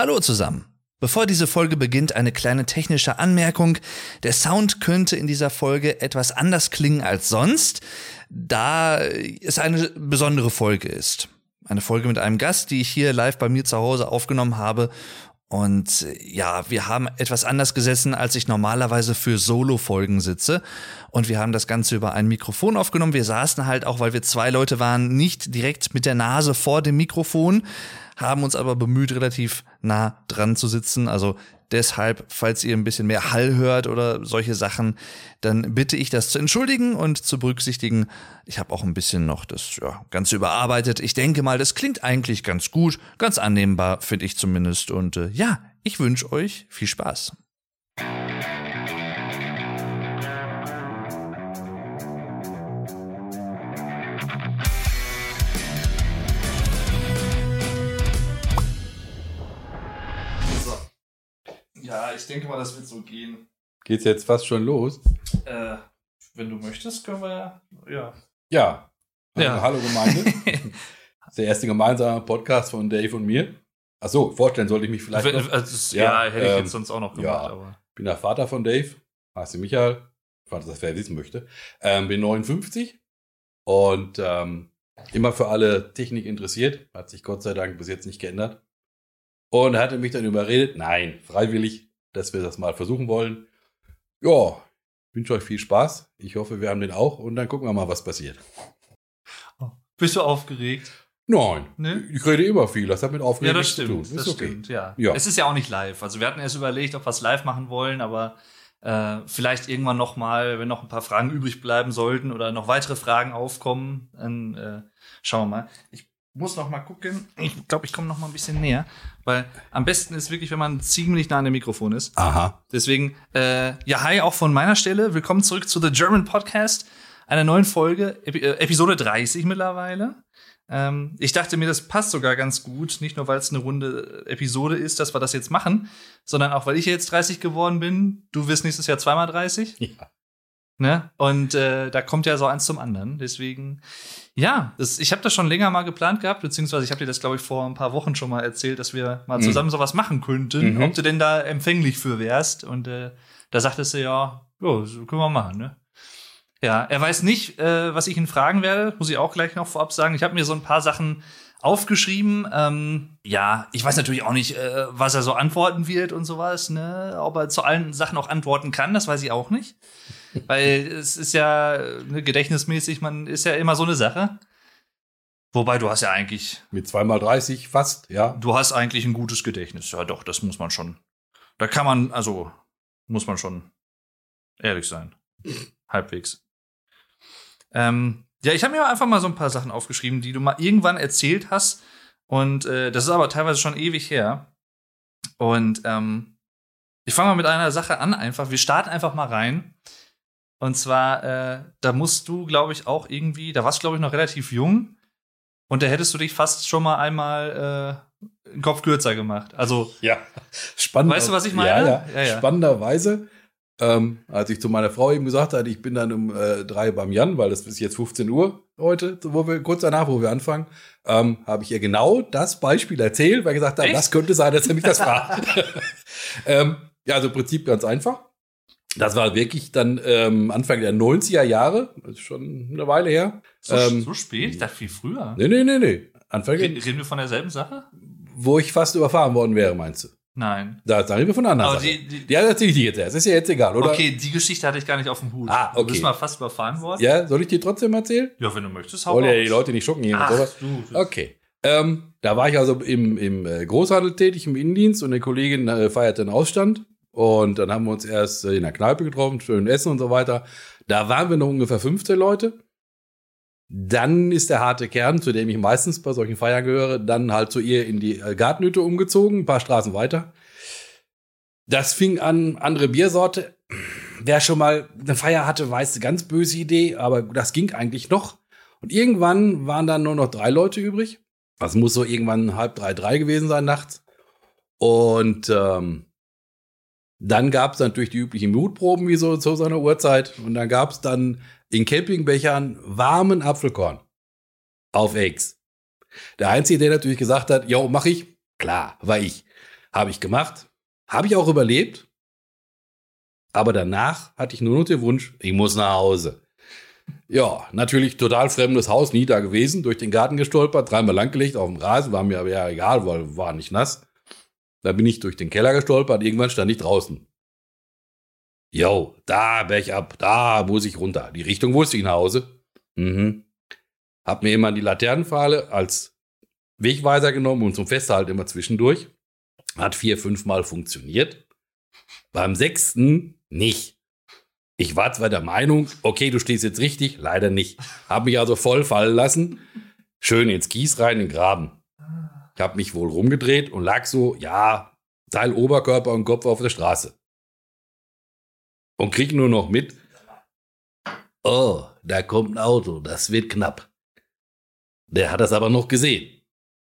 Hallo zusammen. Bevor diese Folge beginnt, eine kleine technische Anmerkung. Der Sound könnte in dieser Folge etwas anders klingen als sonst, da es eine besondere Folge ist. Eine Folge mit einem Gast, die ich hier live bei mir zu Hause aufgenommen habe und ja, wir haben etwas anders gesessen, als ich normalerweise für Solo-Folgen sitze. Und wir haben das Ganze über ein Mikrofon aufgenommen. Wir saßen halt auch, weil wir zwei Leute waren, nicht direkt mit der Nase vor dem Mikrofon, haben uns aber bemüht, relativ nah dran zu sitzen. Also deshalb, falls ihr ein bisschen mehr Hall hört oder solche Sachen, dann bitte ich das zu entschuldigen und zu berücksichtigen. Ich habe auch ein bisschen noch das ja, Ganze überarbeitet. Ich denke mal, das klingt eigentlich ganz gut, ganz annehmbar, finde ich zumindest. Und äh, ja, ich wünsche euch viel Spaß. Ja, ich denke mal, das wird so gehen. Geht's jetzt fast schon los? Äh, wenn du möchtest, können wir ja. Ja. Ja. Hallo Gemeinde. das ist der erste gemeinsame Podcast von Dave und mir. Ach so, vorstellen sollte ich mich vielleicht Wenn- noch. also, ja, Ja, hätte ich ähm, jetzt sonst auch noch gemacht, ja. aber. bin der Vater von Dave, heiße Michael, falls das wer wissen möchte. Ähm, bin 59 und ähm, immer für alle Technik interessiert. Hat sich Gott sei Dank bis jetzt nicht geändert. Und hatte mich dann überredet, nein, freiwillig, dass wir das mal versuchen wollen. Ja, wünsche euch viel Spaß. Ich hoffe, wir haben den auch und dann gucken wir mal, was passiert. Bist du aufgeregt? Nein, Ne? ich rede immer viel. Das hat mit Ja, Aufregung das nichts zu tun. stimmt. Das okay. stimmt, ja. Ja. Es ist ja auch nicht live. Also wir hatten erst überlegt, ob wir es live machen wollen, aber äh, vielleicht irgendwann noch mal, wenn noch ein paar Fragen übrig bleiben sollten oder noch weitere Fragen aufkommen, dann äh, schauen wir mal. Ich muss noch mal gucken. Ich glaube, ich komme noch mal ein bisschen näher, weil am besten ist wirklich, wenn man ziemlich nah an dem Mikrofon ist. Aha. Deswegen, äh, ja, hi auch von meiner Stelle. Willkommen zurück zu The German Podcast, einer neuen Folge, Epi äh, Episode 30 mittlerweile. Ähm, ich dachte mir, das passt sogar ganz gut, nicht nur weil es eine runde Episode ist, dass wir das jetzt machen, sondern auch weil ich jetzt 30 geworden bin. Du wirst nächstes Jahr zweimal 30. Ja. Ne? Und äh, da kommt ja so eins zum anderen. Deswegen, ja, das, ich habe das schon länger mal geplant gehabt, beziehungsweise ich habe dir das, glaube ich, vor ein paar Wochen schon mal erzählt, dass wir mal Mhm. zusammen sowas machen könnten, Mhm. ob du denn da empfänglich für wärst. Und äh, da sagtest du ja, ja, so können wir machen, ne? Ja, er weiß nicht, äh, was ich ihn fragen werde, muss ich auch gleich noch vorab sagen. Ich habe mir so ein paar Sachen aufgeschrieben. Ähm, ja, ich weiß natürlich auch nicht, äh, was er so antworten wird und sowas, ne? Ob er zu allen Sachen auch antworten kann, das weiß ich auch nicht. Weil es ist ja ne, gedächtnismäßig, man ist ja immer so eine Sache. Wobei du hast ja eigentlich, Mit zweimal 30 fast, ja. du hast eigentlich ein gutes Gedächtnis. Ja, doch, das muss man schon. Da kann man, also, muss man schon ehrlich sein. Halbwegs. Ähm, ja, ich habe mir einfach mal so ein paar Sachen aufgeschrieben, die du mal irgendwann erzählt hast. Und äh, das ist aber teilweise schon ewig her. Und ähm, ich fange mal mit einer Sache an, einfach. Wir starten einfach mal rein. Und zwar, äh, da musst du, glaube ich, auch irgendwie, da warst du, glaube ich, noch relativ jung. Und da hättest du dich fast schon mal einmal äh, den Kopf kürzer gemacht. Also, Ja. Spannend. Weißt du, was ich meine? Ja, ja. Ja, ja. Spannenderweise, ähm, als ich zu meiner Frau eben gesagt hatte, ich bin dann um äh, drei beim Jan, weil das ist jetzt 15 Uhr heute, wo wir kurz danach, wo wir anfangen, ähm, habe ich ihr genau das Beispiel erzählt, weil ich gesagt habe, Echt? das könnte sein, dass er mich das fragt. ähm, ja, also im Prinzip ganz einfach. Das war wirklich dann ähm, Anfang der 90er Jahre, das ist schon eine Weile her. so, Ähm, so spät? Ich dachte viel früher. Nee, nee, nee, nee. Anfang, Reden, reden wir von derselben Sache? wo ich fast überfahren worden wäre, meinst du? Nein. Da sagen wir von einer anderen Aber Sache. die, die, Ja, erzähl ich dir jetzt erst. Ist ja jetzt egal, oder? okay, die Geschichte hatte ich gar nicht auf dem Hut. Ah, Du okay. bist mal fast überfahren worden. Ja, soll ich dir trotzdem erzählen? Ja, wenn du möchtest, hau Wollen ja die Leute nicht schocken hier und Ach, sowas. du. Okay. Ähm, da war ich also im, im äh, Großhandel tätig, im Innendienst und eine Kollegin äh, feierte einen Ausstand. Und dann haben wir uns erst äh, in der Kneipe getroffen, schön essen und so weiter. Da waren wir noch ungefähr 15 Leute. Dann ist der harte Kern, zu dem ich meistens bei solchen Feiern gehöre, dann halt zu ihr in die äh, Gartenhütte umgezogen, ein paar Straßen weiter. Das fing an, andere Biersorte. Wer schon mal eine Feier hatte, weiß, eine ganz böse Idee, aber das ging eigentlich noch. Und irgendwann waren dann nur noch drei Leute übrig. Das muss so irgendwann halb drei, drei gewesen sein nachts. Und ähm, dann gab es natürlich die üblichen Mutproben, wie so zu seiner Uhrzeit. Und dann gab es dann in Campingbechern warmen Apfelkorn auf Eggs. Der Einzige, der natürlich gesagt hat, jo, mach ich, klar, war ich. Habe ich gemacht. Habe ich auch überlebt. Aber danach hatte ich nur noch den Wunsch, ich muss nach Hause. Ja, natürlich total fremdes Haus, nie da gewesen, durch den Garten gestolpert, dreimal langgelegt auf dem Rasen, war mir aber ja egal, weil war nicht nass. Da bin ich durch den Keller gestolpert, irgendwann stand ich draußen. Jo, da bergab, da muss ich runter. Die Richtung wusste ich nach Hause. Mhm. Hab mir immer die Laternenpfahle als Wegweiser genommen und zum Festhalten immer zwischendurch. Hat vier, fünf Mal funktioniert. Beim sechsten nicht. Ich war zwar der Meinung, okay, du stehst jetzt richtig, leider nicht. Hab mich also voll fallen lassen. Schön ins Kies rein, in den Graben. Ich hab mich wohl rumgedreht und lag so, ja, Teil Oberkörper und Kopf auf der Straße. Und krieg nur noch mit, oh, da kommt ein Auto, das wird knapp. Der hat das aber noch gesehen.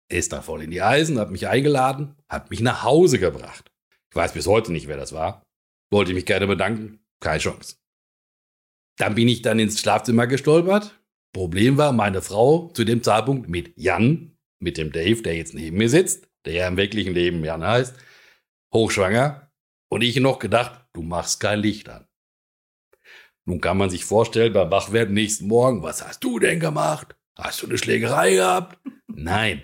Ist da voll in die Eisen, hat mich eingeladen, hat mich nach Hause gebracht. Ich weiß bis heute nicht, wer das war. Wollte mich gerne bedanken, keine Chance. Dann bin ich dann ins Schlafzimmer gestolpert. Problem war, meine Frau zu dem Zeitpunkt mit Jan, mit dem Dave, der jetzt neben mir sitzt, der ja im wirklichen Leben Jan heißt, hochschwanger. Und ich noch gedacht, du machst kein Licht an. Nun kann man sich vorstellen, beim Wachwerden nächsten Morgen, was hast du denn gemacht? Hast du eine Schlägerei gehabt? Nein.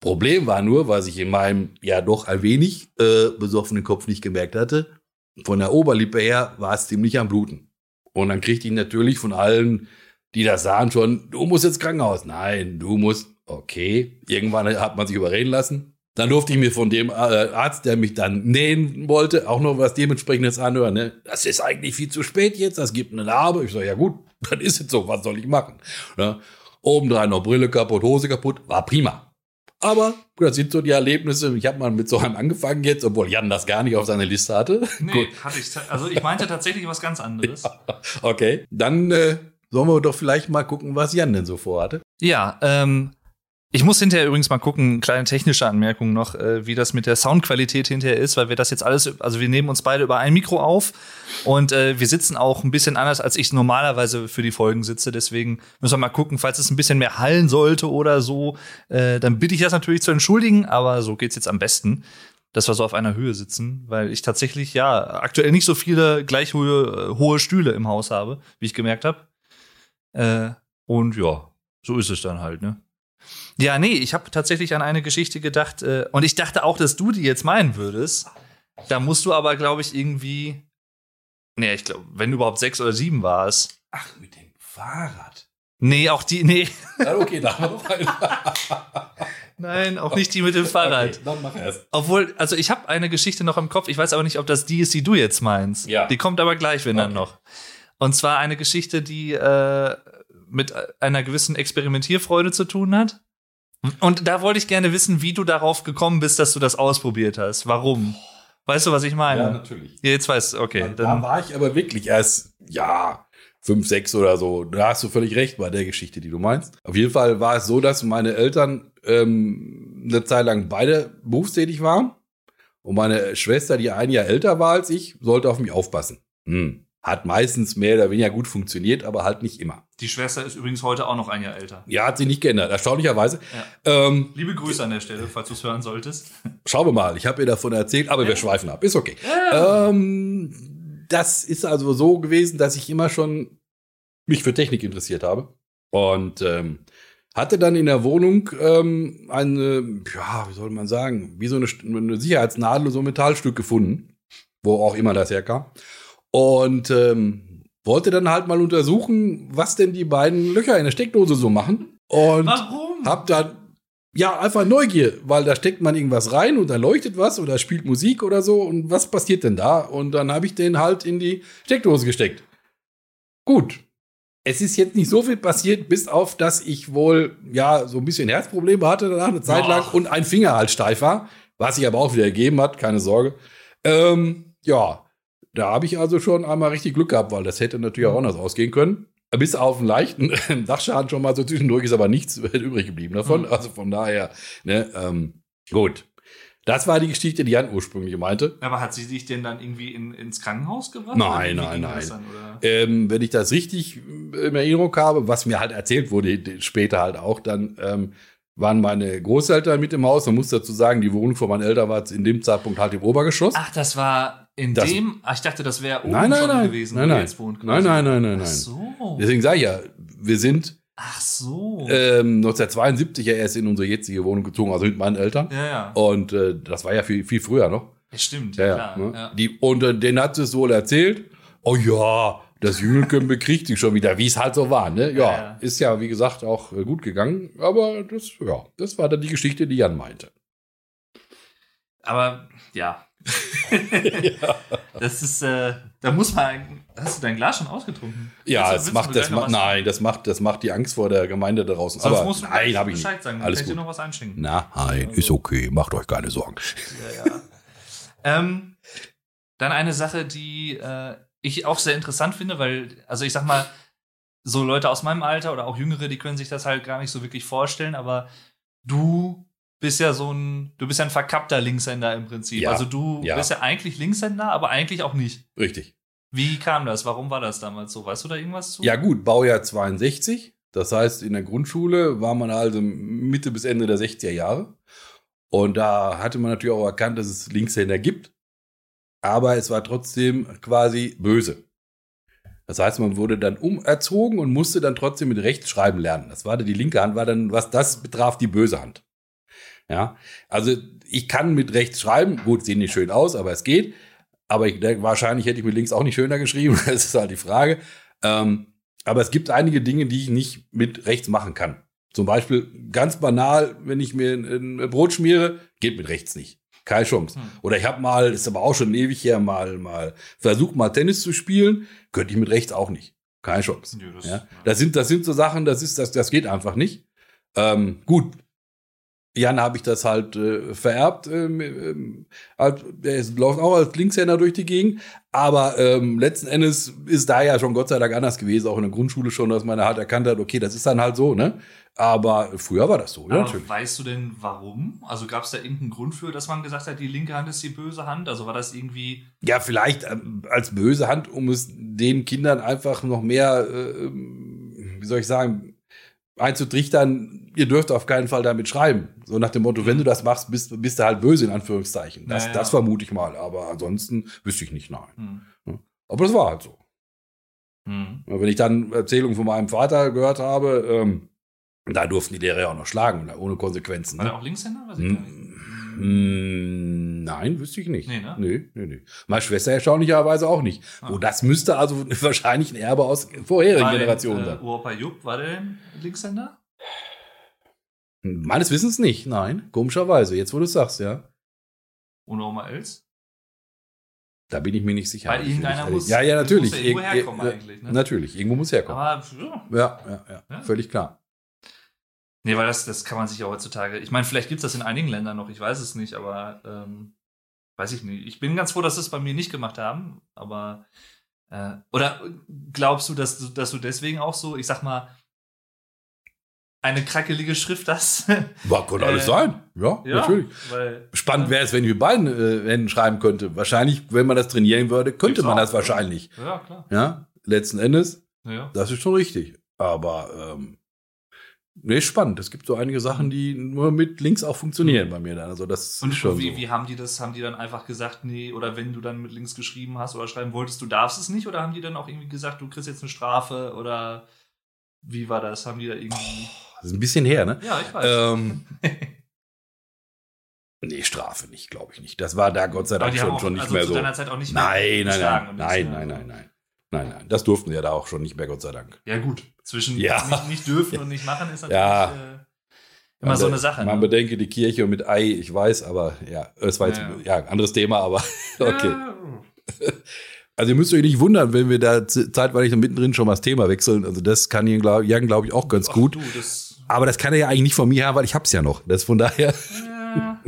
Problem war nur, was ich in meinem ja doch ein wenig äh, besoffenen Kopf nicht gemerkt hatte, von der Oberlippe her war es ziemlich am Bluten. Und dann kriegte ich natürlich von allen, die das sahen, schon, du musst jetzt Krankenhaus. Nein, du musst, okay. Irgendwann hat man sich überreden lassen. Dann durfte ich mir von dem äh, Arzt, der mich dann nähen wollte, auch noch was dementsprechendes anhören. Ne? Das ist eigentlich viel zu spät jetzt, das gibt eine Narbe. Ich so, ja gut, dann ist es so, was soll ich machen? Ne? Obendrein noch Brille kaputt, Hose kaputt, war prima. Aber das sind so die Erlebnisse. Ich habe mal mit so einem angefangen jetzt, obwohl Jan das gar nicht auf seiner Liste hatte. Nee, hatte ich. Also ich meinte tatsächlich was ganz anderes. Ja, okay, dann äh, sollen wir doch vielleicht mal gucken, was Jan denn so vorhatte. Ja, ähm, ich muss hinterher übrigens mal gucken, kleine technische Anmerkung noch, äh, wie das mit der Soundqualität hinterher ist, weil wir das jetzt alles, also wir nehmen uns beide über ein Mikro auf und äh, wir sitzen auch ein bisschen anders, als ich normalerweise für die Folgen sitze. Deswegen müssen wir mal gucken, falls es ein bisschen mehr hallen sollte oder so, äh, dann bitte ich das natürlich zu entschuldigen, aber so geht's jetzt am besten, dass wir so auf einer Höhe sitzen, weil ich tatsächlich ja aktuell nicht so viele gleich hohe, hohe Stühle im Haus habe, wie ich gemerkt habe. Äh, und ja, so ist es dann halt, ne? Ja, nee, ich habe tatsächlich an eine Geschichte gedacht äh, und ich dachte auch, dass du die jetzt meinen würdest. Da musst du aber, glaube ich, irgendwie. Nee, ich glaube, wenn überhaupt sechs oder sieben war es. Ach, mit dem Fahrrad. Nee, auch die, nee. Ja, okay, da haben wir Nein, auch nicht die mit dem Fahrrad. Okay, dann mach erst. Obwohl, also ich habe eine Geschichte noch im Kopf. Ich weiß aber nicht, ob das die ist, die du jetzt meinst. Ja. Die kommt aber gleich, wenn dann noch. Und zwar eine Geschichte, die äh, mit einer gewissen Experimentierfreude zu tun hat. Und da wollte ich gerne wissen, wie du darauf gekommen bist, dass du das ausprobiert hast. Warum? Weißt du, was ich meine? Ja, natürlich. Jetzt weißt du, okay. Da, da war ich aber wirklich erst, ja, fünf, sechs oder so. Da hast du völlig recht bei der Geschichte, die du meinst. Auf jeden Fall war es so, dass meine Eltern ähm, eine Zeit lang beide berufstätig waren. Und meine Schwester, die ein Jahr älter war als ich, sollte auf mich aufpassen. Hm. Hat meistens mehr oder weniger gut funktioniert, aber halt nicht immer. Die Schwester ist übrigens heute auch noch ein Jahr älter. Ja, hat sich nicht geändert, erstaunlicherweise. Ja. Ähm, Liebe Grüße an der Stelle, falls du es hören solltest. Schauen wir mal, ich habe ihr davon erzählt, aber ja. wir schweifen ab. Ist okay. Ja. Ähm, das ist also so gewesen, dass ich immer schon mich für Technik interessiert habe. Und ähm, hatte dann in der Wohnung ähm, eine, ja, wie soll man sagen, wie so eine, eine Sicherheitsnadel, so ein Metallstück gefunden, wo auch immer das herkam. Und ähm, wollte dann halt mal untersuchen, was denn die beiden Löcher in der Steckdose so machen. Und Warum? hab dann ja, einfach Neugier, weil da steckt man irgendwas rein und da leuchtet was oder spielt Musik oder so und was passiert denn da? Und dann habe ich den halt in die Steckdose gesteckt. Gut. Es ist jetzt nicht so viel passiert, bis auf, dass ich wohl, ja, so ein bisschen Herzprobleme hatte danach eine Zeit lang und ein Finger halt steif war, was sich aber auch wieder ergeben hat, keine Sorge. Ähm, ja, da habe ich also schon einmal richtig Glück gehabt, weil das hätte natürlich auch anders ausgehen können. Bis auf einen leichten Dachschaden schon mal so zwischendurch ist aber nichts übrig geblieben davon. Mhm. Also von daher, ne, ähm, gut. Das war die Geschichte, die Jan ursprünglich meinte. Aber hat sie dich denn dann irgendwie in, ins Krankenhaus gebracht? Nein, nein, nein. Dann, ähm, wenn ich das richtig in Erinnerung habe, was mir halt erzählt wurde, später halt auch, dann ähm, waren meine Großeltern mit im Haus. Man muss dazu sagen, die Wohnung von meinen Eltern war in dem Zeitpunkt halt im Obergeschoss. Ach, das war in Das- dem. Ach, ich dachte, das wäre oben nein, nein, schon nein. gewesen, nein, nein. jetzt wohnt. nein, quasi. nein, nein, nein, Ach nein. so. Deswegen sage ich ja, wir sind Ach so. ähm, 1972 ja erst in unsere jetzige Wohnung gezogen, also mit meinen Eltern. ja, ja. Und äh, das war ja viel, viel früher noch. Ja, stimmt, Ja, ja, klar. ne? Ja. Die, und äh, den hat es wohl erzählt. Oh ja, das Jüngelchen bekriegt sich schon wieder, wie es halt so war. Ne? Ja, Ja, ja. ist ja, wie gesagt, auch äh, gut gegangen. Aber das, ja, das war dann die Geschichte, die Jan meinte. Aber ja. Das ist, äh, da muss man. Hast du dein Glas schon ausgetrunken? Ja, das macht, das sagen? nein, das macht, das macht die Angst vor der Gemeinde da draußen. Sonst Aber musst du nein, habe ich nicht. Bescheid sagen. dann Alles kann ich dir gut. noch was einschenken. Nein, ist okay, macht euch keine Sorgen. Ja, ja. ähm, dann eine Sache, die äh, ich auch sehr interessant finde, weil, also ich sag mal, so Leute aus meinem Alter oder auch Jüngere, die können sich das halt gar nicht so wirklich vorstellen, aber du bist ja so ein, du bist ja ein verkappter Linkshänder im Prinzip. Ja, Also du ja. bist ja eigentlich Linkshänder, aber eigentlich auch nicht. Richtig. Wie kam das? Warum war das damals so? Weißt du da irgendwas zu? Ja, gut, Baujahr 62. Das heißt, in der Grundschule war man also Mitte bis Ende der 60er Jahre. Und da hatte man natürlich auch erkannt, dass es Linkshänder gibt. Aber es war trotzdem quasi böse. Das heißt, man wurde dann umerzogen und musste dann trotzdem mit rechts schreiben lernen. Das war dann, die linke Hand war dann, was das betraf, die böse Hand. Ja, also ich kann mit rechts schreiben. Gut, sehen nicht schön aus, aber es geht. Aber ich, denke, wahrscheinlich hätte ich mit links auch nicht schöner geschrieben. Das ist halt die Frage. Ähm, aber es gibt einige Dinge, die ich nicht mit rechts machen kann. Zum Beispiel ganz banal, wenn ich mir ein, ein Brot schmiere, geht mit rechts nicht. Keine Chance. Hm. Oder ich habe mal, ist aber auch schon ewig her, mal, mal versucht, mal Tennis zu spielen, könnte ich mit rechts auch nicht. Keine Chance. Ja, das- Ja, das sind, das sind so Sachen, das ist, das, das geht einfach nicht. Ähm, gut. Jan habe ich das halt äh, vererbt. Ähm, ähm, halt, ist, läuft auch als Linkshänder durch die Gegend. Aber ähm, letzten Endes ist da ja schon Gott sei Dank anders gewesen, auch in der Grundschule schon, dass man halt erkannt hat, okay, das ist dann halt so, ne? Aber früher war das so, ja, Aber natürlich. weißt du denn warum? Also gab es da irgendeinen Grund für, dass man gesagt hat, die linke Hand ist die böse Hand? Also war das irgendwie. Ja, vielleicht ähm, als böse Hand, um es den Kindern einfach noch mehr, äh, ähm, wie soll ich sagen, einzutrichtern, ihr dürft auf keinen Fall damit schreiben. So nach dem Motto, wenn du das machst, bist, bist du halt böse, in Anführungszeichen. Das, Ja, ja. das vermute ich mal, aber ansonsten wüsste ich nicht, nein. Hm. Aber das war halt so. Hm. Wenn ich dann Erzählungen von meinem Vater gehört habe, ähm, da durften die Lehrer ja auch noch schlagen, ohne Konsequenzen. War Ne? auch Linkshänder? Weiß ich nicht. Hm, Nein, wüsste ich nicht. Nee, ne? Nee, nee, nee. Meine Schwester erstaunlicherweise auch nicht. Ah. Oh, das müsste also wahrscheinlich ein Erbe aus vorherigen War Generationen äh, sein. Uropa Jupp, war der denn Linkshänder? Meines Wissens nicht, nein. Komischerweise, jetzt wo du es sagst, ja. Und Oma Els? Da bin ich mir nicht sicher. Weil irgendeiner muss- ja, ja, natürlich. muss ja irgendwo Ir- herkommen ir- eigentlich, ne? Natürlich, irgendwo muss herkommen. Aber ja, ja, ja, Ja. völlig klar. Nee, weil das, das kann man sich ja heutzutage. Ich meine, vielleicht gibt es das in einigen Ländern noch, ich weiß es nicht, aber ähm, weiß ich nicht. Ich bin ganz froh, dass sie es bei mir nicht gemacht haben, aber äh, oder glaubst du, dass du, dass du deswegen auch so, ich sag mal, eine krackelige Schrift hast? War, konnte alles Äh, sein. Ja, natürlich. Weil, Spannend wäre es, wenn ich mit beiden äh, Händen schreiben könnte. Wahrscheinlich, wenn man das trainieren würde, könnte man das wahrscheinlich. Ja, klar. Ja, letzten Endes, Ja. das ist schon richtig. Aber ähm, nee, spannend. Es gibt so einige Sachen, die nur mit links auch funktionieren bei mir dann. Also das Und schon wie, so. wie haben die das? Haben die dann einfach gesagt, nee, oder wenn du dann mit links geschrieben hast oder schreiben wolltest, du darfst es nicht? Oder haben die dann auch irgendwie gesagt, du kriegst jetzt eine Strafe? Oder wie war das? Haben die da irgendwie. Das ist ein bisschen her, ne? Ja, ich weiß. Ähm, nee, Strafe nicht, glaube ich nicht. Das war da Gott sei Dank schon, auch, schon nicht also mehr zu so. deiner Zeit auch nicht Nein, nein, geschlagen nein, nein, nichts nein, mehr. nein, nein. Nein, nein, das durften sie ja da auch schon nicht mehr, Gott sei Dank. Ja, gut. Zwischen Ja. Nicht, nicht dürfen und nicht machen ist natürlich Ja. äh, immer so eine Sache. Man ne? bedenke die Kirche mit Ei, ich weiß, aber ja, es war jetzt Ja, ja, anderes Thema, aber okay. Also ihr müsst euch nicht wundern, wenn wir da zeitweilig mittendrin schon mal das Thema wechseln. Also das kann Jan, glaube glaub ich, auch ganz ach gut. Du, das, Aber das kann er ja eigentlich nicht von mir haben, weil ich hab's ja noch. Das von daher. ja.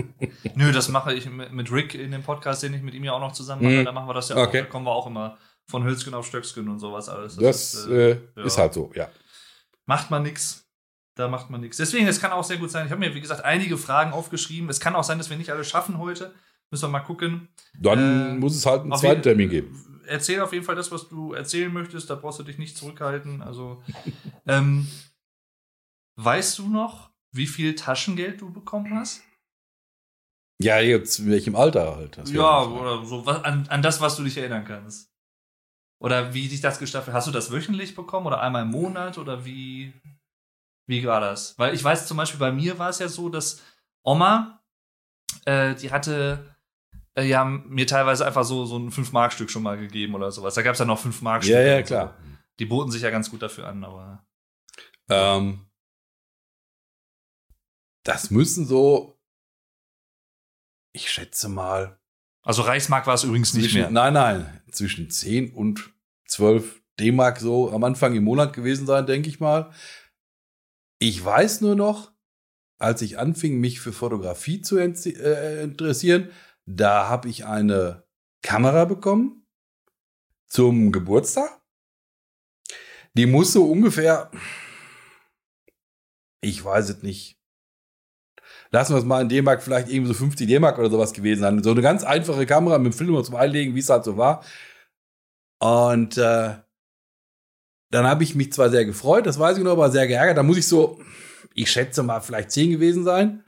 Nö, das mache ich mit mit Rick in dem Podcast, den ich mit ihm ja auch noch zusammen mache. Mhm. Da machen wir das ja Okay. auch. Da kommen wir auch immer von Hölzgen auf Stöcksken und sowas alles. Das ist, äh, ja. ist halt so, ja. macht man nix. Da macht man nichts. Deswegen, es kann auch sehr gut sein. Ich habe mir, wie gesagt, einige Fragen aufgeschrieben. Es kann auch sein, dass wir nicht alle schaffen heute. Müssen wir mal gucken. Dann Äh, muss es halt einen zweiten Termin geben. Erzähl auf jeden Fall das, was du erzählen möchtest. Da brauchst du dich nicht zurückhalten. Also, ähm, weißt du noch, wie viel Taschengeld du bekommen hast? Ja, jetzt in welchem Alter halt. Das Ja, oder so was, an, an das, was du dich erinnern kannst. Oder wie dich das gestaffelt Hast du das wöchentlich bekommen oder einmal im Monat oder wie, wie war das? Weil ich weiß zum Beispiel, bei mir war es ja so, dass Oma, äh, die hatte äh, ja mir teilweise einfach so, so ein 5-Mark-Stück schon mal gegeben oder sowas. Da gab es ja noch 5-Mark-Stücke. Ja, ja, und so. klar. Die boten sich ja ganz gut dafür an, aber. Ähm, das müssen so, ich schätze mal, Also Reichsmark war es übrigens nicht zwischen, mehr. nein, nein, zwischen 10 und 12 D-Mark so am Anfang im Monat gewesen sein, denke ich mal. Ich weiß nur noch, als ich anfing, mich für Fotografie zu äh, interessieren, da habe ich eine Kamera bekommen zum Geburtstag. Die muss so ungefähr, ich weiß es nicht, lassen wir es mal in D-Mark vielleicht irgendwie so 50 D-Mark oder sowas gewesen sein. So eine ganz einfache Kamera mit dem Film zum Einlegen, wie es halt so war. Und äh, dann habe ich mich zwar sehr gefreut, das weiß ich noch, aber sehr geärgert. Da muss ich so, ich schätze mal, vielleicht 10 gewesen sein.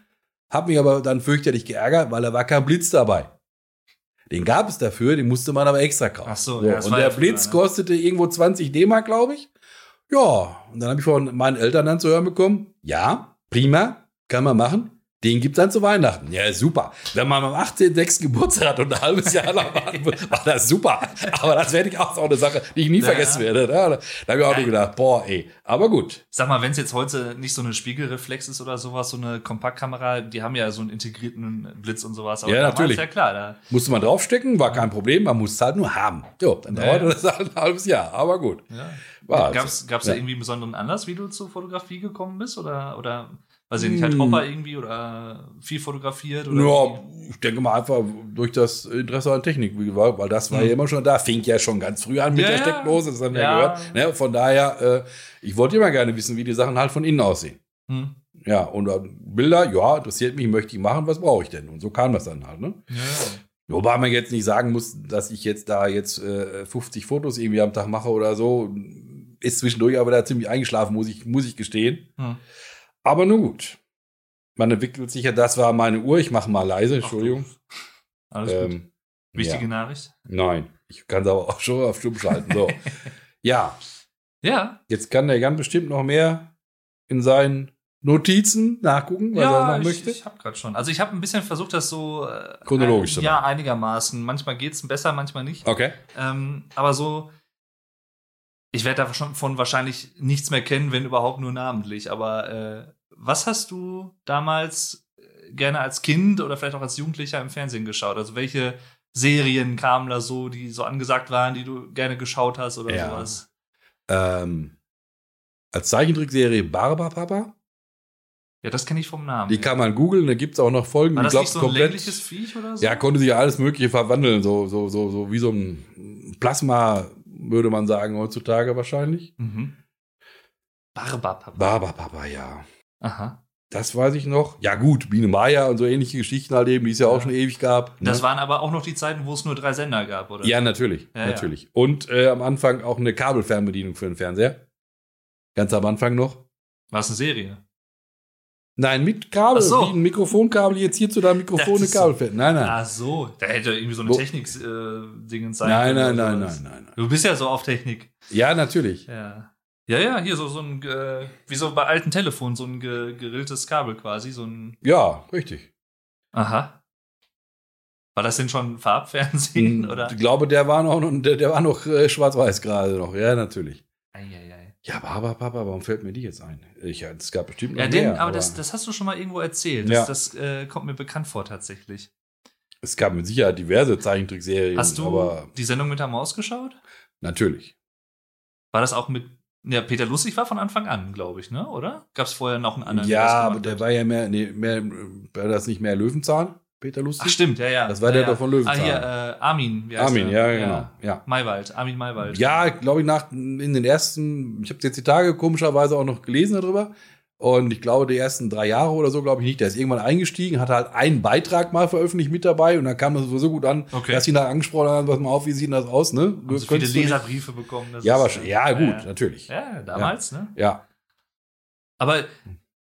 Hab mich aber dann fürchterlich geärgert, weil da war kein Blitz dabei. Den gab es dafür, den musste man aber extra kaufen. Ach so, ja, das und war der ja früher, Blitz ne? kostete irgendwo 20 D-Mark, glaube ich. Ja, und dann habe ich von meinen Eltern dann zu hören bekommen, ja, prima, kann man machen. Den gibt's dann zu Weihnachten. Ja, super. Wenn man am 18.06. Geburtstag hat und ein halbes Jahr lang warten muss, war das super. Aber das werde ich auch so eine Sache, die ich nie Ja. vergessen werde. Da, da habe ich auch Ja. nur gedacht, boah, ey. Aber gut. Sag mal, wenn es jetzt heute nicht so eine Spiegelreflex ist oder sowas, so eine Kompaktkamera, die haben ja so einen integrierten Blitz und sowas. Ja, damals, natürlich. Ja, klar. Da, Musste man draufstecken, war kein Problem, man muss es halt nur haben. Jo, dann Ja, dauerte das halt ein halbes Jahr. Aber gut. ja. Gab es Ja. da irgendwie einen besonderen Anlass, wie du zur Fotografie gekommen bist? Oder, oder weiß ich nicht, Hm. hat Hopper irgendwie oder viel fotografiert? Oder Ja, ich denke mal einfach durch das Interesse an Technik, wie gesagt, weil das war Mhm. ja immer schon da, fing ja schon ganz früh an mit Ja, der. Steckdose, das haben wir Ja. gehört. Ne, von daher, äh, ich wollte immer gerne wissen, wie die Sachen halt von innen aussehen. Hm. Ja, und dann Bilder, ja, interessiert mich, möchte ich machen, was brauche ich denn? Und so kam das dann halt, ne? Ja. Wobei man jetzt nicht sagen muss, dass ich jetzt da jetzt äh, 50 Fotos irgendwie am Tag mache oder so. Ist zwischendurch aber da ziemlich eingeschlafen, muss ich, muss ich gestehen. Hm. Aber nun gut. Man entwickelt sich ja, das war meine Uhr, ich mache mal leise, Entschuldigung. Alles gut. Ähm, Wichtige ja. Nachricht. Nein, ich kann es aber auch schon auf Stumm schalten. So. ja, Ja, jetzt kann der ganz bestimmt noch mehr in seinen Notizen nachgucken, was er ja noch ich, möchte. ich habe gerade schon. Also ich habe ein bisschen versucht, das so äh, Chronologisch zu ein, Ja, einigermaßen. Manchmal geht's besser, manchmal nicht. Okay. Ähm, aber so, ich werde davon wahrscheinlich nichts mehr kennen, wenn überhaupt nur namentlich. Aber äh, was hast du damals äh, gerne als Kind oder vielleicht auch als Jugendlicher im Fernsehen geschaut? Also welche Serien kamen da so, die so angesagt waren, die du gerne geschaut hast oder Ja. sowas? Ähm, als Zeichentrickserie Barbapapa, Ja, das kenne ich vom Namen. die kann man googeln, da gibt es auch noch Folgen, War das glaubst nicht so ein komplett. längliches Viech oder so? Ja, konnte sich ja alles Mögliche verwandeln, so, so, so, so wie so ein Plasma, würde man sagen, heutzutage wahrscheinlich. Mhm. Barbapapa. Barbapapa, ja. Aha. Das weiß ich noch. Ja, gut, Biene Maya und so ähnliche Geschichten halt eben, die es ja auch Ja. schon ewig gab. Das ne? waren aber auch noch die Zeiten, wo es nur drei Sender gab, oder? Ja, natürlich. Ja, ja. natürlich. Und äh, am Anfang auch eine Kabelfernbedienung für den Fernseher. Ganz am Anfang noch. War es eine Serie? Nein, mit Kabel, so. wie ein Mikrofonkabel, jetzt hier zu deinem Mikrofon ist so. Kabelfern. Nein, nein. Ach so, da hätte irgendwie so eine Wo- Technik-Dingens sein nein, können nein, nein, nein, nein, nein. Du bist ja so auf Technik. Ja, natürlich. Ja. Ja, ja, hier so, so ein, äh, wie so bei alten Telefonen, so ein ge gerilltes Kabel quasi, so ein. Ja, richtig. Aha. War das denn schon Farbfernsehen, oder? Ich glaube, der war noch, der, der war noch äh, schwarz-weiß gerade noch. Ja, natürlich. Eieiei. Ja, aber, aber, Papa, warum fällt mir die jetzt ein? Ich, es gab bestimmt noch Ja, den, mehr. aber das, das hast du schon mal irgendwo erzählt. Ja. Das, das äh, kommt mir bekannt vor, tatsächlich. es gab mit Sicherheit diverse Zeichentrickserien. Hast du Aber die Sendung mit der Maus geschaut? natürlich. War das auch mit. Ja, Peter Lustig war von Anfang an, glaube ich, ne? Oder? Gab es vorher noch einen anderen? der ja, das aber der hat? war ja mehr, nee, mehr, war das nicht mehr Löwenzahn? Peter Lustig? Ach, stimmt, ja, ja. Das war ja, der ja. doch von Löwenzahn. Ah, hier, äh, Armin. wie heißt Armin, der? ja, genau. Ja. Maywald, Armin Maywald. Ja, glaube ich, nach in den ersten, ich habe jetzt die Tage komischerweise auch noch gelesen darüber. Und ich glaube, die ersten drei Jahre oder so, glaube ich nicht. Der ist irgendwann eingestiegen, hat halt einen Beitrag mal veröffentlicht mit dabei und dann kam das so gut an, Okay. dass ihn da angesprochen haben, pass mal auf, wie sieht denn das aus, ne? Haben so viele Leserbriefe bekommen. das Ja, ist, wahrscheinlich. äh, Ja, gut, Ja, natürlich. ja, damals, ne? Ja. Aber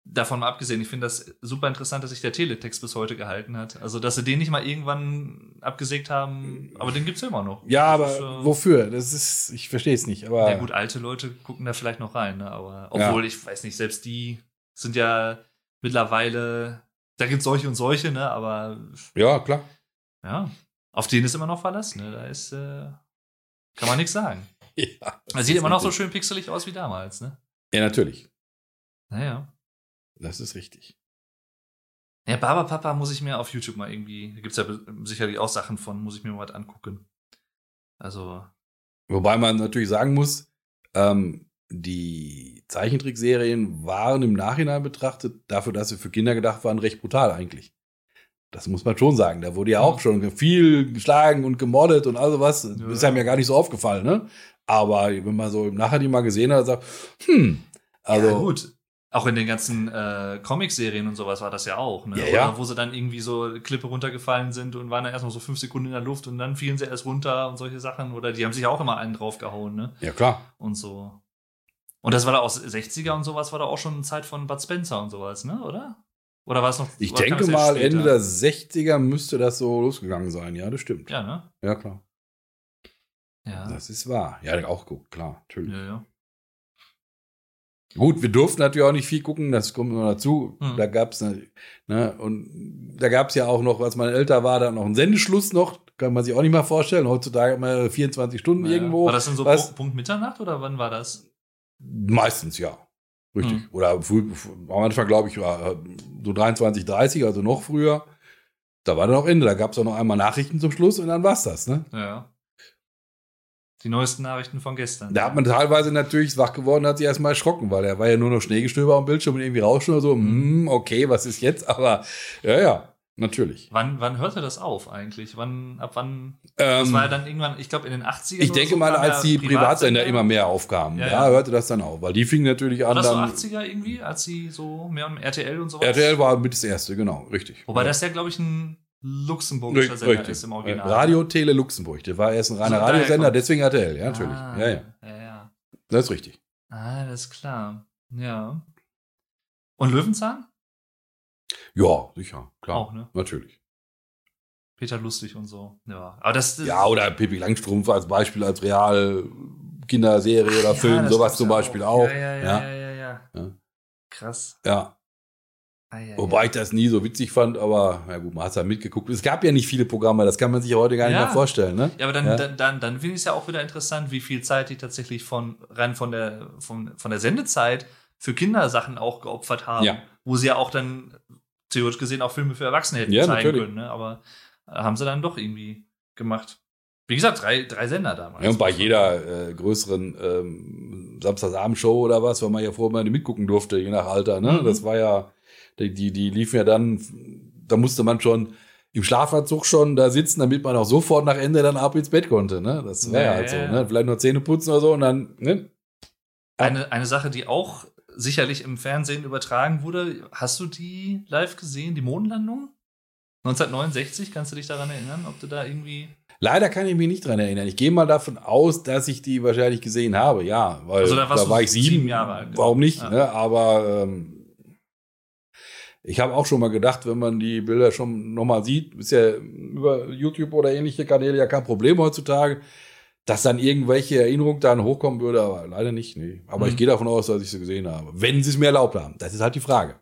davon mal abgesehen, ich finde das super interessant, dass sich der Teletext bis heute gehalten hat. Also, dass sie den nicht mal irgendwann abgesägt haben, aber den gibt's ja immer noch. Ja, aber Das ist, äh, wofür? Das ist, ich verstehe es nicht. Aber Ja gut, alte Leute gucken da vielleicht noch rein, ne? aber obwohl, ich weiß nicht, selbst die sind ja mittlerweile, da gibt's solche und solche, ne? aber ja, klar. ja, auf den ist immer noch Verlass, ne? da ist, äh, kann man nichts sagen. Ja, Er sieht immer noch so schön pixelig aus wie damals, ne? Ja, natürlich. Naja. Das ist richtig. Ja, Barberpapa muss ich mir auf YouTube mal irgendwie, da gibt's ja be- sicherlich auch Sachen von, muss ich mir mal was angucken. Also, Wobei man natürlich sagen muss, ähm, die Zeichentrickserien waren im Nachhinein betrachtet, dafür, dass sie für Kinder gedacht waren, recht brutal eigentlich. Das muss man schon sagen. Da wurde ja auch schon viel geschlagen und gemordet und all sowas. Ja. Ist einem ja gar nicht so aufgefallen, ne? Aber wenn man so im Nachhinein mal gesehen hat, sagt, hm, also ja, gut. Auch in den ganzen äh, Comic-Serien und sowas war das ja auch, ne? Ja, Oder ja. wo sie dann irgendwie so Klippe runtergefallen sind und waren dann erstmal so fünf Sekunden in der Luft und dann fielen sie erst runter und solche Sachen. Oder die haben sich auch immer einen draufgehauen, ne? ja klar. Und so. Und das war da aus 60er und sowas, war da auch schon Zeit von Bud Spencer und sowas, ne? Oder? Oder war es noch? Ich oder denke mal? Ende der 60er müsste das so losgegangen sein. Ja, das stimmt. Ja, ne? Ja, klar. Ja. Das ist wahr. Ja, auch gut, klar, natürlich. ja, ja. Gut, wir durften natürlich auch nicht viel gucken, das kommt noch dazu. Mhm. Da gab's ne, ne, und da gab's ja auch noch, als man älter war, dann noch einen Sendeschluss noch. Kann man sich auch nicht mal vorstellen. Heutzutage man 24 Stunden Ja. irgendwo. War das denn so was? Punkt, Punkt Mitternacht oder wann war das? Meistens ja. Richtig. Mhm. Oder früh, am Anfang, glaube ich, war so 23, 30, also noch früher. Da war dann auch Ende. Da gab's auch noch einmal Nachrichten zum Schluss und dann war's das, ne? Ja. Die neuesten Nachrichten von gestern. Da hat man teilweise natürlich wach geworden, hat sich erstmal erschrocken, weil da war ja nur noch Schneegestöber am Bildschirm und irgendwie Rauschen oder so. Mhm. Hm, okay, was ist jetzt? Aber ja, ja, natürlich. Wann, wann hörte das auf eigentlich? Wann, ab wann? Ähm, Das war ja dann irgendwann, ich glaube, in den 80ern. ich denke so mal, als die Privatsender immer mehr aufkamen, Ja, ja, ja. hörte das dann auf, weil die fingen natürlich War an, das so dann. 80er irgendwie, als sie so mehr mehr RTL und sowas? RTL war mit das erste, genau, richtig. Wobei ja. das ja, glaube ich, ein luxemburgischer Sender richtig. ist im Original. Radio Tele Luxemburg, der war erst ein reiner So, Radiosender, deswegen RTL, ja, natürlich. Ah, Ja, ja, ja, ja. das ist richtig. Ah, das ist klar. Ja. Und Löwenzahn? Ja, sicher, klar. Auch, ne? Natürlich. Peter Lustig und so. Ja. Aber das, das Ja, oder Pippi Langstrumpf als Beispiel, als Real Kinderserie oder Ja, Film, das sowas zum ja Beispiel auch. Ja, ja, ja, Ja. ja, ja, ja. Ja. Krass. Ja, Ah, ja, wobei ich das nie so witzig fand, aber ja gut, man hat ja mitgeguckt. Es gab ja nicht viele Programme, das kann man sich heute gar nicht Ja. mehr vorstellen, ne? Ja, aber dann, Ja. dann, dann, dann finde ich es ja auch wieder interessant, wie viel Zeit die tatsächlich von rein von der, von, von der Sendezeit für Kindersachen auch geopfert haben. Ja. Wo sie ja auch dann theoretisch gesehen auch Filme für Erwachsene hätten Ja, zeigen natürlich. können, ne? Aber äh, haben sie dann doch irgendwie gemacht. Wie gesagt, drei, drei Sender damals. Ja, und bei jeder äh, größeren ähm, Samstagsabendshow oder was, weil man ja vorher mal nicht mitgucken durfte, je nach Alter, ne? Mhm. Das war ja, die, die, die liefen ja dann, da musste man schon im Schlafanzug schon da sitzen, damit man auch sofort nach Ende dann ab ins Bett konnte, ne? Das war ja, halt so, ne? Vielleicht noch Zähne putzen oder so und dann, ne? Eine, eine Sache, die auch sicherlich im Fernsehen übertragen wurde. Hast du die live gesehen, die Mondlandung? 1969, kannst du dich daran erinnern, ob du da irgendwie. Leider kann ich mich nicht dran erinnern. Ich gehe mal davon aus, dass ich die wahrscheinlich gesehen habe, ja, weil Also da da, war ich sieben, sieben Jahre alt. Warum nicht? Ja. Ne? Aber ähm, ich habe auch schon mal gedacht, wenn man die Bilder schon nochmal sieht, ist ja über YouTube oder ähnliche Kanäle ja kein Problem heutzutage, dass dann irgendwelche Erinnerungen dann hochkommen würde, aber leider nicht. Nee. Aber Mhm. ich gehe davon aus, dass ich sie gesehen habe. Wenn sie es mir erlaubt haben. Das ist halt die Frage.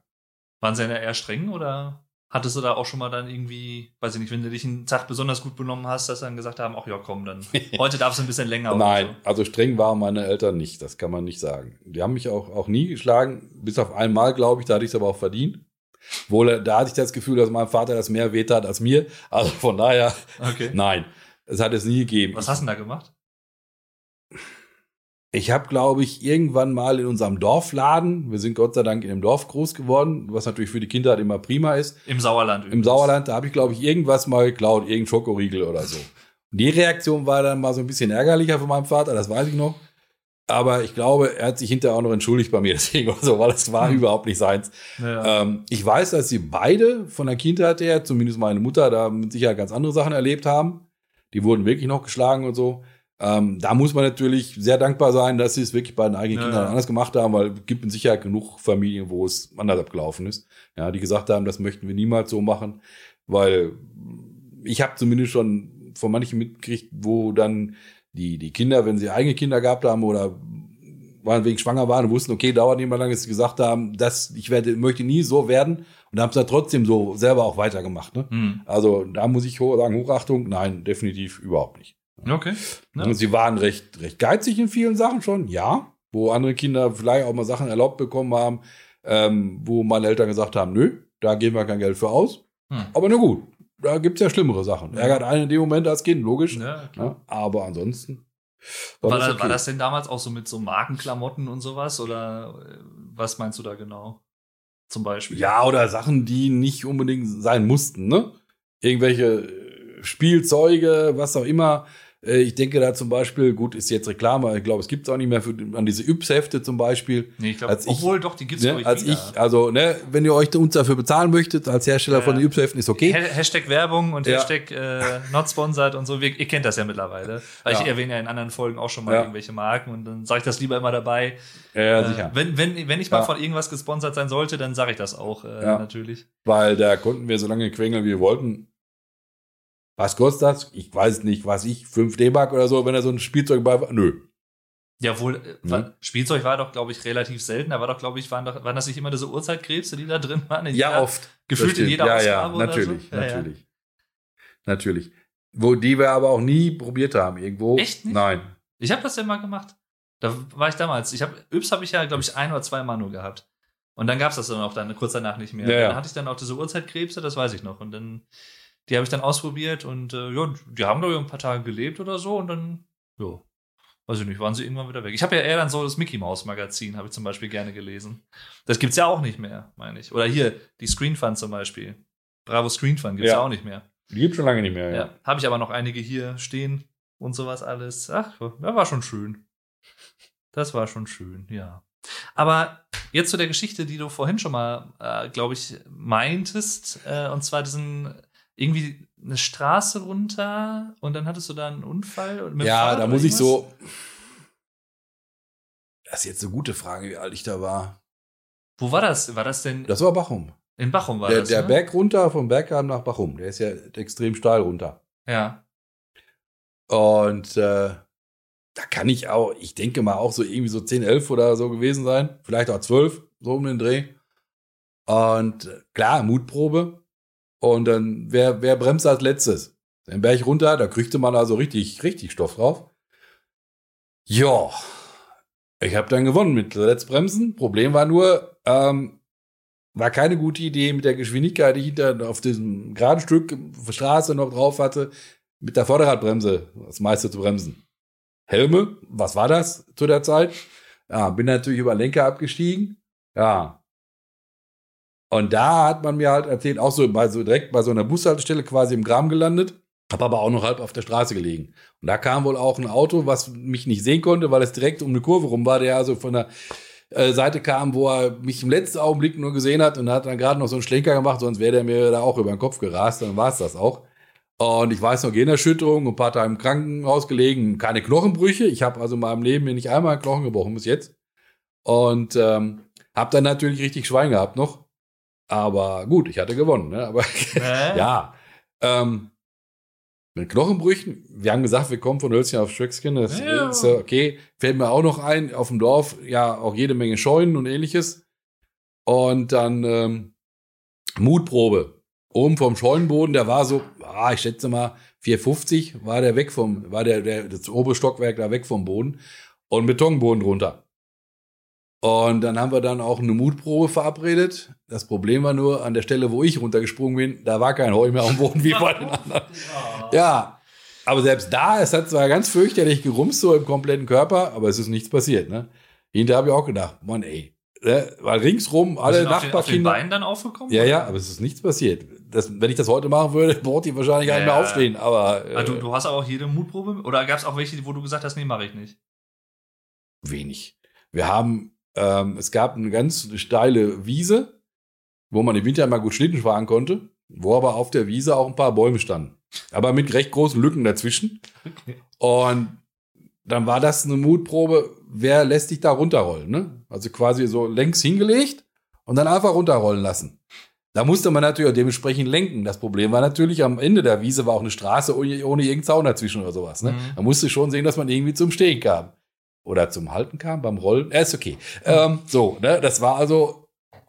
Waren sie denn eher streng oder hattest du da auch schon mal dann irgendwie, weiß ich nicht, wenn du dich einen Tag besonders gut benommen hast, dass sie dann gesagt haben, ach ja, komm, dann heute darfst du ein bisschen länger. Nein, also streng waren meine Eltern nicht, das kann man nicht sagen. Die haben mich auch, auch nie geschlagen, bis auf einmal, glaube ich, da hatte ich es aber auch verdient. Wohl, da hatte ich das Gefühl, dass mein Vater das mehr wehtat als mir. Also von daher. Okay. nein, es hat es nie gegeben. Was hast du denn da gemacht? Ich habe, glaube ich, irgendwann mal in unserem Dorfladen, wir sind Gott sei Dank in einem Dorf groß geworden, was natürlich für die Kindheit immer prima ist. Im Sauerland. Im übrigens. Sauerland, da habe ich, glaube ich, irgendwas mal geklaut, irgendein Schokoriegel oder so. Und die Reaktion war dann mal so ein bisschen ärgerlicher von meinem Vater, das weiß ich noch. Aber ich glaube, er hat sich hinterher auch noch entschuldigt bei mir, deswegen oder so, weil das war Hm. überhaupt nicht seins. Ja. Ähm, ich weiß, dass sie beide von der Kindheit her, zumindest meine Mutter, da mit Sicherheit ganz andere Sachen erlebt haben. Die wurden wirklich noch geschlagen und so. Ähm, da muss man natürlich sehr dankbar sein, dass sie es wirklich bei den eigenen Ja, Kindern ja. anders gemacht haben, weil es gibt mit Sicherheit genug Familien, wo es anders abgelaufen ist. Ja, die gesagt haben, das möchten wir niemals so machen, weil ich habe zumindest schon von manchen mitgekriegt, wo dann die, die Kinder, wenn sie eigene Kinder gehabt haben oder waren wegen schwanger waren und wussten, okay, dauert nicht mehr lange, dass sie gesagt haben, dass ich werde, möchte nie so werden und haben es dann trotzdem so selber auch weitergemacht. Ne? Hm. Also da muss ich sagen, Hochachtung, nein, definitiv überhaupt nicht. Okay. Ja. Und sie waren recht, recht geizig in vielen Sachen schon, ja. Wo andere Kinder vielleicht auch mal Sachen erlaubt bekommen haben, ähm, wo meine Eltern gesagt haben, nö, da geben wir kein Geld für aus. Hm. Aber na gut, da gibt's ja schlimmere Sachen. Ärgert einen in dem Moment als Kind, logisch. Ja. Ja, aber ansonsten War, war, das, das okay. war das denn damals auch so mit so Markenklamotten und sowas? Oder äh, was meinst du da genau? Zum Beispiel. Ja, oder Sachen, die nicht unbedingt sein mussten, ne? Irgendwelche äh, Spielzeuge, was auch immer. Äh, Ich denke da zum Beispiel, gut, ist jetzt Reklame, ich glaube, es gibt es auch nicht mehr für, an diese Yps-Hefte zum Beispiel. Nee, ich glaube, Als ich- obwohl doch, die gibt's Ne? glaub ich, Als wieder. ich, also, ne, wenn ihr euch uns dafür bezahlen möchtet, als Hersteller Ja. von den Yps-Heften, ist okay. Ha- Hashtag Werbung und Ja. Hashtag äh, not sponsored und so. Wir, ihr kennt das ja mittlerweile. Weil Ja. ich erwähne ja in anderen Folgen auch schon mal irgendwelche Marken und dann sage ich das lieber immer dabei. Ja, Äh, wenn, wenn, wenn ich mal von irgendwas gesponsert sein sollte, dann sage ich das auch äh, natürlich. Weil da konnten wir so lange quengeln, wie wir wollten. Was kostet das? Ich weiß nicht, was ich, 5 D-Mark oder so, wenn da so ein Spielzeug bei war. Nö. Ja, wohl, Mhm. Spielzeug war doch, glaube ich, relativ selten. Da war doch, glaube ich, waren, doch, waren das nicht immer diese Uhrzeitkrebse, die da drin waren? In jeder- oft. Gefühlt in jeder ja, Ausgabe Ja, oder natürlich, so? Ja, ja. natürlich. Natürlich. Wo die wir aber auch nie probiert haben, irgendwo. Echt nicht? Nein. Ich habe das ja mal gemacht. Da war ich damals. Ich habe Yps habe ich ja, glaube ich, ein oder zwei Mal nur gehabt. Und dann gab es das dann auch dann kurz danach nicht mehr. Ja, ja. Dann hatte ich dann auch diese Uhrzeitkrebse, das weiß ich noch. Und dann, die habe ich dann ausprobiert und äh, ja, die haben glaube ich ein paar Tage gelebt oder so und dann, ja, weiß ich nicht, waren sie irgendwann wieder weg. Ich habe ja eher dann so das Mickey Mouse Magazin, habe ich zum Beispiel gerne gelesen. Das gibt's ja auch nicht mehr, meine ich. Oder hier, die Screen Fun zum Beispiel. Bravo Screen Fun gibt's ja. Ja. auch nicht mehr. Die gibt schon lange nicht mehr. Ja. Ja. Habe ich aber noch einige hier stehen und sowas alles. Ach, ja, war schon schön. Das war schon schön, ja. Aber jetzt zu der Geschichte, die du vorhin schon mal, äh, glaube ich, meintest, äh, und zwar diesen irgendwie eine Straße runter und dann hattest du da einen Unfall. Ja, da muss ich so. Das ist jetzt eine gute Frage, wie alt ich da war. Wo war das? War das denn? Das war Bachum. in Bachum war der das. der ne? Berg runter, vom Berggraben nach Bachum. Der ist ja extrem steil runter. Ja. Und äh, da kann ich auch, ich denke mal auch so irgendwie so 10, 11 oder so gewesen sein. Vielleicht auch 12, so um den Dreh. Und äh, klar, Mutprobe. Und dann, wer, wer bremst als letztes? Den Berg runter, da kriegte man also richtig, richtig Stoff drauf. Ja, ich habe dann gewonnen mit Letztbremsen. Problem war nur, ähm, war keine gute Idee mit der Geschwindigkeit, die ich hinter auf diesem geraden Stück Straße noch drauf hatte, mit der Vorderradbremse das meiste zu bremsen. Helme, was war das zu der Zeit? Ja, bin natürlich über Lenker abgestiegen. Ja. Und da hat man mir halt erzählt, auch so, bei so direkt bei so einer Bushaltestelle quasi im Graben gelandet, habe aber auch noch halb auf der Straße gelegen. Und da kam wohl auch ein Auto, was mich nicht sehen konnte, weil es direkt um eine Kurve rum war, der also von der äh, Seite kam, wo er mich im letzten Augenblick nur gesehen hat und hat dann gerade noch so einen Schlenker gemacht, sonst wäre der mir da auch über den Kopf gerast, dann war es das auch. Und ich weiß noch, Gehirnerschütterung, ein paar Tage im Krankenhaus gelegen, keine Knochenbrüche. Ich habe also in meinem Leben mir nicht einmal einen Knochen gebrochen bis jetzt. Und ähm, habe dann natürlich richtig Schwein gehabt noch. Aber gut, ich hatte gewonnen. Ne? Aber Äh? ja, ähm, mit Knochenbrüchen, wir haben gesagt, wir kommen von Hölzchen auf Stöckskin, das Ja. ist okay. Fällt mir auch noch ein, auf dem Dorf, ja, auch jede Menge Scheunen und ähnliches. Und dann ähm, Mutprobe. Oben vom Scheunenboden, der war so, ah, ich schätze mal, 450 war der weg vom, war der, der, das obere Stockwerk da weg vom Boden und Betonboden drunter. Und dann haben wir dann auch eine Mutprobe verabredet. Das Problem war nur, an der Stelle, wo ich runtergesprungen bin, da war kein Heu mehr am Boden wie bei den anderen. Ja, aber selbst da, es hat zwar ganz fürchterlich gerumst, so im kompletten Körper, aber es ist nichts passiert. Ne? Hinterher habe ich auch gedacht, Mann, ey, ne? weil ringsrum alle Sind auf den, Nachbarkinder. Beinen dann aufgekommen? Ja, ja, aber es ist nichts passiert. Das, wenn ich das heute machen würde, braucht die wahrscheinlich gar nicht mehr aufstehen. Aber äh, du, du hast aber auch jede Mutprobe? Oder gab es auch welche, wo du gesagt hast, nee, mache ich nicht? wenig. Wir haben, ähm, es gab eine ganz steile Wiese, wo man im Winter mal gut Schlitten fahren konnte, wo aber auf der Wiese auch ein paar Bäume standen. Aber mit recht großen Lücken dazwischen. Okay. Und dann war das eine Mutprobe, wer lässt dich da runterrollen, ne? Also quasi so längs hingelegt und dann einfach runterrollen lassen. Da musste man natürlich auch dementsprechend lenken. Das Problem war natürlich, am Ende der Wiese war auch eine Straße ohne, ohne irgendeinen Zaun dazwischen oder sowas. Ne? Mhm. Man musste schon sehen, dass man irgendwie zum Stehen kam. Oder zum Halten kam beim Rollen. Äh, ist okay. Mhm. Ähm, so, ne? Das war also,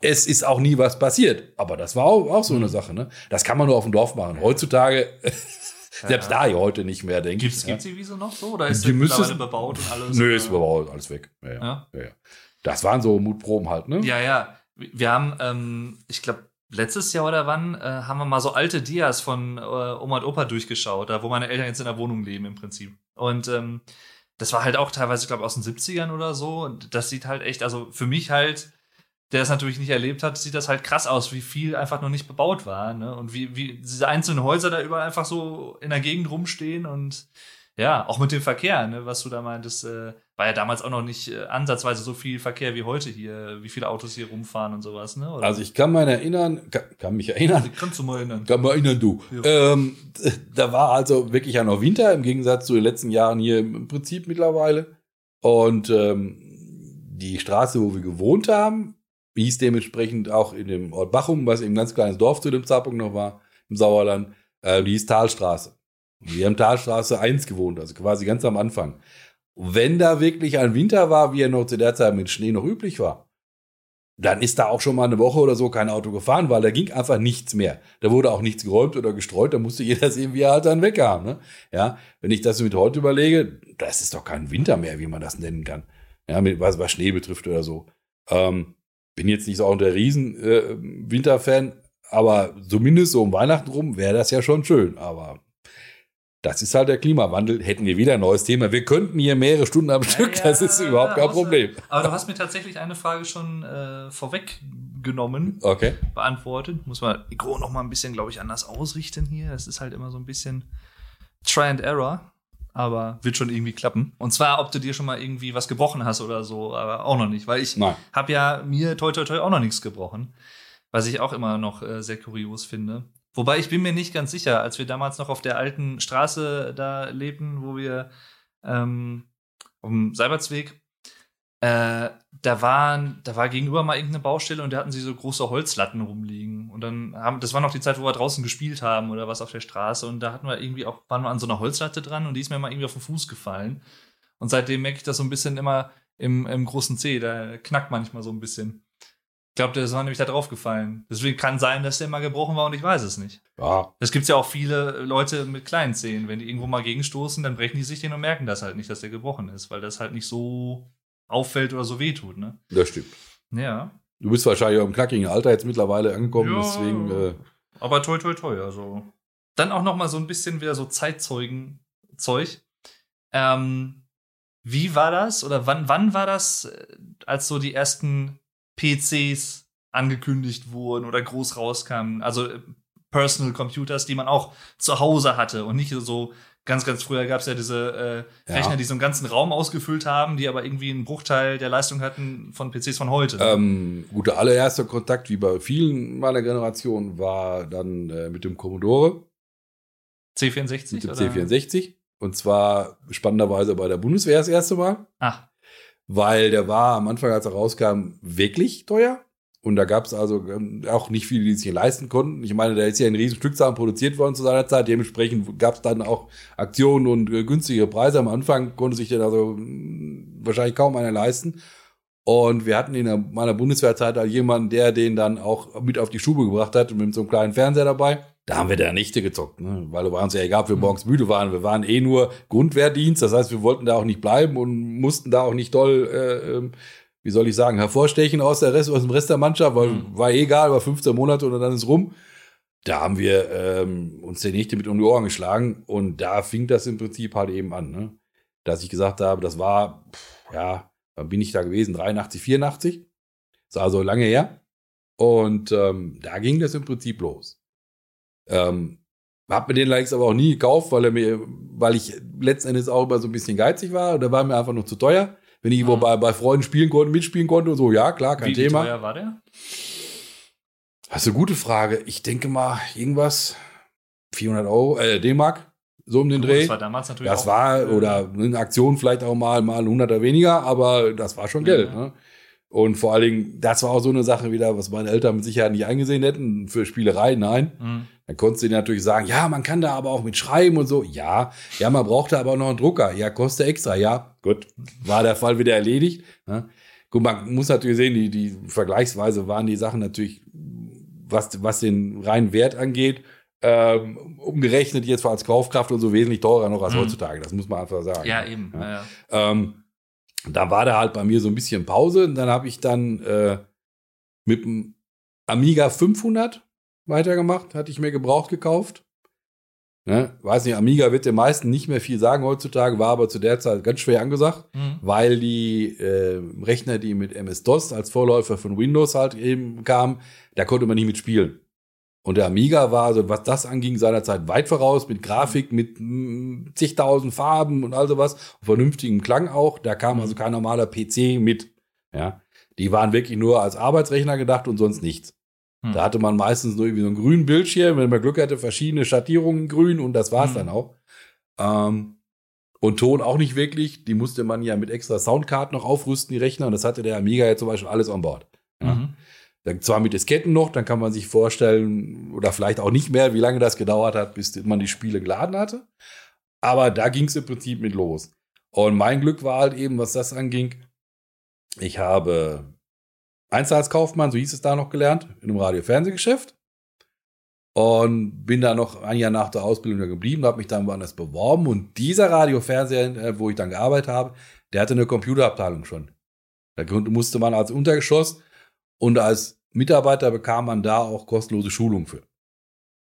es ist auch nie was passiert. Aber das war auch, auch so eine mhm. Sache. Ne? Das kann man nur auf dem Dorf machen. Heutzutage Selbst ja. da ja heute nicht mehr, denke ich. Gibt es die Wiese noch so? Oder ist die mittlerweile bebaut und alles? Nö, ist bebaut, alles weg. Ja, ja. ja. Das waren so Mutproben halt, ne? Ja, ja. Wir haben, ähm, ich glaube, letztes Jahr oder wann, äh, haben wir mal so alte Dias von äh, Oma und Opa durchgeschaut, da wo meine Eltern jetzt in der Wohnung leben im Prinzip. Und ähm, das war halt auch teilweise, ich glaube, aus den 70ern oder so. Und das sieht halt echt, also für mich halt der es natürlich nicht erlebt hat, sieht das halt krass aus, wie viel einfach noch nicht bebaut war. Ne? Und wie, wie diese einzelnen Häuser da überall einfach so in der Gegend rumstehen und ja, auch mit dem Verkehr, ne, was du da meintest, äh, war ja damals auch noch nicht äh, ansatzweise so viel Verkehr wie heute hier, wie viele Autos hier rumfahren und sowas, ne? Oder? Also ich kann mich erinnern, kann, kann, mich erinnern. Kannst du mal erinnern. Kann mich erinnern, du. Ja. Ähm, da war also wirklich ja noch Winter, im Gegensatz zu den letzten Jahren hier im Prinzip mittlerweile. Und ähm, die Straße, wo wir gewohnt haben, hieß dementsprechend auch in dem Ort Bachum, was eben ein ganz kleines Dorf zu dem Zeitpunkt noch war, im Sauerland, äh, die hieß Talstraße. Und wir haben Talstraße 1 gewohnt, also quasi ganz am Anfang. Wenn da wirklich ein Winter war, wie er noch zu der Zeit mit Schnee noch üblich war, dann ist da auch schon mal eine Woche oder so kein Auto gefahren, weil da ging einfach nichts mehr. Da wurde auch nichts geräumt oder gestreut, da musste jeder sehen, wie er halt dann wegkam. Ne? Ja, wenn ich das mit heute überlege, das ist doch kein Winter mehr, wie man das nennen kann. Ja, mit, was, was Schnee betrifft oder so. Ähm, bin jetzt nicht so auch der riesen äh, Winterfan, aber zumindest so um Weihnachten rum wäre das ja schon schön. Aber das ist halt der Klimawandel. Hätten wir wieder ein neues Thema. Wir könnten hier mehrere Stunden am Stück, ja, das ist überhaupt kein Problem. Aber du hast mir tatsächlich eine Frage schon äh, vorweggenommen, okay. beantwortet. Muss man Mikro noch mal ein bisschen, glaube ich, anders ausrichten hier. Das ist halt immer so ein bisschen Try and Error aber wird schon irgendwie klappen. Und zwar, ob du dir schon mal irgendwie was gebrochen hast oder so, aber auch noch nicht, weil ich habe ja mir toi toi toi auch noch nichts gebrochen, was ich auch immer noch äh, sehr kurios finde. Wobei ich bin mir nicht ganz sicher, als wir damals noch auf der alten Straße da lebten, wo wir ähm, auf dem Seibertsweg äh, da waren, da war gegenüber mal irgendeine Baustelle und da hatten sie so große Holzlatten rumliegen. Und dann haben, das war noch die Zeit, wo wir draußen gespielt haben oder was auf der Straße. Und da hatten wir irgendwie auch, waren wir an so einer Holzlatte dran und die ist mir mal irgendwie auf den Fuß gefallen. Und seitdem merke ich das so ein bisschen immer im, im großen C. Da knackt manchmal so ein bisschen. Ich glaube, das war nämlich da drauf gefallen. Deswegen kann sein, dass der mal gebrochen war und ich weiß es nicht. Ja. Es gibt ja auch viele Leute mit kleinen Zehen. Wenn die irgendwo mal gegenstoßen, dann brechen die sich den und merken das halt nicht, dass der gebrochen ist, weil das halt nicht so auffällt oder so wehtut. Ne? Das stimmt. Ja. Du bist wahrscheinlich auch im knackigen Alter jetzt mittlerweile angekommen, ja, deswegen. Äh aber toi, toi, toi. Also. Dann auch noch mal so ein bisschen wieder so Zeitzeugen-Zeug. Ähm, wie war das oder wann, wann war das, äh, als so die ersten PCs angekündigt wurden oder groß rauskamen? Also äh, Personal Computers, die man auch zu Hause hatte und nicht so Ganz, ganz früher gab es ja diese äh, Rechner, ja. die so einen ganzen Raum ausgefüllt haben, die aber irgendwie einen Bruchteil der Leistung hatten von PCs von heute. Ähm, gut, der allererste Kontakt, wie bei vielen meiner Generation, war dann äh, mit dem Commodore. C64? Mit dem oder? C64. Und zwar spannenderweise bei der Bundeswehr das erste Mal. Ach. Weil der war am Anfang, als er rauskam, wirklich teuer. Und da gab es also ähm, auch nicht viele, die sich leisten konnten. Ich meine, da ist ja ein riesen Stückzahl produziert worden zu seiner Zeit. Dementsprechend gab es dann auch Aktionen und äh, günstige Preise. Am Anfang konnte sich dann also hm, wahrscheinlich kaum einer leisten. Und wir hatten in der, meiner Bundeswehrzeit halt jemanden, der den dann auch mit auf die Stube gebracht hat und mit so einem kleinen Fernseher dabei. Da haben wir da Nächte gezockt, ne? weil war uns ja egal, ob wir mhm. morgens müde waren. Wir waren eh nur Grundwehrdienst, das heißt, wir wollten da auch nicht bleiben und mussten da auch nicht doll äh, ähm, wie soll ich sagen, hervorstechen aus, der Rest, aus dem Rest der Mannschaft, weil mhm. war eh egal, war 15 Monate und dann ist rum. Da haben wir ähm, uns die Nächte mit um die Ohren geschlagen und da fing das im Prinzip halt eben an, ne? dass ich gesagt habe, das war, pff, ja, wann bin ich da gewesen? 83, 84. Das war so lange her. Und ähm, da ging das im Prinzip los. Ähm, hab mir den Likes aber auch nie gekauft, weil er mir, weil ich letzten Endes auch immer so ein bisschen geizig war. Da war mir einfach nur zu teuer. Wenn ich irgendwo bei, bei Freunden spielen konnte, mitspielen konnte und so, ja, klar, kein wie, Thema. Wie teuer war der? Das ist eine gute Frage. Ich denke mal, irgendwas 400 Euro, äh, D-Mark. so um den Oh, Dreh. Das war damals natürlich Das auch, war, äh, oder eine Aktion vielleicht auch mal, mal ein Hunderter weniger, aber das war schon Ja. Geld. Ne? Und vor allen Dingen, das war auch so eine Sache wieder, was meine Eltern mit Sicherheit nicht eingesehen hätten, für Spielerei, nein. Mhm. Dann konntest du dir natürlich sagen, ja, man kann da aber auch mit schreiben und so. Ja, ja, man brauchte aber auch noch einen Drucker. Ja, kostet extra. Ja, gut, war der Fall wieder erledigt. Ne? Gut, man muss natürlich sehen, die, die vergleichsweise waren die Sachen natürlich, was, was den reinen Wert angeht, ähm, umgerechnet jetzt als Kaufkraft und so wesentlich teurer noch als Mhm. heutzutage. Das muss man einfach sagen. Ja, eben. Ja. Ja. Ja. Ähm, da war da halt bei mir so ein bisschen Pause. Und dann habe ich dann äh, mit dem Amiga 500 weitergemacht. Hatte ich mir gebraucht gekauft. Ne? Weiß nicht, Amiga wird den meisten nicht mehr viel sagen heutzutage, war aber zu der Zeit ganz schwer angesagt, Mhm. weil die äh, Rechner, die mit MS-DOS als Vorläufer von Windows halt eben kamen, da konnte man nicht mitspielen. Und der Amiga war, also was das anging, seinerzeit weit voraus mit Grafik, mit mm, zigtausend Farben und all sowas, vernünftigem Klang auch. Da kam also kein normaler PC mit. Ja, die waren wirklich nur als Arbeitsrechner gedacht und sonst nichts. Hm. Da hatte man meistens nur irgendwie so einen grünen Bildschirm, wenn man Glück hatte, verschiedene Schattierungen grün und das war's Hm. dann auch. Ähm, und Ton auch nicht wirklich. Die musste man ja mit extra Soundkarten noch aufrüsten, die Rechner. Und das hatte der Amiga ja zum Beispiel alles an Bord. Ja. Mhm. Dann zwar mit Disketten noch, dann kann man sich vorstellen, oder vielleicht auch nicht mehr, wie lange das gedauert hat, bis man die Spiele geladen hatte. Aber da ging es im Prinzip mit los. Und mein Glück war halt eben, was das anging, ich habe Einzelhandelskaufmann, so hieß es da noch gelernt, in einem Radio-Fernsehgeschäft. Und bin da noch ein Jahr nach der Ausbildung geblieben, habe mich dann woanders beworben. Und dieser Radio-Fernseher, äh, wo ich dann gearbeitet habe, der hatte eine Computerabteilung schon. Da musste man als Untergeschoss und als Mitarbeiter bekam man da auch kostenlose Schulung für.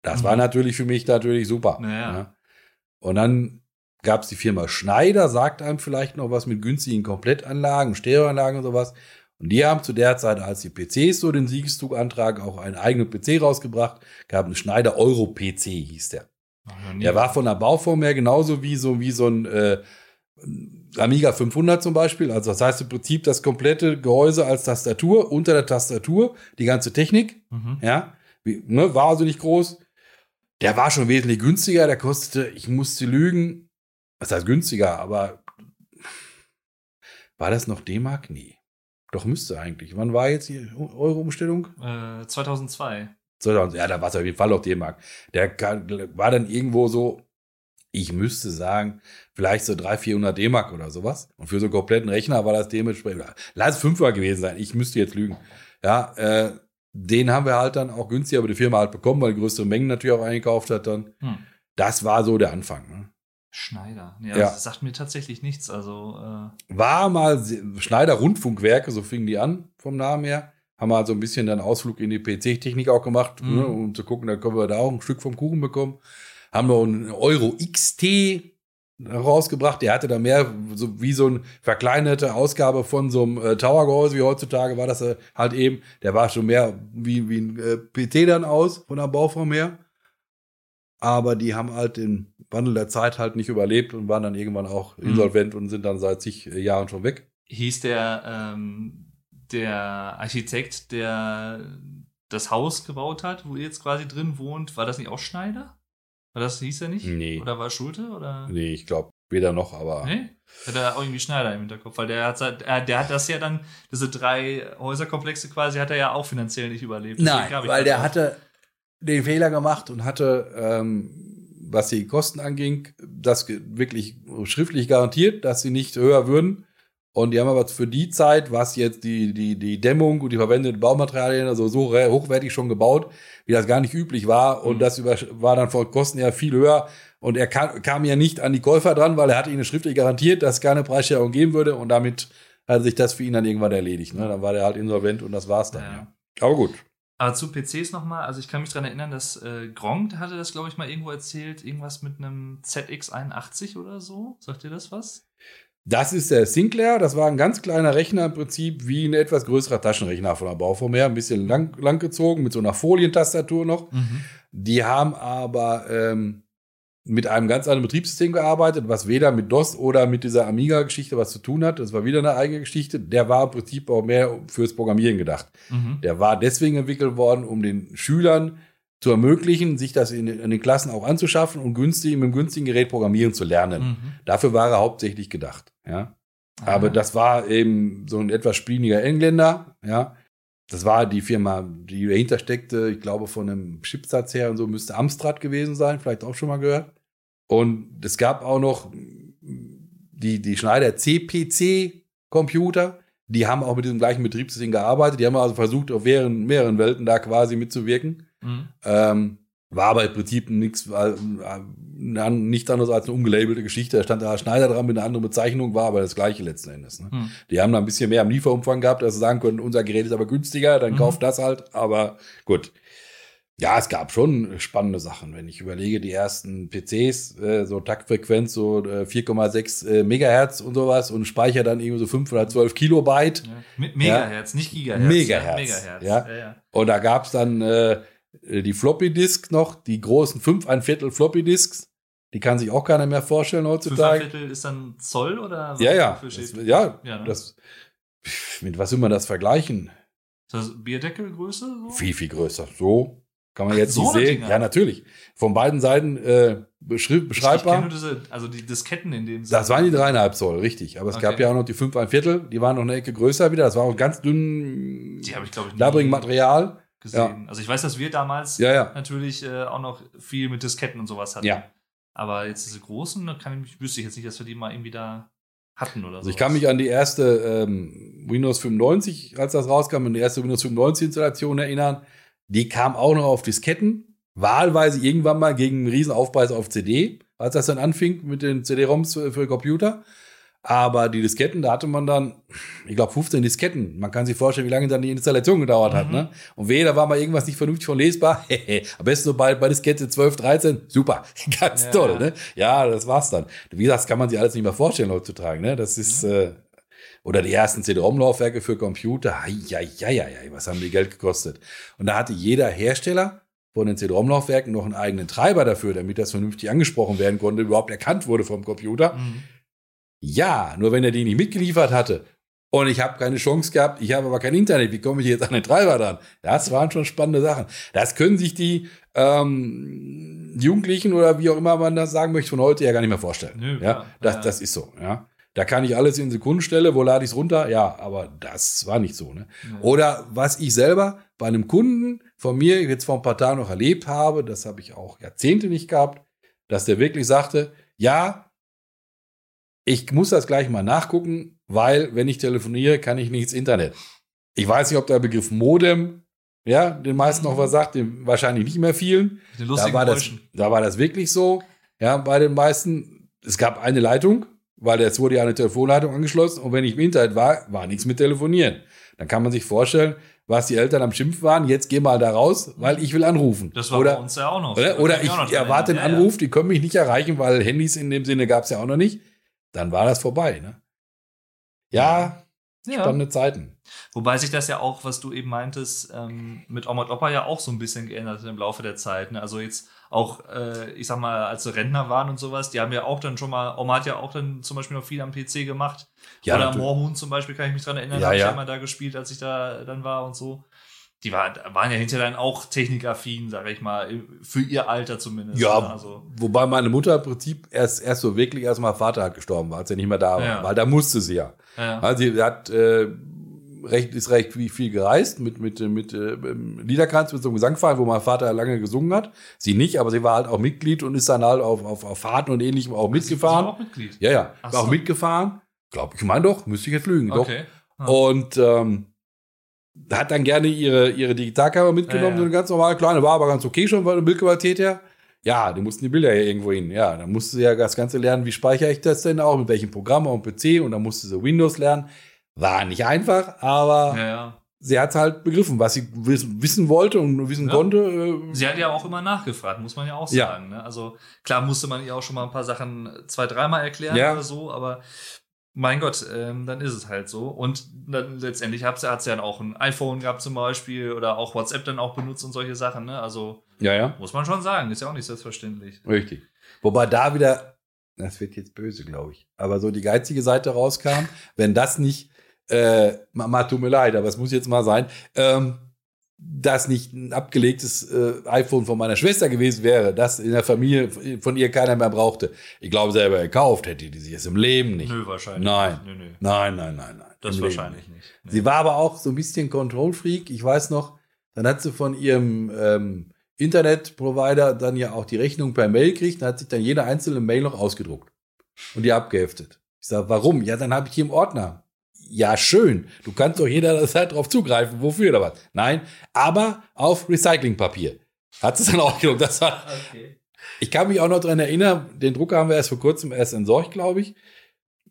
Das Mhm. war natürlich für mich natürlich super. Naja. Ja. Und dann gab es die Firma Schneider, sagt einem vielleicht noch was mit günstigen Komplettanlagen, Stereoanlagen und sowas. Und die haben zu der Zeit, als die PCs so den Siegeszug antragen, auch einen eigenen PC rausgebracht. Gab einen Schneider Euro PC, hieß der. Der war von der Bauform her genauso wie so, wie so ein äh, Amiga 500 zum Beispiel. Also das heißt im Prinzip das komplette Gehäuse als Tastatur, unter der Tastatur die ganze Technik. Mhm. Ja, wie, ne, war also nicht groß. Der war schon wesentlich günstiger. Der kostete, ich musste lügen, was heißt günstiger, aber war das noch D-Mark? Nee. Doch müsste eigentlich. Wann war jetzt die Euro-Umstellung? Äh, 2002. 2000, ja, da war es auf jeden Fall noch D-Mark. Der war dann irgendwo so, ich müsste sagen, vielleicht so 300, 400 D-Mark oder sowas. Und für so einen kompletten Rechner war das dementsprechend, lass es fünfmal gewesen sein. Ich müsste jetzt lügen. Ja, äh, den haben wir halt dann auch günstiger über die Firma halt bekommen, weil die größere Mengen natürlich auch eingekauft hat dann. Hm. Das war so der Anfang. Ne? Schneider. Ja, Ja. Das sagt mir tatsächlich nichts. Also, äh, War mal Schneider Rundfunkwerke, so fingen die an vom Namen her. Haben wir also ein bisschen dann Ausflug in die PC-Technik auch gemacht, Mhm. ne, um zu gucken, da können wir da auch ein Stück vom Kuchen bekommen. Haben noch einen Euro XT rausgebracht. Der hatte da mehr so wie so eine verkleinerte Ausgabe von so einem äh, Tower-Gehäuse wie heutzutage war das äh, halt eben. Der war schon mehr wie, wie ein äh, PC dann aus von der Bauform her. Aber die haben halt den Wandel der Zeit halt nicht überlebt und waren dann irgendwann auch Mhm. insolvent und sind dann seit zig äh, Jahren schon weg. hieß der, ähm, der Architekt, der das Haus gebaut hat, wo ihr jetzt quasi drin wohnt, war das nicht auch Schneider? Das, hieß er nicht? Nee. Oder war Schulte? Oder? Nee, ich glaube weder noch, aber Nee? Hat er auch irgendwie Schneider im Hinterkopf, weil der hat, äh, der hat das ja dann, diese drei Häuserkomplexe quasi, hat er ja auch finanziell nicht überlebt. Nein, weil der auch. hatte den Fehler gemacht und hatte, ähm, was die Kosten anging, das wirklich schriftlich garantiert, dass sie nicht höher würden. Und die haben aber für die Zeit, was jetzt die, die, die Dämmung und die verwendeten Baumaterialien, also so hochwertig schon gebaut, wie das gar nicht üblich war. Und Mhm. das über, war dann von Kosten her viel höher. Und er kam, kam ja nicht an die Käufer dran, weil er hatte ihnen schriftlich garantiert, dass es keine Preissteigerung geben würde. Und damit hat sich das für ihn dann irgendwann erledigt. Ne? Dann war der halt insolvent und das war's dann. Ja. Ja. Aber gut. Aber zu PCs nochmal, also ich kann mich daran erinnern, dass äh, Gronk hatte das, glaube ich, mal irgendwo erzählt, irgendwas mit einem ZX81 oder so. Sagt ihr das was? Das ist der Sinclair. Das war ein ganz kleiner Rechner im Prinzip, wie ein etwas größerer Taschenrechner von der Bauform her. Ein bisschen lang, lang gezogen, mit so einer Folientastatur noch. Die haben aber ähm, mit einem ganz anderen Betriebssystem gearbeitet, was weder mit DOS oder mit dieser Amiga-Geschichte was zu tun hat. Das war wieder eine eigene Geschichte. Der war im Prinzip auch mehr fürs Programmieren gedacht. Mhm. Der war deswegen entwickelt worden, um den Schülern zu ermöglichen, sich das in, in den Klassen auch anzuschaffen und günstig mit einem günstigen Gerät programmieren zu lernen. Mhm. Dafür war er hauptsächlich gedacht. Ja. Aber Ah. das war eben so ein etwas spieliger Engländer, ja. Das war die Firma, die dahinter steckte, ich glaube, von einem Chipsatz her und so müsste Amstrad gewesen sein, vielleicht auch schon mal gehört. Und es gab auch noch die, die Schneider CPC-Computer, die haben auch mit diesem gleichen Betriebssystem gearbeitet. Die haben also versucht, auf mehreren, mehreren Welten da quasi mitzuwirken. Mhm. Ähm, war aber im Prinzip nichts, nicht anderes als eine umgelabelte Geschichte. Da stand da Schneider dran mit einer anderen Bezeichnung, war aber das gleiche letzten Endes. Ne? Mhm. Die haben da ein bisschen mehr am Lieferumfang gehabt, dass sie sagen können, unser Gerät ist aber günstiger, dann Mhm. kauft das halt. Aber gut. Ja, es gab schon spannende Sachen. Wenn ich überlege, die ersten PCs, äh, so Taktfrequenz, so äh, 4,6 äh, Megahertz und sowas und Speicher dann irgendwie so 5 oder 12 Kilobyte. Ja. Mit Megahertz, nicht Gigahertz. Megahertz, Megahertz. ja. Ja, ja. Und da gab's dann äh, die Floppy Disk noch, die großen 5 ein Viertel Floppy Disks. Die kann sich auch keiner mehr vorstellen Fünf heutzutage. Viertel ist dann Zoll oder was Ja, ja. Das, ja, Ja, ne? das, mit was will man das vergleichen? Ist das Bierdeckelgröße? So? Viel, viel größer. So kann man Ach, jetzt so nicht sehen. Dinger. Ja, natürlich. Von beiden Seiten äh, beschreibbar. nur diese, also die Disketten in denen. Das waren die dreieinhalb Zoll, richtig. Aber es gab Okay. ja auch noch die fünf ein Viertel. Die waren noch eine Ecke größer wieder. Das war auch ganz dünn, Die habe ich, glaube ich, nie labrigen Material. Gesehen. Also ich weiß, dass wir damals Ja, ja. natürlich äh, auch noch viel mit Disketten und sowas hatten. Ja. Aber jetzt diese großen, da kann ich wüsste ich jetzt nicht, dass wir die mal irgendwie da hatten oder so. Also ich kann mich an die erste ähm, Windows 95, als das rauskam, an die erste Windows 95 Installation erinnern. Die kam auch noch auf Disketten. Wahlweise irgendwann mal gegen einen riesen Aufpreis auf CD, als das dann anfing mit den CD-ROMs für, für Computer. Aber die Disketten, da hatte man dann, ich glaube, 15 Disketten. Man kann sich vorstellen, wie lange dann die Installation gedauert hat. Mhm. Ne? Und wehe, da war mal irgendwas nicht vernünftig von lesbar. Am besten so bei, Diskette 12, 13. Super, ganz Ja. toll. Ne? Ja, das war's dann. Wie gesagt, das kann man sich alles nicht mehr vorstellen heutzutage. Ne? Das ist, äh, oder die ersten CD-ROM-Laufwerke für Computer. Eieieiei, was haben die Geld gekostet? Und da hatte jeder Hersteller von den CD-ROM-Laufwerken noch einen eigenen Treiber dafür, damit das vernünftig angesprochen werden konnte, überhaupt erkannt wurde vom Computer. Mhm. Ja, nur wenn er die nicht mitgeliefert hatte und ich habe keine Chance gehabt, ich habe aber kein Internet, wie komme ich jetzt an den Treiber dran? Das waren schon spannende Sachen. Das können sich die ähm, Jugendlichen oder wie auch immer man das sagen möchte, von heute ja gar nicht mehr vorstellen. Nö, ja, das, Ja. das ist so. Ja. Da kann ich alles in Sekundenstelle, wo lade ich es runter? Ja, aber das war nicht so. Ne? Ja. Oder was ich selber bei einem Kunden von mir jetzt vor ein paar Tagen noch erlebt habe, das habe ich auch Jahrzehnte nicht gehabt, dass der wirklich sagte, ja, ich muss das gleich mal nachgucken, weil wenn ich telefoniere, kann ich nicht ins Internet. Ich weiß nicht, ob der Begriff Modem, ja, den meisten noch was sagt, dem wahrscheinlich nicht mehr vielen. Da war, das, da war das wirklich so, ja, bei den meisten. Es gab eine Leitung, weil jetzt wurde ja eine Telefonleitung angeschlossen und wenn ich im Internet war, war nichts mit Telefonieren. Dann kann man sich vorstellen, was die Eltern am Schimpf waren, jetzt geh mal da raus, weil ich will anrufen. Das war oder, bei uns ja auch noch. oder, oder ich noch dran erwarte einen. Anruf, die können mich nicht erreichen, weil Handys in dem Sinne gab es ja auch noch nicht. Dann war das vorbei. Ne? Ja, Ja, spannende Zeiten. Wobei sich das ja auch, was du eben meintest, ähm, mit Oma und Opa ja auch so ein bisschen geändert hat im Laufe der Zeit. Ne? Also jetzt auch, äh, ich sag mal, als sie Rentner waren und sowas, die haben ja auch dann schon mal, Oma hat ja auch dann zum Beispiel noch viel am PC gemacht. Ja, Oder natürlich. Moorhuhn zum Beispiel, kann ich mich dran erinnern, Ja, habe ich ja. ja immer da gespielt, als ich da dann war und so. Die war, waren ja hinterher dann auch technikaffin, sage ich mal, für ihr Alter zumindest. Ja, ne? also wobei meine Mutter im Prinzip erst, erst so wirklich erst mal Vater hat gestorben war, als er nicht mehr da war. Ja. Weil da musste sie ja. ja. Also sie hat äh, recht, ist recht viel, viel gereist mit, mit, mit äh, Liederkranz mit so einem Gesangverein, wo mein Vater lange gesungen hat. Sie nicht, aber sie war halt auch Mitglied und ist dann halt auf, auf, auf Fahrten und ähnlichem auch Sie mitgefahren. war auch Mitglied. Ja, ja, Ach war auch so. mitgefahren. Glaube ich, meine doch, müsste ich jetzt lügen. Okay. Doch. Und ähm, hat dann gerne ihre, ihre Digitalkamera mitgenommen, Ja, so eine ganz normale kleine, war aber ganz okay schon von der Bildqualität her. Ja, die mussten die Bilder ja irgendwo hin. Ja, dann musste sie ja das Ganze lernen, wie speichere ich das denn auch, mit welchem Programm auf dem PC und dann musste sie Windows lernen. War nicht einfach, aber Ja, ja. sie hat halt begriffen, was sie wiss, wissen wollte und wissen konnte. äh, Sie hat ja auch immer nachgefragt, muss man ja auch sagen. Ne? Also klar musste man ihr auch schon mal ein paar Sachen zwei, dreimal erklären Ja. oder so, aber mein Gott, ähm, dann ist es halt so. Und dann letztendlich hat sie, sie dann auch ein iPhone gehabt zum Beispiel oder auch WhatsApp dann auch benutzt und solche Sachen. Ne? Also ja, ja, muss man schon sagen, ist ja auch nicht selbstverständlich. richtig. Wobei da wieder, das wird jetzt böse, glaube ich, aber so die geizige Seite rauskam, wenn das nicht, äh, Mama, tut mir leid, aber es muss jetzt mal sein, ähm, das nicht ein abgelegtes äh, iPhone von meiner Schwester gewesen wäre, das in der Familie von ihr keiner mehr brauchte. Ich glaube, selber gekauft hätte die sich es im Leben nicht. Nö, wahrscheinlich. Nein. Nö, nö. Nein, nein, nein, nein. Das Im Leben wahrscheinlich nicht. Nee. Sie war aber auch so ein bisschen Control-Freak. Ich weiß noch, dann hat sie von ihrem ähm, Internetprovider dann ja auch die Rechnung per Mail gekriegt. Dann hat sich dann jede einzelne Mail noch ausgedruckt und die abgeheftet. Ich sage, warum? Ja, dann habe ich hier im Ordner. Ja, schön. Du kannst doch jederzeit drauf zugreifen. Wofür oder was? Nein, aber auf Recyclingpapier. Hat sie dann auch gedruckt. Das war, Okay. ich kann mich auch noch dran erinnern, den Drucker haben wir erst vor kurzem erst entsorgt, glaube ich.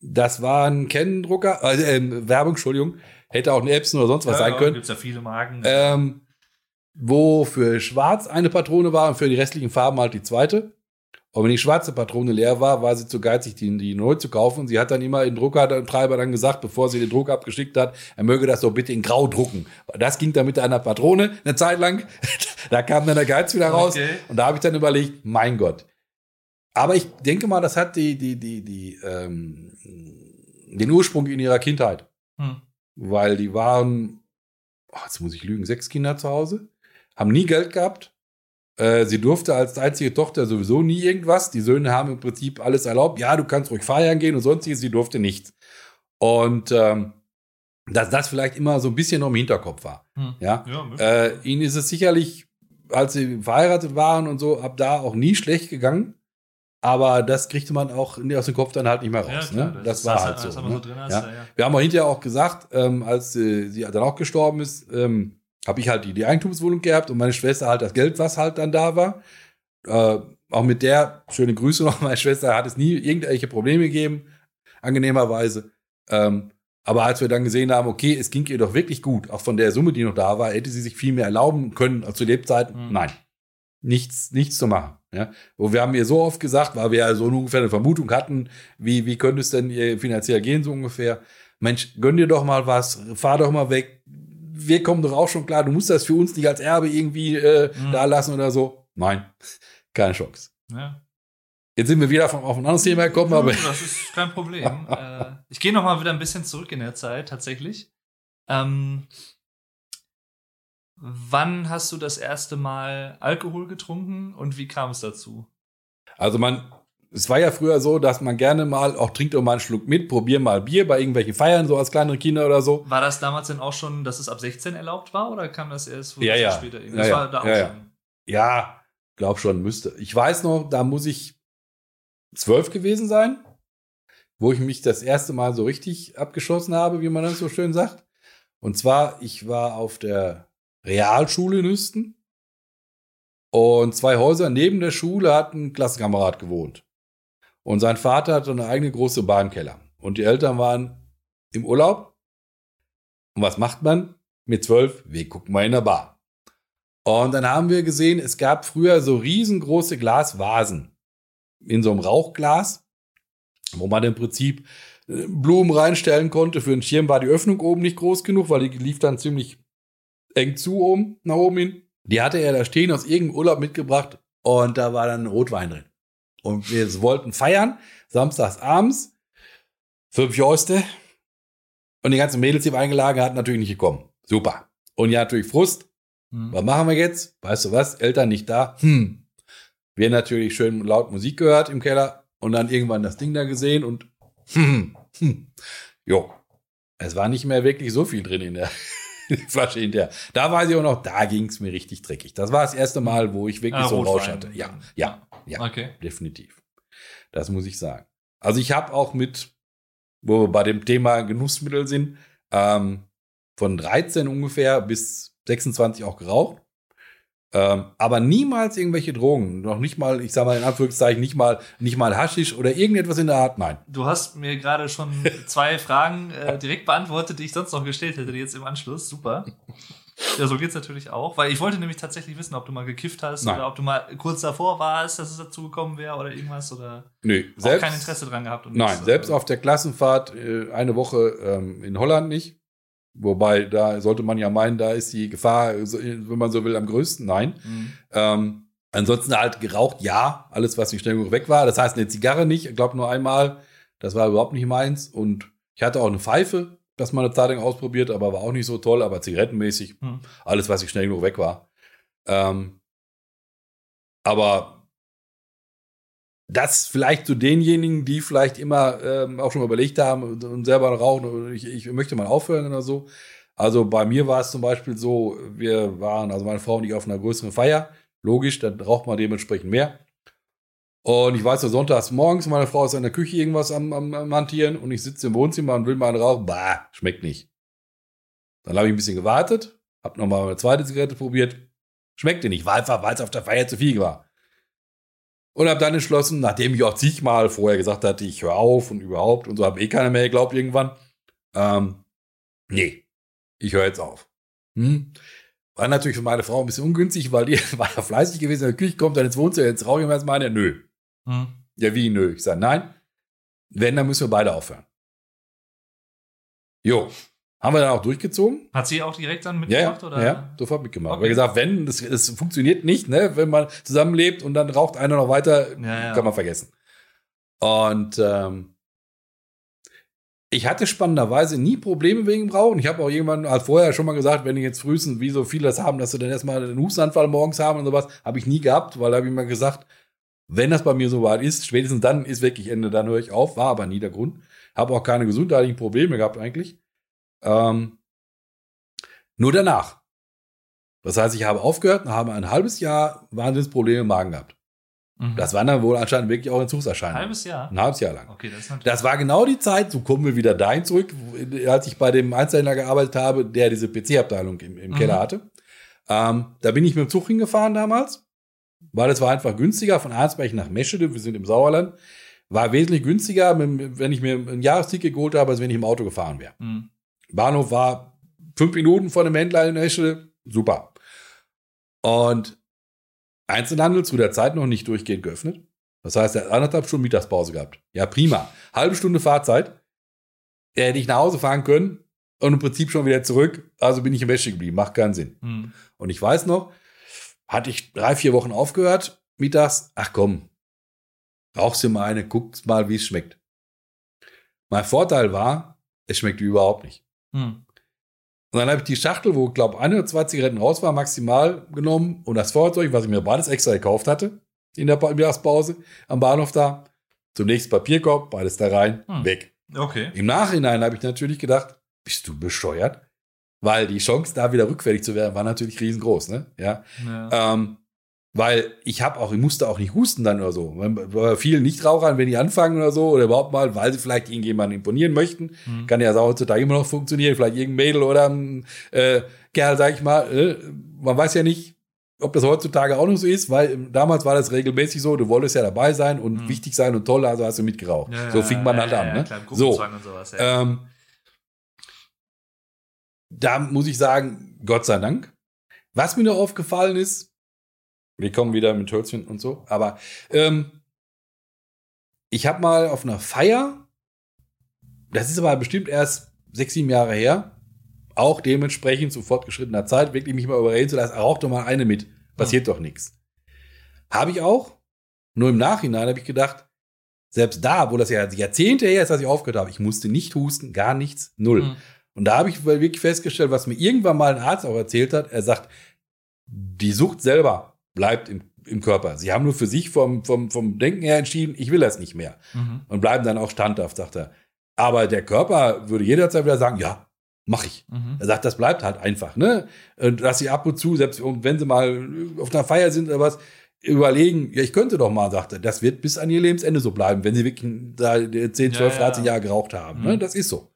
Das war ein Canon-Drucker, äh, äh, Werbung, Entschuldigung. Hätte auch ein Epson oder sonst was sein können. Gibt ja viele Marken. Ähm, wo für schwarz eine Patrone war und für die restlichen Farben halt die zweite. Und wenn die schwarze Patrone leer war, war sie zu geizig, die, die neu zu kaufen. Sie hat dann immer den Druckertreiber dann gesagt, bevor sie den Druck abgeschickt hat, er möge das doch bitte in Grau drucken. Das ging dann mit einer Patrone eine Zeit lang. da kam dann der Geiz wieder raus. Okay. Und da habe ich dann überlegt, mein Gott. Aber ich denke mal, das hat die, die, die, die, ähm, den Ursprung in ihrer Kindheit Hm. weil die waren, oh, jetzt muss ich lügen, sechs Kinder zu Hause, haben nie Geld gehabt. Äh, sie durfte als einzige Tochter sowieso nie irgendwas. Die Söhne haben im Prinzip alles erlaubt. Ja, du kannst ruhig feiern gehen und sonstiges. Sie durfte nichts. Und ähm, dass das vielleicht immer so ein bisschen noch im Hinterkopf war. Hm. Ja, Ja, äh, ihnen ist es sicherlich, als sie verheiratet waren und so, ab da auch nie schlecht gegangen. Aber das kriegte man auch aus dem Kopf dann halt nicht mehr raus. klar, ne? Das, war hast du- halt so. das ne? so drin ja. ja. Ja. Wir haben auch hinterher auch gesagt, ähm, als äh, sie dann auch gestorben ist, ähm, habe ich halt die, die Eigentumswohnung gehabt und meine Schwester halt das Geld, was halt dann da war. Äh, auch mit der, schöne Grüße noch, meine Schwester hat es nie irgendwelche Probleme gegeben, angenehmerweise. Ähm, aber als wir dann gesehen haben, okay, es ging ihr doch wirklich gut, auch von der Summe, die noch da war, hätte sie sich viel mehr erlauben können als zu Lebzeiten. Mhm. Nein. Nichts, nichts zu machen. Ja. Wo wir haben ihr so oft gesagt, weil wir ja so ungefähr eine Vermutung hatten, wie, wie könnte es denn ihr finanziell gehen, so ungefähr. Mensch, gönn dir doch mal was, fahr doch mal weg. Wir kommen doch auch schon klar, du musst das für uns nicht als Erbe irgendwie äh, Mhm. da lassen oder so. Nein, keine Chance. Ja. Jetzt sind wir wieder von, auf ein anderes Thema gekommen, aber Das ist kein Problem. äh, ich gehe noch mal wieder ein bisschen zurück in der Zeit, tatsächlich. Ähm, wann hast du das erste Mal Alkohol getrunken und wie kam es dazu? Also man, es war ja früher so, dass man gerne mal auch trinkt doch mal einen Schluck mit, probier mal Bier bei irgendwelchen Feiern, so als kleinere Kinder oder so. War das damals denn auch schon, dass es ab 16 erlaubt war oder kam das erst Ja, ja. später? Ja, Das ja. war da auch Ja, ja. schon. Ja, glaub schon, müsste. Ich weiß noch, da muss ich zwölf gewesen sein, wo ich mich das erste Mal so richtig abgeschossen habe, wie man das so schön sagt. Und zwar, ich war auf der Realschule in Hüsten und zwei Häuser neben der Schule hat ein Klassenkamerad gewohnt. Und sein Vater hatte eine eigene große Bahnkeller. Und die Eltern waren im Urlaub. Und was macht man? Mit zwölf, wir gucken mal in der Bar. Und dann haben wir gesehen, es gab früher so riesengroße Glasvasen in so einem Rauchglas, wo man im Prinzip äh, Blumen reinstellen konnte. Für einen Schirm war die Öffnung oben nicht groß genug, weil die lief dann ziemlich eng zu oben, nach oben hin. Die hatte er da stehen aus irgendeinem Urlaub mitgebracht und da war dann Rotwein drin. Und wir wollten feiern, samstags abends, fünf Joste. Und die ganzen Mädels, die wir eingeladen hatten, natürlich nicht gekommen. Super. Und ja, natürlich Frust. Hm. Was machen wir jetzt? Weißt du was? Eltern nicht da. Hm. Wir natürlich schön laut Musik gehört im Keller und dann irgendwann das Ding da gesehen und hm, hm. Jo. Es war nicht mehr wirklich so viel drin in der Flasche hinterher. Da weiß ich auch noch, da ging es mir richtig dreckig. Das war das erste Mal, wo ich wirklich Ah, so Rausch hatte. Ja, ja, ja, Okay. definitiv. Das muss ich sagen. Also ich habe auch mit, wo wir bei dem Thema Genussmittel sind, ähm, von 13 ungefähr bis 26 auch geraucht. Ähm, aber niemals irgendwelche Drogen. Noch nicht mal, ich sag mal in Anführungszeichen, nicht mal, nicht mal Haschisch oder irgendetwas in der Art. Nein. Du hast mir gerade schon zwei Fragen äh, direkt beantwortet, die ich sonst noch gestellt hätte, jetzt im Anschluss. Super. Ja, so geht's natürlich auch, weil ich wollte nämlich tatsächlich wissen, ob du mal gekifft hast Nein. oder ob du mal kurz davor warst, dass es dazu gekommen wäre oder irgendwas oder Nö, auch kein Interesse dran gehabt. Nein, nichts, selbst äh, auf der Klassenfahrt äh, eine Woche ähm, in Holland nicht. Wobei, da sollte man ja meinen, da ist die Gefahr, äh, wenn man so will, am größten. Nein. Mhm. Ähm, ansonsten halt geraucht, ja, alles, was nicht schnell genug weg war. Das heißt, eine Zigarre nicht, ich glaube nur einmal. Das war überhaupt nicht meins. Und ich hatte auch eine Pfeife, das mal eine Zeit lang ausprobiert, aber war auch nicht so toll, aber zigarettenmäßig, Hm. alles, was ich schnell genug weg war. Ähm, aber das vielleicht zu denjenigen, die vielleicht immer ähm, auch schon mal überlegt haben und, und selber rauchen, oder ich, ich möchte mal aufhören oder so. Also bei mir war es zum Beispiel so, wir waren, also meine Frau und ich, auf einer größeren Feier. Logisch, dann raucht man dementsprechend mehr. Und ich weiß, so sonntags morgens, meine Frau ist in der Küche irgendwas am, am, am Hantieren und ich sitze im Wohnzimmer und will mal einen rauchen. Bah, schmeckt nicht. Dann habe ich ein bisschen gewartet, habe nochmal eine zweite Zigarette probiert. Schmeckte nicht, war einfach, weil es auf der Feier zu viel war. Und habe dann entschlossen, nachdem ich auch zigmal vorher gesagt hatte, ich höre auf und überhaupt und so, habe eh keiner mehr geglaubt irgendwann. Ähm, nee, ich höre jetzt auf. Hm? War natürlich für meine Frau ein bisschen ungünstig, weil die war ja fleißig gewesen in der Küche, kommt dann ins Wohnzimmer, jetzt rauche ich mir erstmal eine. Nö. Hm. Ja, wie nö? Ich sage, nein. Wenn, dann müssen wir beide aufhören. Jo. Haben wir dann auch durchgezogen? Hat sie auch direkt dann mitgemacht? ja, oder? ja, sofort mitgemacht. Okay. Weil gesagt, wenn, es, es funktioniert nicht, ne, wenn man zusammenlebt und dann raucht einer noch weiter, Ja, ja. kann man vergessen. Und ähm, ich hatte spannenderweise nie Probleme wegen dem Rauchen. Ich habe auch jemanden als vorher schon mal gesagt, wenn ich jetzt frühestens, wie so viele das haben, dass sie dann erstmal einen Hustenanfall morgens haben und sowas, habe ich nie gehabt, weil da habe ich mal gesagt, wenn das bei mir so weit ist, spätestens dann ist wirklich Ende, dann höre ich auf, war aber nie der Grund. Habe auch keine gesundheitlichen Probleme gehabt eigentlich. Ähm, nur danach. Das heißt, ich habe aufgehört und habe ein halbes Jahr Wahnsinnsprobleme im Magen gehabt. Mhm. Das waren dann wohl anscheinend wirklich auch Entzugserscheinungen. Ein halbes Jahr. Ein halbes Jahr lang. Okay, das. Das war genau die Zeit, so kommen wir wieder dahin zurück, als ich bei dem Einzelhändler gearbeitet habe, der diese PC-Abteilung im, im Mhm. Keller hatte. Ähm, da bin ich mit dem Zug hingefahren damals, weil es war einfach günstiger von Arnsberg nach Meschede, wir sind im Sauerland, war wesentlich günstiger, wenn ich mir ein Jahresticket geholt habe, als wenn ich im Auto gefahren wäre. Hm. Bahnhof war fünf Minuten von dem Händler in Meschede, super. Und Einzelhandel zu der Zeit noch nicht durchgehend geöffnet. Das heißt, er hat anderthalb Stunden Mittagspause gehabt. Ja, prima. Halbe Stunde Fahrzeit. Er hätte ich nach Hause fahren können und im Prinzip schon wieder zurück. Also bin ich im Wäsche geblieben. Macht keinen Sinn. Hm. Und ich weiß noch, hatte ich drei, vier Wochen aufgehört, mittags, ach komm, rauchst du mal eine, guckst mal, wie es schmeckt. Mein Vorteil war, es schmeckt überhaupt nicht. Hm. Und dann habe ich die Schachtel, wo, glaube eine oder zwei Zigaretten raus war, maximal genommen und das Feuerzeug, was ich mir beides extra gekauft hatte, in der Pa- Mittagspause am Bahnhof da, zum nächsten Papierkorb, beides da rein, Hm. weg. Okay. Im Nachhinein habe ich natürlich gedacht, bist du bescheuert? Weil die Chance, da wieder rückfällig zu werden, war natürlich riesengroß, ne? Ja. Ja. Ähm, weil ich habe auch, ich musste auch nicht husten dann oder so. Bei vielen Nichtrauchern, wenn die anfangen oder so, oder überhaupt mal, weil sie vielleicht irgendjemanden imponieren möchten, Hm. kann ja heutzutage immer noch funktionieren, vielleicht irgendein Mädel oder ein äh, Kerl, sag ich mal. Äh, man weiß ja nicht, ob das heutzutage auch noch so ist, weil ähm, damals war das regelmäßig so, du wolltest ja dabei sein und Mhm. wichtig sein und toll, also hast du mitgeraucht. Ja, so fing man ja, halt ja, an. ne? Klar, so, und sowas, ja. ähm, da muss ich sagen, Gott sei Dank. Was mir noch aufgefallen ist, wir kommen wieder mit Hölzchen und so, aber ähm, ich habe mal auf einer Feier, das ist aber bestimmt erst sechs, sieben Jahre her, auch dementsprechend zu fortgeschrittener Zeit, wirklich mich mal überreden zu lassen, rauch doch mal eine mit, passiert doch nichts. Habe ich auch, nur im Nachhinein habe ich gedacht, selbst da, wo das ja Jahrzehnte her ist, dass ich aufgehört habe, ich musste nicht husten, gar nichts, null. Hm. Und da habe ich wirklich festgestellt, was mir irgendwann mal ein Arzt auch erzählt hat. Er sagt, die Sucht selber bleibt im, im Körper. Sie haben nur für sich vom, vom, vom Denken her entschieden, ich will das nicht mehr. Mhm. Und bleiben dann auch standhaft, sagt er. Aber der Körper würde jederzeit wieder sagen, ja, mach ich. Mhm. Er sagt, das bleibt halt einfach, ne? Und dass sie ab und zu, selbst wenn sie mal auf einer Feier sind oder was, überlegen, ja, ich könnte doch mal, sagt er, das wird bis an ihr Lebensende so bleiben, wenn sie wirklich da 10, 12, Ja, 13 ja. Jahre geraucht haben. Mhm. Ne? Das ist so.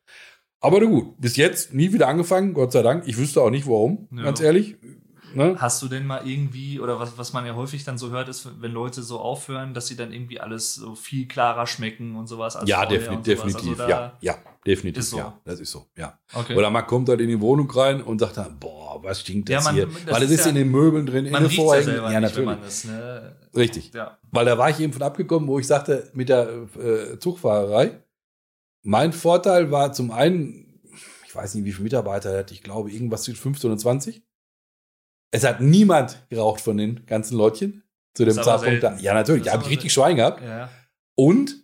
Aber na gut, bis jetzt nie wieder angefangen, Gott sei Dank. Ich wüsste auch nicht warum, Ja. ganz ehrlich. Ne? Hast du denn mal irgendwie, oder was, was man ja häufig dann so hört, ist, wenn Leute so aufhören, dass sie dann irgendwie alles so viel klarer schmecken und sowas als Ja, defini und sowas. definitiv. Also da- ja, ja, definitiv. ist so. Ja, das ist so. Ja. Okay. Oder man kommt halt in die Wohnung rein und sagt dann, boah, was stinkt das Ja, man- hier? das Weil es ist ist ja- in den Möbeln drin, in den ja Vorhängen. Ja, wenn natürlich. das, ne? Richtig. Ja. Weil da war ich eben von abgekommen, wo ich sagte, mit der äh, Zugfahrerei, mein Vorteil war zum einen, ich weiß nicht, wie viele Mitarbeiter er hat, ich glaube irgendwas zwischen 15 und 20. Es hat niemand geraucht von den ganzen Leutchen zu dem Zeitpunkt da. Ja, natürlich, da habe ich richtig Schwein gehabt. Ja. Und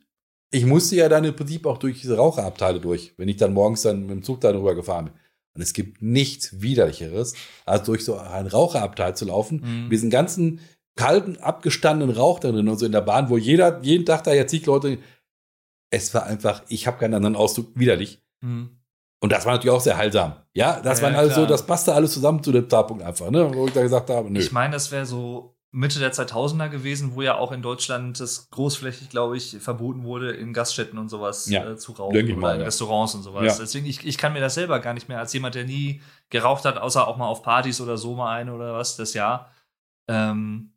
ich musste ja dann im Prinzip auch durch diese Raucherabteile durch, wenn ich dann morgens dann mit dem Zug da drüber gefahren bin. Und es gibt nichts widerlicheres, als durch so einen Raucherabteil zu laufen, Mhm. mit diesen ganzen kalten, abgestandenen Rauch da drin und so in der Bahn, wo jeder jeden Tag da jetzt zig Leute. Es war einfach, ich habe keinen anderen Ausdruck, widerlich. Mhm. Und das war natürlich auch sehr heilsam. Ja, das Ja, waren also, klar. das passte alles zusammen zu dem Zeitpunkt einfach, ne? Wo ich da gesagt habe, nö. Ich meine, das wäre so Mitte der 2000er gewesen, wo ja auch in Deutschland das großflächig, glaube ich, verboten wurde, in Gaststätten und sowas Ja, äh, zu rauchen oder mal, in ja. Restaurants und sowas. Deswegen, ich, ich kann mir das selber gar nicht mehr als jemand, der nie geraucht hat, außer auch mal auf Partys oder so mal eine oder was, das Jahr. Ähm,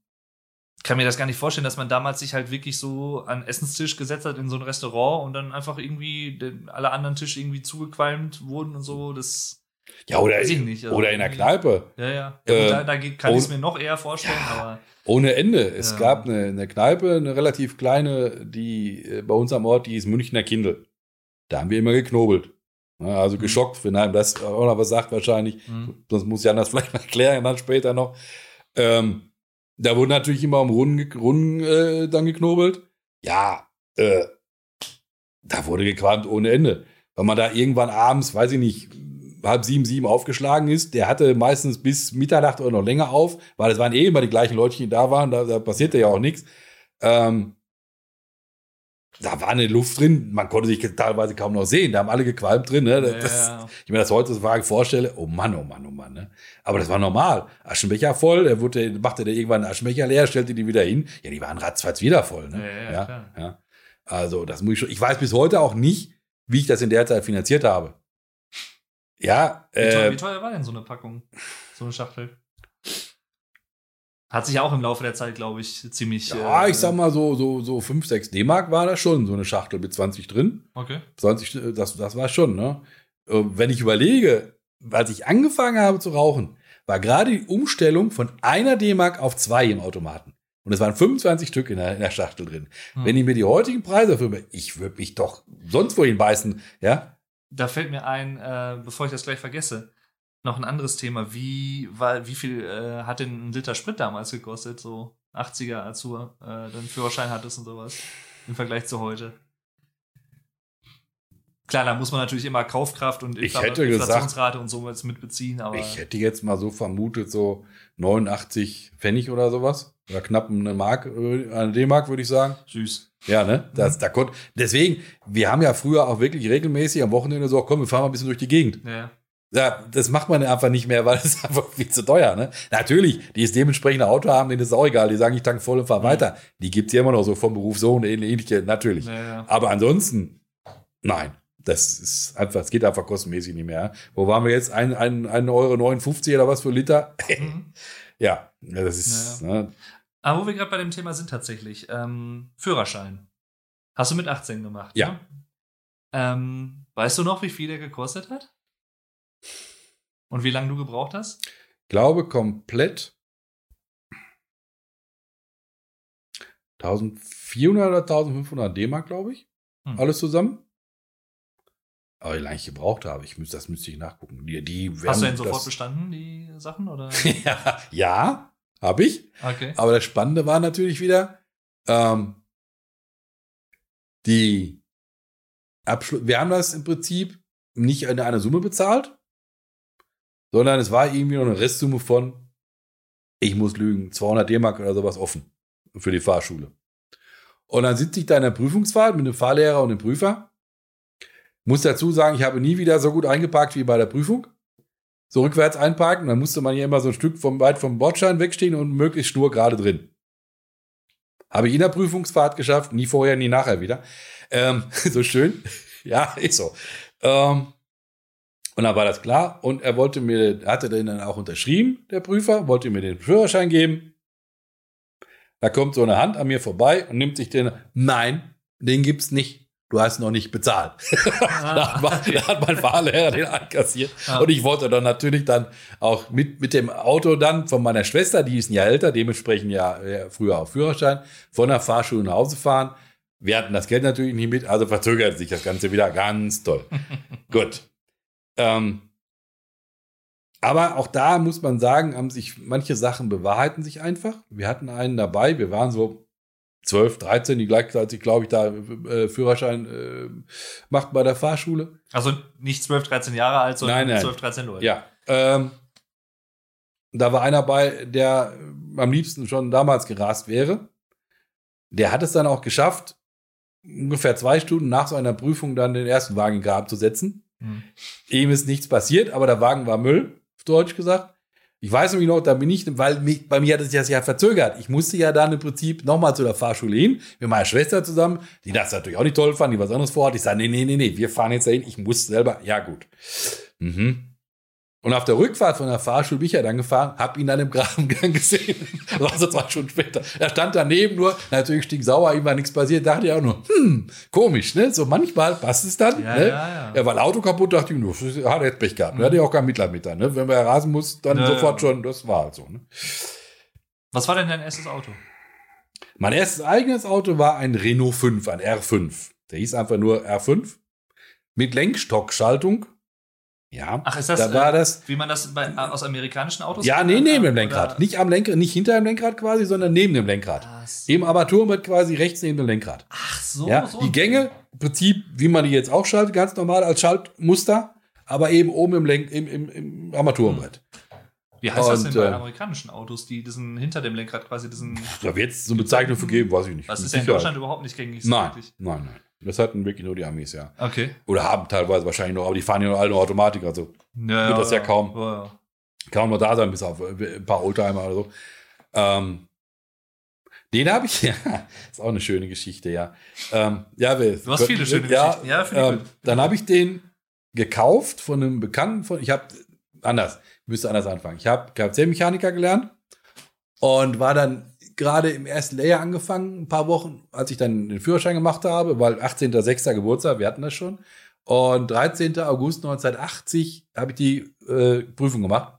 kann mir das gar nicht vorstellen, dass man damals sich halt wirklich so an Essenstisch gesetzt hat in so ein Restaurant und dann einfach irgendwie alle anderen Tische irgendwie zugequalmt wurden und so. Das ja, oder, weiß ich nicht. Also oder in der Kneipe. Ja, ja. ja Äh, da, da geht- kann ich es und- mir noch eher vorstellen, Ja. aber. Ohne Ende. Es Ja. gab eine, eine Kneipe, eine relativ kleine, die äh, bei uns am Ort, die ist Münchner Kindl. Da haben wir immer geknobelt. Also Mhm. geschockt, wenn einem das auch noch was sagt wahrscheinlich. Hm. Sonst muss Jan das vielleicht mal erklären, dann später noch. Ähm, da wurde natürlich immer um Runden, Runden äh, dann geknobelt. Ja, äh, da wurde gequalmt ohne Ende. Wenn man da irgendwann abends, weiß ich nicht, halb sieben, sieben aufgeschlagen ist, der hatte meistens bis Mitternacht oder noch länger auf, weil es waren eh immer die gleichen Leute, die da waren, da, da passierte ja auch nichts. Ähm, da war eine Luft drin, man konnte sich teilweise kaum noch sehen, da haben alle gequalmt drin. Ne? Das, Ja, ich mir das heutzutage vorstelle, oh Mann, oh Mann, oh Mann. Ne? Aber das war normal. Aschenbecher voll, er wurde, machte der irgendwann einen Aschenbecher leer, stellte die wieder hin. Ja, die waren ratzfatz wieder voll. Ne? Ja, ja, ja. Also, das muss ich schon. Ich weiß bis heute auch nicht, wie ich das in der Zeit finanziert habe. Ja, Wie, teuer, äh, wie teuer war denn so eine Packung? So eine Schachtel? Hat sich auch im Laufe der Zeit, glaube ich, ziemlich. ja, äh, ich sag mal so, so, so 5, 6 D-Mark war das schon, so eine Schachtel mit 20 drin. Okay. 20, äh, das, das war schon, ne? Äh, Wenn ich überlege, als ich angefangen habe zu rauchen, war gerade die Umstellung von einer D-Mark auf zwei im Automaten. Und es waren 25 Stück in der, in der Schachtel drin. Hm. Wenn ich mir die heutigen Preise für ich würde mich doch sonst wohin beißen, ja? Da fällt mir ein, äh, bevor ich das gleich vergesse, noch ein anderes Thema. Wie, war, wie viel äh, hat denn ein Liter Sprit damals gekostet? So 80er, als du äh, dann Führerschein hattest und sowas. Im Vergleich zu heute. Klar, da muss man natürlich immer Kaufkraft und Ich Infl- hätte gesagt- Inflationsrate und sowas mitbeziehen, aber Ich hätte jetzt mal so vermutet, so 89 Pfennig oder sowas. Oder knapp eine Mark, äh, eine D-Mark, würde ich sagen. süß. Ja, ne? Das, da konnt, deswegen, wir haben ja früher auch wirklich regelmäßig am Wochenende so, komm, wir fahren mal ein bisschen durch die Gegend. Ja. Ja, das macht man einfach nicht mehr, weil es ist einfach viel zu teuer. Ne? Natürlich, die es dementsprechende Auto haben, denen ist es auch egal. Die sagen, ich tank voll und fahr Mhm. weiter. Die gibt's ja immer noch so vom Beruf so und ähnliche, natürlich. Ja, ja. Aber ansonsten, nein. Das ist einfach, es geht einfach kostenmäßig nicht mehr. Wo waren wir jetzt? Ein, ein, ein Euro 59 oder was für Liter? Mhm. ja, ja, das ist, ne? Aber wo wir gerade bei dem Thema sind tatsächlich, ähm, Führerschein. Hast du mit 18 gemacht? Ja. Ne? Ähm, weißt du noch, wie viel der gekostet hat? Und wie lange du gebraucht hast? glaube komplett 1400 oder 1500 D-Mark, glaube ich. Hm. Alles zusammen. Aber wie lange ich gebraucht habe, ich müsste, das müsste ich nachgucken. Die, die Hast du denn sofort bestanden, die Sachen? Oder? ja, ja habe ich. Okay. Aber das Spannende war natürlich wieder, ähm, die Abschluss. Wir haben das im Prinzip nicht in einer Summe bezahlt, sondern es war irgendwie noch eine Restsumme von, ich muss lügen, 200 D-Mark oder sowas offen für die Fahrschule. Und dann sitze ich da in der Prüfungsfahrt mit dem Fahrlehrer und dem Prüfer. Muss dazu sagen, ich habe nie wieder so gut eingeparkt wie bei der Prüfung. So rückwärts einparken, dann musste man hier immer so ein Stück vom, weit vom Bordschein wegstehen und möglichst schnur gerade drin. Habe ich in der Prüfungsfahrt geschafft, nie vorher, nie nachher wieder. Ähm, so schön. ja, ist so. Ähm, und dann war das klar und er wollte mir, hatte den dann auch unterschrieben, der Prüfer, wollte mir den Führerschein geben. Da kommt so eine Hand an mir vorbei und nimmt sich den, nein, den gibt's nicht. Du hast noch nicht bezahlt. da, hat mein, da hat mein Fahrlehrer den einkassiert. Ah. Und ich wollte dann natürlich dann auch mit, mit dem Auto dann von meiner Schwester, die ist ein Jahr älter, dementsprechend ja, früher auf Führerschein, von der Fahrschule nach Hause fahren. Wir hatten das Geld natürlich nicht mit, also verzögerte sich das Ganze wieder ganz toll. Gut. Ähm, aber auch da muss man sagen, haben sich manche Sachen bewahrheiten sich einfach. Wir hatten einen dabei, wir waren so 12, 13, die gleichzeitig, glaube ich, da äh, Führerschein äh, macht bei der Fahrschule. Also nicht 12, 13 Jahre alt, sondern Nein, nein. 12, 13 Leute. Ja. Ähm, da war einer bei, der am liebsten schon damals gerast wäre. Der hat es dann auch geschafft, ungefähr zwei Stunden nach so einer Prüfung dann den ersten Wagen in Graben zu setzen. Hm. Ihm ist nichts passiert, aber der Wagen war Müll, auf Deutsch gesagt. Ich weiß nämlich noch, da bin ich, weil mich, bei mir hat es das ja verzögert. Ich musste ja dann im Prinzip nochmal zu der Fahrschule hin, mit meiner Schwester zusammen, die das natürlich auch nicht toll fand, die was anderes vorhat. Ich sage, nee, nee, nee, nee, wir fahren jetzt dahin, ich muss selber. Ja, gut. Mhm. Und auf der Rückfahrt von der Fahrschule bin ich ja dann gefahren, hab ihn dann im Grabengang gesehen. Das war so zwei Stunden später. Er stand daneben nur, natürlich stinksauer, ihm war nichts passiert, dachte ich auch nur, hm, komisch, ne? So manchmal passt es dann. Ja, ne? ja, ja. Ja, weil Auto kaputt, dachte ich nur, hat er jetzt Pech gehabt. Da hatte ich auch kein Mitleid mit ne? Wenn man rasen muss, dann Ja, sofort schon, das war halt so, ne? Was war denn dein erstes Auto? Mein erstes eigenes Auto war ein Renault 5, ein R5. Der hieß einfach nur R5 mit Lenkstockschaltung. Ja, Ach, ist das, da war äh, das. Wie man das bei, aus amerikanischen Autos Ja, nee, neben dem Oder- Lenkrad. Nicht am Lenkrad, nicht hinter dem Lenkrad quasi, sondern neben dem Lenkrad. So. Im Armaturenbrett quasi rechts neben dem Lenkrad. Ach so, ja, so. die Gänge, im Prinzip, wie man die jetzt auch schaltet, ganz normal als Schaltmuster, aber eben oben im, Lenk, im, im, im Armaturenbrett. Wie heißt das denn bei äh, amerikanischen Autos, die diesen hinter dem Lenkrad quasi diesen. Da wird es so eine Bezeichnung für geben, weiß ich nicht. Das ist ja in. Deutschland überhaupt nicht gängig. Nein, nein, nein. Das hatten wirklich nur die Amis, ja. Okay. Oder haben teilweise wahrscheinlich noch, aber die fahren ja noch alle nur Automatik, also Ja, Wird das ja kaum. Ja, ja. kaum noch da sein, bis auf äh, ein paar Oldtimer oder so. Ähm, den habe ich, ja, ist auch eine schöne Geschichte, ja. Ähm, ja, wir, Du hast viele schöne ja, Geschichten. Ja, finde ich ähm. Dann habe ich den gekauft von einem Bekannten von, ich habe, anders, müsste anders anfangen. Ich habe Kfz-Mechaniker gelernt und war dann gerade im ersten Lehrjahr angefangen, ein paar Wochen, als ich dann den Führerschein gemacht habe, weil 18.06. Geburtstag, wir hatten das schon. Und 13. August 1980 habe ich die äh, Prüfung gemacht.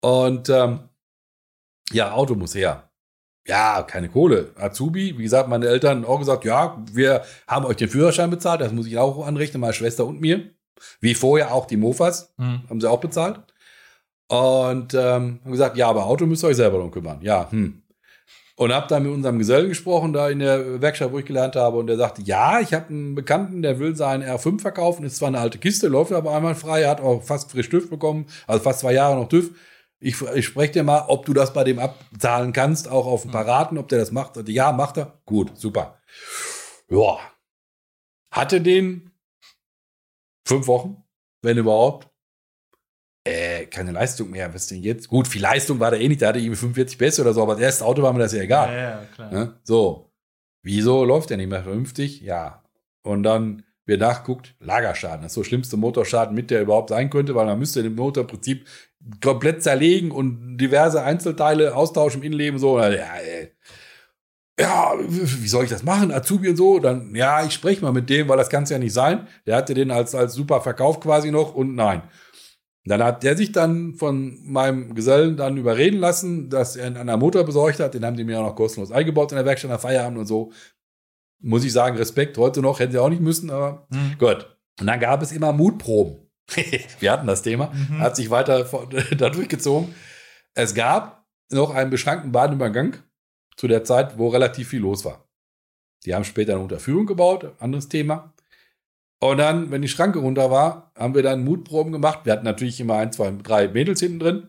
Und ähm, ja, Auto muss her. Ja, keine Kohle. Azubi, wie gesagt, meine Eltern haben auch gesagt, ja, wir haben euch den Führerschein bezahlt, das muss ich auch anrechnen, meine Schwester und mir. Wie vorher auch die Mofas, Hm. haben sie auch bezahlt. Und ähm, haben gesagt, ja, aber Auto müsst ihr euch selber drum kümmern. Ja, hm. Und habe dann mit unserem Gesellen gesprochen, da in der Werkstatt, wo ich gelernt habe. Und der sagte, ja, ich habe einen Bekannten, der will seinen R5 verkaufen. Ist zwar eine alte Kiste, läuft aber einmal frei, hat auch fast frisch TÜV bekommen, also fast zwei Jahre noch TÜV. Ich, ich spreche dir mal, ob du das bei dem abzahlen kannst, auch auf ein paar Raten, ob der das macht. Sagte, ja, macht er. Gut, super. Ja. Hatte den fünf Wochen, wenn überhaupt. Äh, keine Leistung mehr. Was denn jetzt? Gut, viel Leistung war der eh nicht. Der hatte irgendwie 45 PS oder so, aber das erste Auto war mir das ja egal. Ja, ja, klar. Ne? So. Wieso läuft der nicht mehr vernünftig? Ja. Und dann wird nachguckt, Lagerschaden. Das ist so schlimmste Motorschaden mit, der überhaupt sein könnte, weil man müsste den Motor im Prinzip komplett zerlegen und diverse Einzelteile austauschen im Innenleben. So, ja, ey. ja, wie soll ich das machen? Azubi und so. Dann, ja, ich spreche mal mit dem, weil das kann es ja nicht sein. Der hatte den als, als super Verkauf quasi noch und nein. Dann hat der sich dann von meinem Gesellen dann überreden lassen, dass er einen Motor besorgt hat. Den haben die mir auch noch kostenlos eingebaut in der Werkstatt nach Feierabend und so. Muss ich sagen, Respekt. Heute noch hätten sie auch nicht müssen, aber Hm. gut. Und dann gab es immer Mutproben. Wir hatten das Thema. Mhm. Hat sich weiter von- da durchgezogen. Es gab noch einen beschränkten Bahnübergang zu der Zeit, wo relativ viel los war. Die haben später eine Unterführung gebaut, anderes Thema. Und dann, wenn die Schranke runter war, haben wir dann Mutproben gemacht. Wir hatten natürlich immer ein, zwei, drei Mädels hinten drin.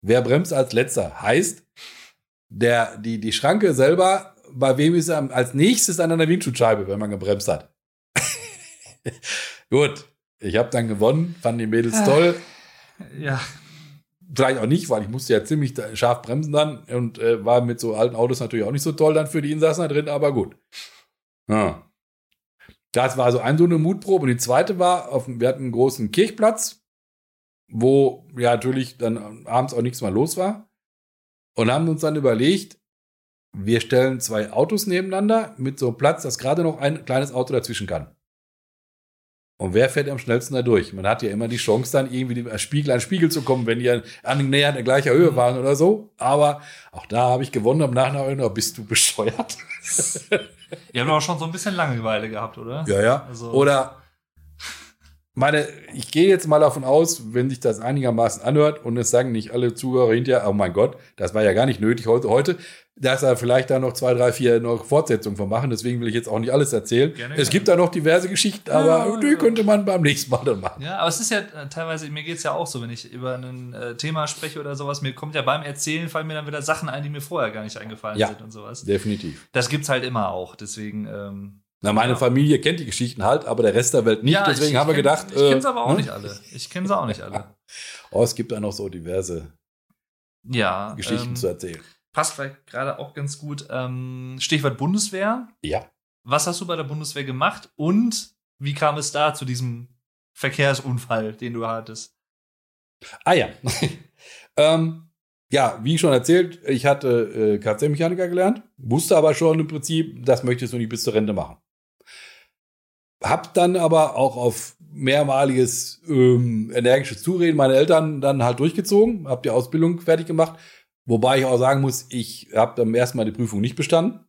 Wer bremst als letzter? Heißt, der, die, die Schranke selber, bei wem ist er als nächstes an einer Windschutzscheibe, wenn man gebremst hat? Gut, ich habe dann gewonnen, fand die Mädels Ah. toll. Ja. Vielleicht auch nicht, weil ich musste ja ziemlich scharf bremsen dann und äh, war mit so alten Autos natürlich auch nicht so toll dann für die Insassen da drin, aber gut. Ja. Das war also ein so eine Mutprobe. Und die zweite war, auf, dem- wir hatten einen großen Kirchplatz, wo ja natürlich dann abends auch nichts mehr los war. Und haben uns dann überlegt, wir stellen zwei Autos nebeneinander mit so einem Platz, dass gerade noch ein kleines Auto dazwischen kann. Und wer fährt am schnellsten da durch? Man hat ja immer die Chance, dann irgendwie als Spiegel an Spiegel zu kommen, wenn die an- annähernd in gleicher Höhe waren oder so. Aber auch da habe ich gewonnen. Am Nachhinein noch, bist du bescheuert? Ihr habt aber schon so ein bisschen Langeweile gehabt, oder? Ja, ja. Also- Oder meine, ich gehe jetzt mal davon aus, wenn sich das einigermaßen anhört und es sagen nicht alle Zuhörer hinterher, oh mein Gott, das war ja gar nicht nötig heute, heute dass er vielleicht da noch zwei, drei, vier noch Fortsetzungen von machen. Deswegen will ich jetzt auch nicht alles erzählen. Gerne, es gerne. gibt da noch diverse Geschichten, aber ja, die könnte man beim nächsten Mal dann machen. Ja, aber es ist ja äh, teilweise, mir geht es ja auch so, wenn ich über ein äh, Thema spreche oder sowas, mir kommt ja beim Erzählen, fallen mir dann wieder Sachen ein, die mir vorher gar nicht eingefallen ja, sind und sowas. Definitiv. Das gibt es halt immer auch. Deswegen. Ähm, na, meine ja. Familie kennt die Geschichten halt, aber der Rest der Welt nicht. Ja, Deswegen ich, haben wir gedacht. Ich kenne es aber auch hm? nicht alle. Ich kenne sie auch nicht alle. oh, es gibt da noch so diverse ja, Geschichten ähm, zu erzählen. Passt vielleicht gerade auch ganz gut. Ähm, Stichwort Bundeswehr. Ja. Was hast du bei der Bundeswehr gemacht und wie kam es da zu diesem Verkehrsunfall, den du hattest? Ah ja. ähm, ja, wie schon erzählt, ich hatte äh, Kfz-Mechaniker gelernt, wusste aber schon im Prinzip, das möchtest du nicht bis zur Rente machen. Hab dann aber auch auf mehrmaliges ähm, energisches Zureden meine Eltern dann halt durchgezogen, hab die Ausbildung fertig gemacht, wobei ich auch sagen muss, ich habe am ersten Mal die Prüfung nicht bestanden,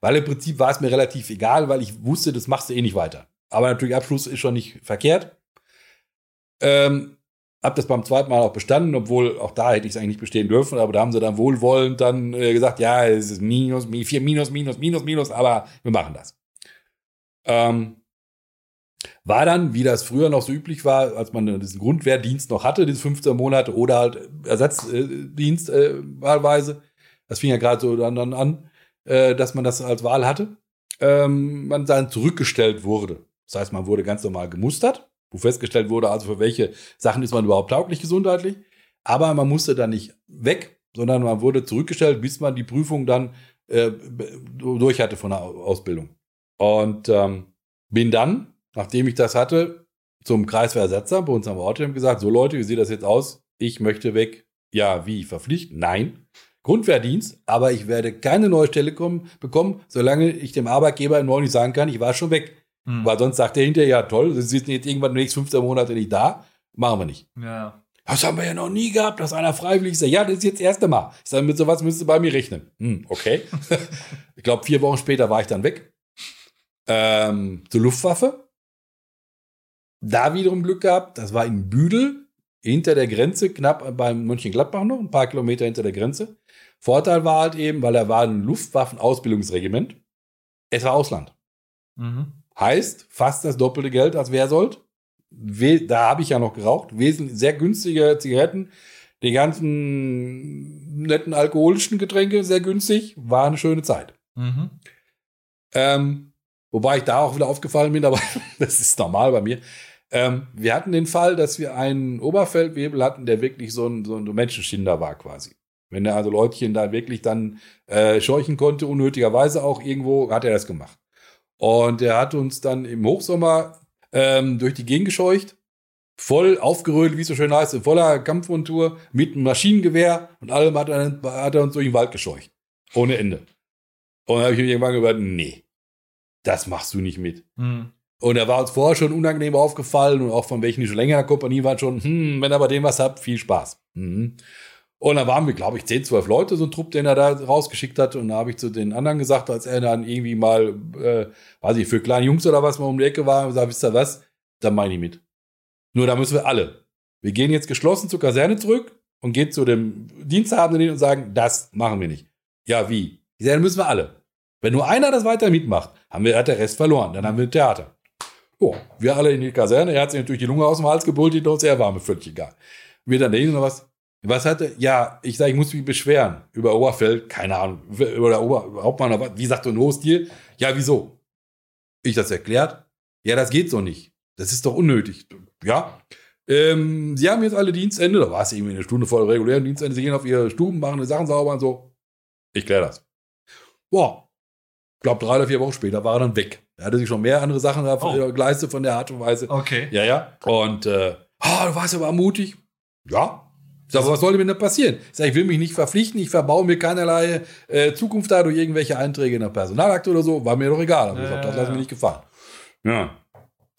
weil im Prinzip war es mir relativ egal, weil ich wusste, das machst du eh nicht weiter. Aber natürlich Abschluss ist schon nicht verkehrt. Ähm, hab das beim zweiten Mal auch bestanden, obwohl auch da hätte ich es eigentlich nicht bestehen dürfen, aber da haben sie dann wohlwollend dann äh, gesagt, ja, es ist minus, vier minus, minus, minus, minus, aber wir machen das. Ähm, war dann, wie das früher noch so üblich war, als man diesen Grundwehrdienst noch hatte, diese 15 Monate oder halt Ersatzdienst äh, wahlweise, das fing ja gerade so dann, dann an, äh, dass man das als Wahl hatte, ähm, man dann zurückgestellt wurde. Das heißt, man wurde ganz normal gemustert wo festgestellt wurde, also für welche Sachen ist man überhaupt tauglich gesundheitlich. Aber man musste dann nicht weg, sondern man wurde zurückgestellt, bis man die Prüfung dann äh, durch hatte von der Ausbildung. Und ähm, bin dann, nachdem ich das hatte, zum Kreiswehrersatzer bei uns am Ort und gesagt, so Leute, wie sieht das jetzt aus? Ich möchte weg. Ja, wie? Verpflichtet? Nein. Grundwehrdienst, aber ich werde keine neue Stelle kommen, bekommen, solange ich dem Arbeitgeber im nicht sagen kann, ich war schon weg. Mhm. Weil sonst sagt er hinterher, ja toll, sie sind jetzt irgendwann in den nächsten 15 Monate nicht da. Machen wir nicht. Ja. Das haben wir ja noch nie gehabt, dass einer freiwillig sagt, ja, das ist jetzt das erste Mal. Ich sage, mit sowas müsst ihr bei mir rechnen. Hm, okay. ich glaube, vier Wochen später war ich dann weg. Ähm, zur Luftwaffe. Da wiederum Glück gehabt, das war in Büdel, hinter der Grenze, knapp beim Mönchengladbach noch, ein paar Kilometer hinter der Grenze. Vorteil war halt eben, weil er war ein Luftwaffenausbildungsregiment. Es war Ausland. Mhm. Heißt fast das doppelte Geld als wer sollt. Da habe ich ja noch geraucht. Wesentlich sehr günstige Zigaretten. Die ganzen netten alkoholischen Getränke sehr günstig. War eine schöne Zeit. Mhm. Ähm, wobei ich da auch wieder aufgefallen bin, aber das ist normal bei mir. Ähm, wir hatten den Fall, dass wir einen Oberfeldwebel hatten, der wirklich so ein, so ein Menschenschinder war quasi. Wenn er also Leutchen da wirklich dann äh, scheuchen konnte, unnötigerweise auch irgendwo, hat er das gemacht. Und er hat uns dann im Hochsommer ähm, durch die Gegend gescheucht, voll aufgerödelt, wie es so schön heißt, in voller Kampfmontur, mit einem Maschinengewehr und allem hat er, hat er uns durch den Wald gescheucht. Ohne Ende. Und dann habe ich mir irgendwann gesagt, nee, das machst du nicht mit. Mhm. Und er war uns vorher schon unangenehm aufgefallen und auch von welchen die schon länger in Kompanie waren schon, hm, wenn ihr bei dem was habt, viel Spaß. Mhm. Und dann waren wir, glaube ich, 10, 12 Leute, so ein Trupp, den er da rausgeschickt hat. Und da habe ich zu den anderen gesagt, als er dann irgendwie mal, äh, weiß ich, für kleine Jungs oder was mal um die Ecke war, gesagt, wisst ihr was, dann meine ich mit. Nur da müssen wir alle. Wir gehen jetzt geschlossen zur Kaserne zurück und gehen zu dem Diensthabenden und sagen, das machen wir nicht. Ja, wie? Ich sage, dann müssen wir alle. Wenn nur einer das weiter mitmacht, haben wir, hat der Rest verloren. Dann haben wir ein Theater. Oh, wir alle in die Kaserne. Er hat sich natürlich die Lunge aus dem Hals gebrüllt, die uns sehr warme, völlig egal. Wir dann dahin oder was? Was hatte, ja, ich sage, ich muss mich beschweren über Oberfeld, keine Ahnung, oder Oberhauptmann, oder wie sagt du ein Hochstil? Ja, wieso? Ich das erklärt? Ja, das geht so nicht. Das ist doch unnötig. Ja. Ähm, sie haben jetzt alle Dienstende, da war es irgendwie eine Stunde vor regulären Dienstende, sie gehen auf ihre Stuben, machen die Sachen sauber und so. Ich kläre das. Boah. Ich glaube, drei oder vier Wochen später war er dann weg. Er hatte sich schon mehr andere Sachen oh. geleistet von der Art und Weise. Okay. Ja, ja. Und, äh, oh, du warst aber mutig. Ja, sag, was soll mir denn passieren? Ich sag, ich will mich nicht verpflichten, ich verbaue mir keinerlei äh, Zukunft da durch irgendwelche Einträge in der Personalakte oder so, war mir doch egal. Aber ich sag, das lasse mir nicht gefallen. Ja.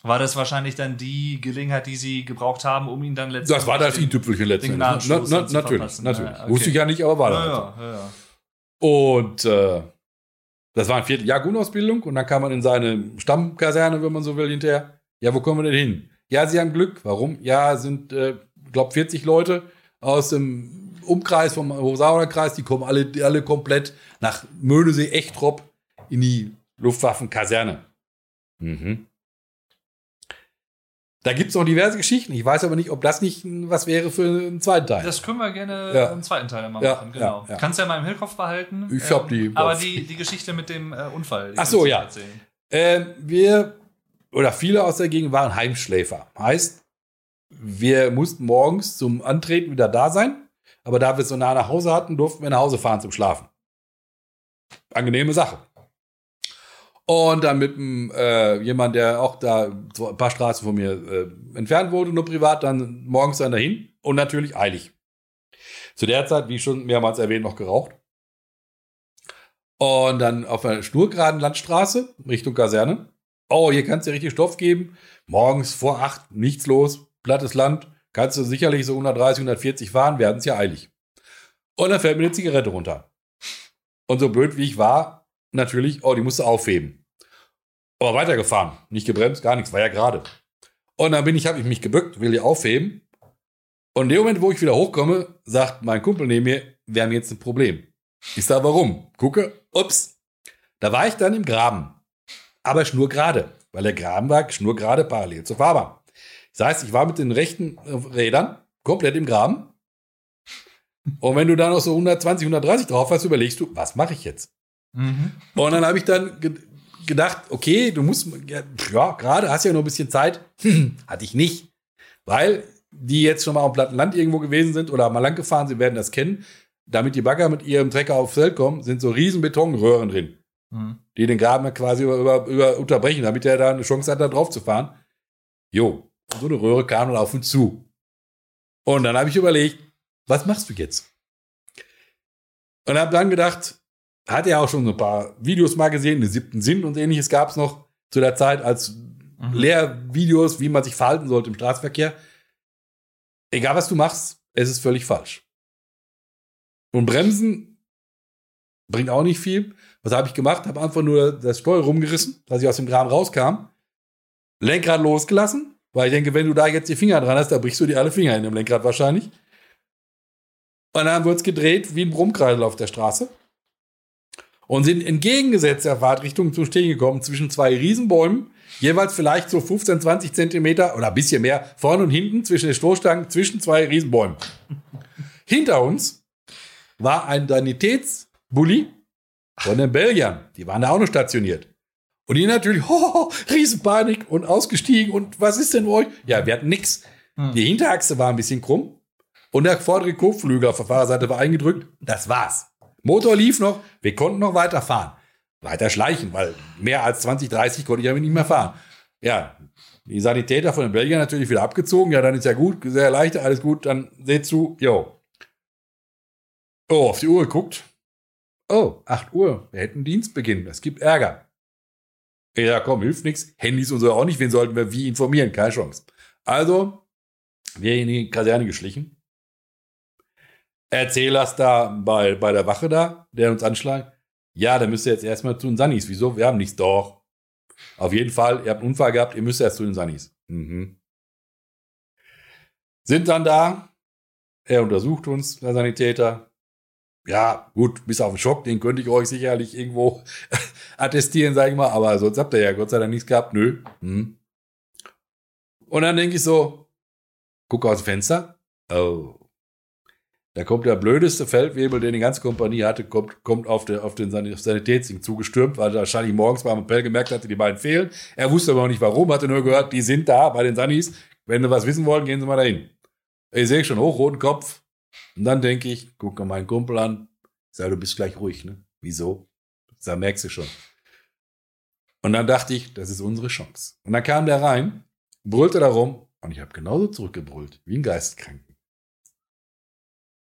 War das wahrscheinlich dann die Gelegenheit, die Sie gebraucht haben, um ihn dann letztendlich. Das war das i-Tüpfelchen letztendlich. Na, na, natürlich, natürlich. Ja, okay. Wusste ich ja nicht, aber war das. Ja, halt ja, und äh, das war ein Vierteljahr Grundausbildung und dann kam man in seine Stammkaserne, wenn man so will, hinterher. Ja, wo kommen wir denn hin? Ja, sie haben Glück. Warum? Ja, sind, äh, glaube 40 Leute aus dem Umkreis vom Hosauer Kreis, die kommen alle, alle komplett nach Möhnesee, Echtrop in die Luftwaffenkaserne. Mhm. Da gibt es noch diverse Geschichten. Ich weiß aber nicht, ob das nicht was wäre für einen zweiten Teil. Das können wir gerne Ja. im zweiten Teil mal Ja, machen. Genau. ja, ja. Kannst ja mal im Hinterkopf behalten. Ich hab die Aber die, die Geschichte mit dem äh, Unfall. Ach so, ja. Ähm, wir oder viele aus der Gegend waren Heimschläfer. Heißt, wir mussten morgens zum Antreten wieder da sein, aber da wir so nah nach Hause hatten, durften wir nach Hause fahren zum Schlafen. Angenehme Sache. Und dann mit äh, jemand, der auch da so ein paar Straßen von mir äh, entfernt wurde, nur privat, dann morgens dann dahin und natürlich eilig. Zu der Zeit, wie schon mehrmals erwähnt, noch geraucht. Und dann auf einer schnurgeraden Landstraße Richtung Kaserne. Oh, hier kannst du richtig Stoff geben. Morgens vor acht, nichts los, plattes Land. Kannst du sicherlich so 130, 140 fahren, wir es ja eilig. Und dann fällt mir eine Zigarette runter. Und so blöd wie ich war, natürlich, oh, die musste aufheben. Aber weitergefahren, nicht gebremst, gar nichts, war ja gerade. Und dann bin ich, habe ich mich gebückt, will die aufheben. Und in dem Moment, wo ich wieder hochkomme, sagt mein Kumpel neben mir, wir haben jetzt ein Problem. Ich sage, warum? Gucke, ups. Da war ich dann im Graben. Aber schnurgerade, weil der Graben war schnurgerade parallel zur Fahrbahn. Das heißt, ich war mit den rechten äh, Rädern komplett im Graben. Und wenn du da noch so 120, 130 drauf hast, überlegst du, was mache ich jetzt? Mhm. Und dann habe ich dann ge gedacht, okay, du musst, ja, ja gerade hast ja noch ein bisschen Zeit. Hatte ich nicht. Weil die jetzt schon mal auf dem platten Land irgendwo gewesen sind oder mal lang gefahren sind, werden das kennen. Damit die Bagger mit ihrem Trecker aufs Feld kommen, sind so riesen Betonröhren drin, Mhm. die den Graben quasi über, über, über unterbrechen, damit er da eine Chance hat, da drauf zu fahren. Jo, und so eine Röhre kam dann auf uns zu. Und dann habe ich überlegt, was machst du jetzt? Und habe dann gedacht, hat er auch schon so ein paar Videos mal gesehen, den siebten Sinn und ähnliches gab es noch zu der Zeit als Mhm. Lehrvideos, wie man sich verhalten sollte im Straßenverkehr. Egal was du machst, es ist völlig falsch. Und Bremsen bringt auch nicht viel. Was habe ich gemacht? Habe einfach nur das Steuer rumgerissen, dass ich aus dem Graben rauskam. Lenkrad losgelassen, weil ich denke, wenn du da jetzt die Finger dran hast, da brichst du dir alle Finger in dem Lenkrad wahrscheinlich. Und dann haben wir uns gedreht wie ein Brummkreisel auf der Straße und sind entgegengesetzter Fahrtrichtung zum Stehen gekommen zwischen zwei Riesenbäumen, jeweils vielleicht so 15, 20 Zentimeter oder ein bisschen mehr, vorne und hinten zwischen den Stoßstangen, zwischen zwei Riesenbäumen. Hinter uns war ein Sanitätsbully von den Belgiern. Die waren da auch noch stationiert. Und die natürlich, ho, Riesenpanik und ausgestiegen und was ist denn euch? Ja, wir hatten nix. Hm. Die Hinterachse war ein bisschen krumm und der vordere Kotflügel auf der Fahrerseite war eingedrückt. Das war's. Motor lief noch, wir konnten noch weiterfahren. Weiter schleichen, weil mehr als 20, 30 konnte ich damit nicht mehr fahren. Ja, die Sanitäter von den Belgiern natürlich wieder abgezogen. Ja, dann ist ja gut, sehr erleichtert, alles gut. Dann seht zu, jo. Oh, auf die Uhr geguckt. Oh, 8 Uhr. Wir hätten Dienstbeginn. Es gibt Ärger. Ja, komm, hilft nichts. Handys und so auch nicht. Wen sollten wir wie informieren? Keine Chance. Also, wir in die Kaserne geschlichen. Erzähl das da bei, bei der Wache da, der uns anschlägt. Ja, dann müsst ihr jetzt erstmal zu den Sannis. Wieso? Wir haben nichts. Doch. Auf jeden Fall, ihr habt einen Unfall gehabt, ihr müsst erst zu den Sannis. Mhm. Sind dann da. Er untersucht uns, der Sanitäter. Ja, gut, bis auf den Schock, den könnte ich euch sicherlich irgendwo attestieren, sag ich mal, aber sonst habt ihr ja Gott sei Dank nichts gehabt. Nö. Hm. Und dann denke ich so, gucke aus dem Fenster. Oh. Da kommt der blödeste Feldwebel, den die ganze Kompanie hatte, kommt, kommt auf, der, auf den San- Sanitätsding zugestürmt, weil er wahrscheinlich morgens beim Appell gemerkt hatte, die beiden fehlen. Er wusste aber auch nicht warum, hatte nur gehört, die sind da bei den Sannis. Wenn sie was wissen wollen, gehen sie mal dahin. Ich sehe schon hochroten Kopf. Und dann denke ich, gucke meinen Kumpel an. Sag, du bist gleich ruhig, ne? Wieso? Da merkst du schon. Und dann dachte ich, das ist unsere Chance. Und dann kam der rein, brüllte da rum und ich habe genauso zurückgebrüllt, wie ein Geisteskranken.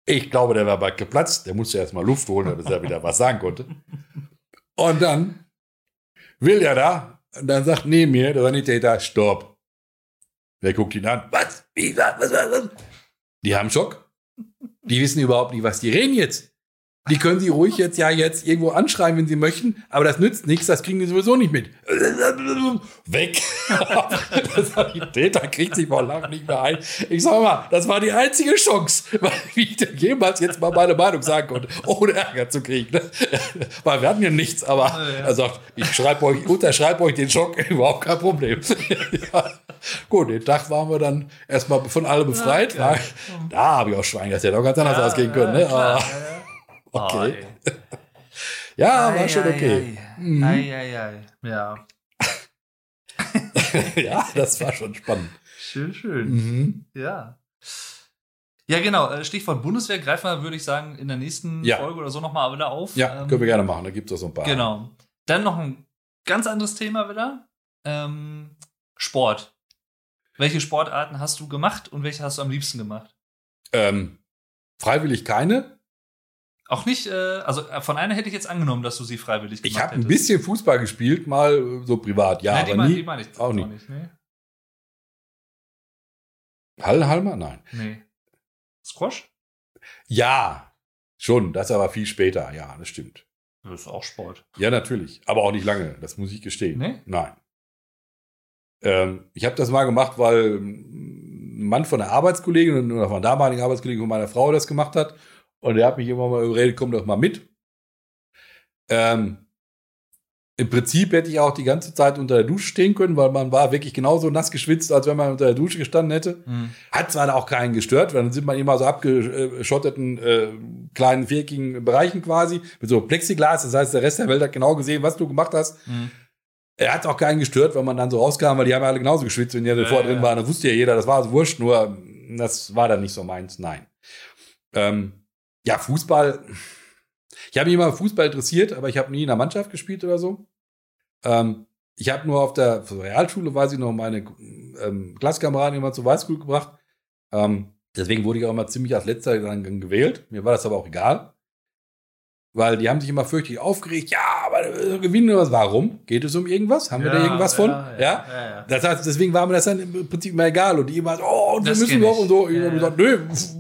Ich glaube, der war bald geplatzt. Der musste erst mal Luft holen, damit er wieder was sagen konnte. Und dann will er da und dann sagt neben mir der Sanitäter, stopp. Wer guckt ihn an? Was? Wie? Was? Was? was? Die haben Schock. Die wissen überhaupt nicht, was die reden jetzt. Die können Sie ruhig jetzt ja jetzt irgendwo anschreiben, wenn Sie möchten, aber das nützt nichts, das kriegen die sowieso nicht mit. Weg. der Sanitäter kriegt sich vor Lachen nicht mehr ein. Ich sag mal, das war die einzige Chance, wie ich denn jemals jetzt mal meine Meinung sagen konnte, ohne Ärger zu kriegen. ne? Weil wir hatten ja nichts, aber er sagt, ich schreibe euch, unterschreibe euch den Schock, überhaupt kein Problem. ja. Gut, den Tag waren wir dann erstmal von allem befreit. Ja, da habe ich auch Schwein, das hätte auch ganz anders ausgehen können. Ne? klar, ja, ja. Okay. Oh. Ja, war Ei, schon ei, okay. Mhm. Ei, ei, ei. Ja, ja, das war schon spannend. schön, schön. Mhm. Ja. Ja, genau. äh, Stichwort Bundeswehr greifen wir, würde ich sagen, in der nächsten Ja. Folge oder so nochmal wieder auf. Ja, Ähm, können wir gerne machen. Da gibt es so ein paar. Genau. Dann noch ein ganz anderes Thema wieder. Ähm, Sport. Welche Sportarten hast du gemacht und welche hast du am liebsten gemacht? Ähm, freiwillig keine. Auch nicht, äh, also äh, von einer hätte ich jetzt angenommen, dass du sie freiwillig gemacht Ich habe ein bisschen Fußball gespielt, mal äh, so privat. Ja, Nein, die aber meine nie. die mein ich auch nicht. nee. Hallenhalmer? Nein. nee. Squash? Ja, schon. Das aber viel später. Ja, das stimmt. Das ist auch Sport. Ja, natürlich. Aber auch nicht lange. Das muss ich gestehen. Nee? Nein. Ähm, ich habe das mal gemacht, weil ein Mann von einer Arbeitskollegin oder von einer damaligen Arbeitskollegin von meiner Frau das gemacht hat. Und der hat mich immer mal überredet, komm doch mal mit. Ähm, Im Prinzip hätte ich auch die ganze Zeit unter der Dusche stehen können, weil man war wirklich genauso nass geschwitzt, als wenn man unter der Dusche gestanden hätte. Mhm. Hat zwar auch keinen gestört, weil dann sind man immer so abgeschotteten äh, kleinen viereckigen Bereichen quasi mit so Plexiglas. Das heißt, der Rest der Welt hat genau gesehen, was du gemacht hast. Mhm. Er hat auch keinen gestört, wenn man dann so rauskam, weil die haben ja alle genauso geschwitzt, wenn die ja, Ja, vorher drin waren. Das wusste ja jeder, das war also wurscht, nur das war dann nicht so meins, nein. Ähm, ja, Fußball. Ich habe mich immer Fußball interessiert, aber ich habe nie in der Mannschaft gespielt oder so. Ähm, ich habe nur auf der Realschule, weiß ich noch, meine ähm, Klasskameraden immer zur Weißglut gebracht. Ähm, deswegen wurde ich auch immer ziemlich als letzter gewählt. Mir war das aber auch egal. Weil die haben sich immer fürchterlich aufgeregt. Ja, aber äh, gewinnen oder was? Warum? Geht es um irgendwas? Haben wir da irgendwas von? Ja, Ja. ja, ja, ja. Das heißt, deswegen war mir das dann im Prinzip immer egal. Und die immer so, oh, und wir müssen doch und so. Ich Ja, habe ja. gesagt, nö,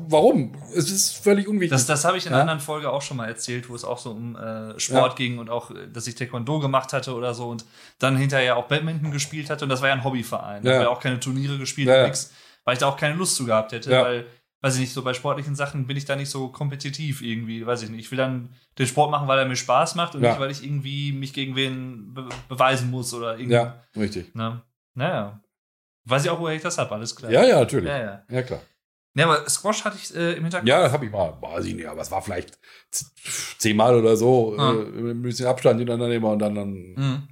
warum? Es ist völlig unwichtig. Das, das habe ich in einer Ja. anderen Folge auch schon mal erzählt, wo es auch so um äh, Sport ging und auch, äh, dass ich Taekwondo gemacht hatte oder so und dann hinterher auch Badminton gespielt hatte und das war ja ein Hobbyverein. Da Ja. haben wir auch keine Turniere gespielt Ja, ja. nix, weil ich da auch keine Lust zu gehabt hätte, Ja. weil, weiß ich nicht, so bei sportlichen Sachen bin ich da nicht so kompetitiv irgendwie, weiß ich nicht. Ich will dann den Sport machen, weil er mir Spaß macht und Ja. nicht, weil ich irgendwie mich gegen wen be beweisen muss oder irgendwie. ja, richtig. Ne? Naja. Weiß ich auch, woher ich das habe, alles klar. Ja, ja, natürlich. Ja, Ja, ja. klar. Ja, aber Squash hatte ich äh, im Hintergrund. Ja, das habe ich mal, weiß ich nicht, aber es war vielleicht zehnmal oder so, Ah. äh, mit ein bisschen Abstand hintereinander immer und dann, dann Mhm.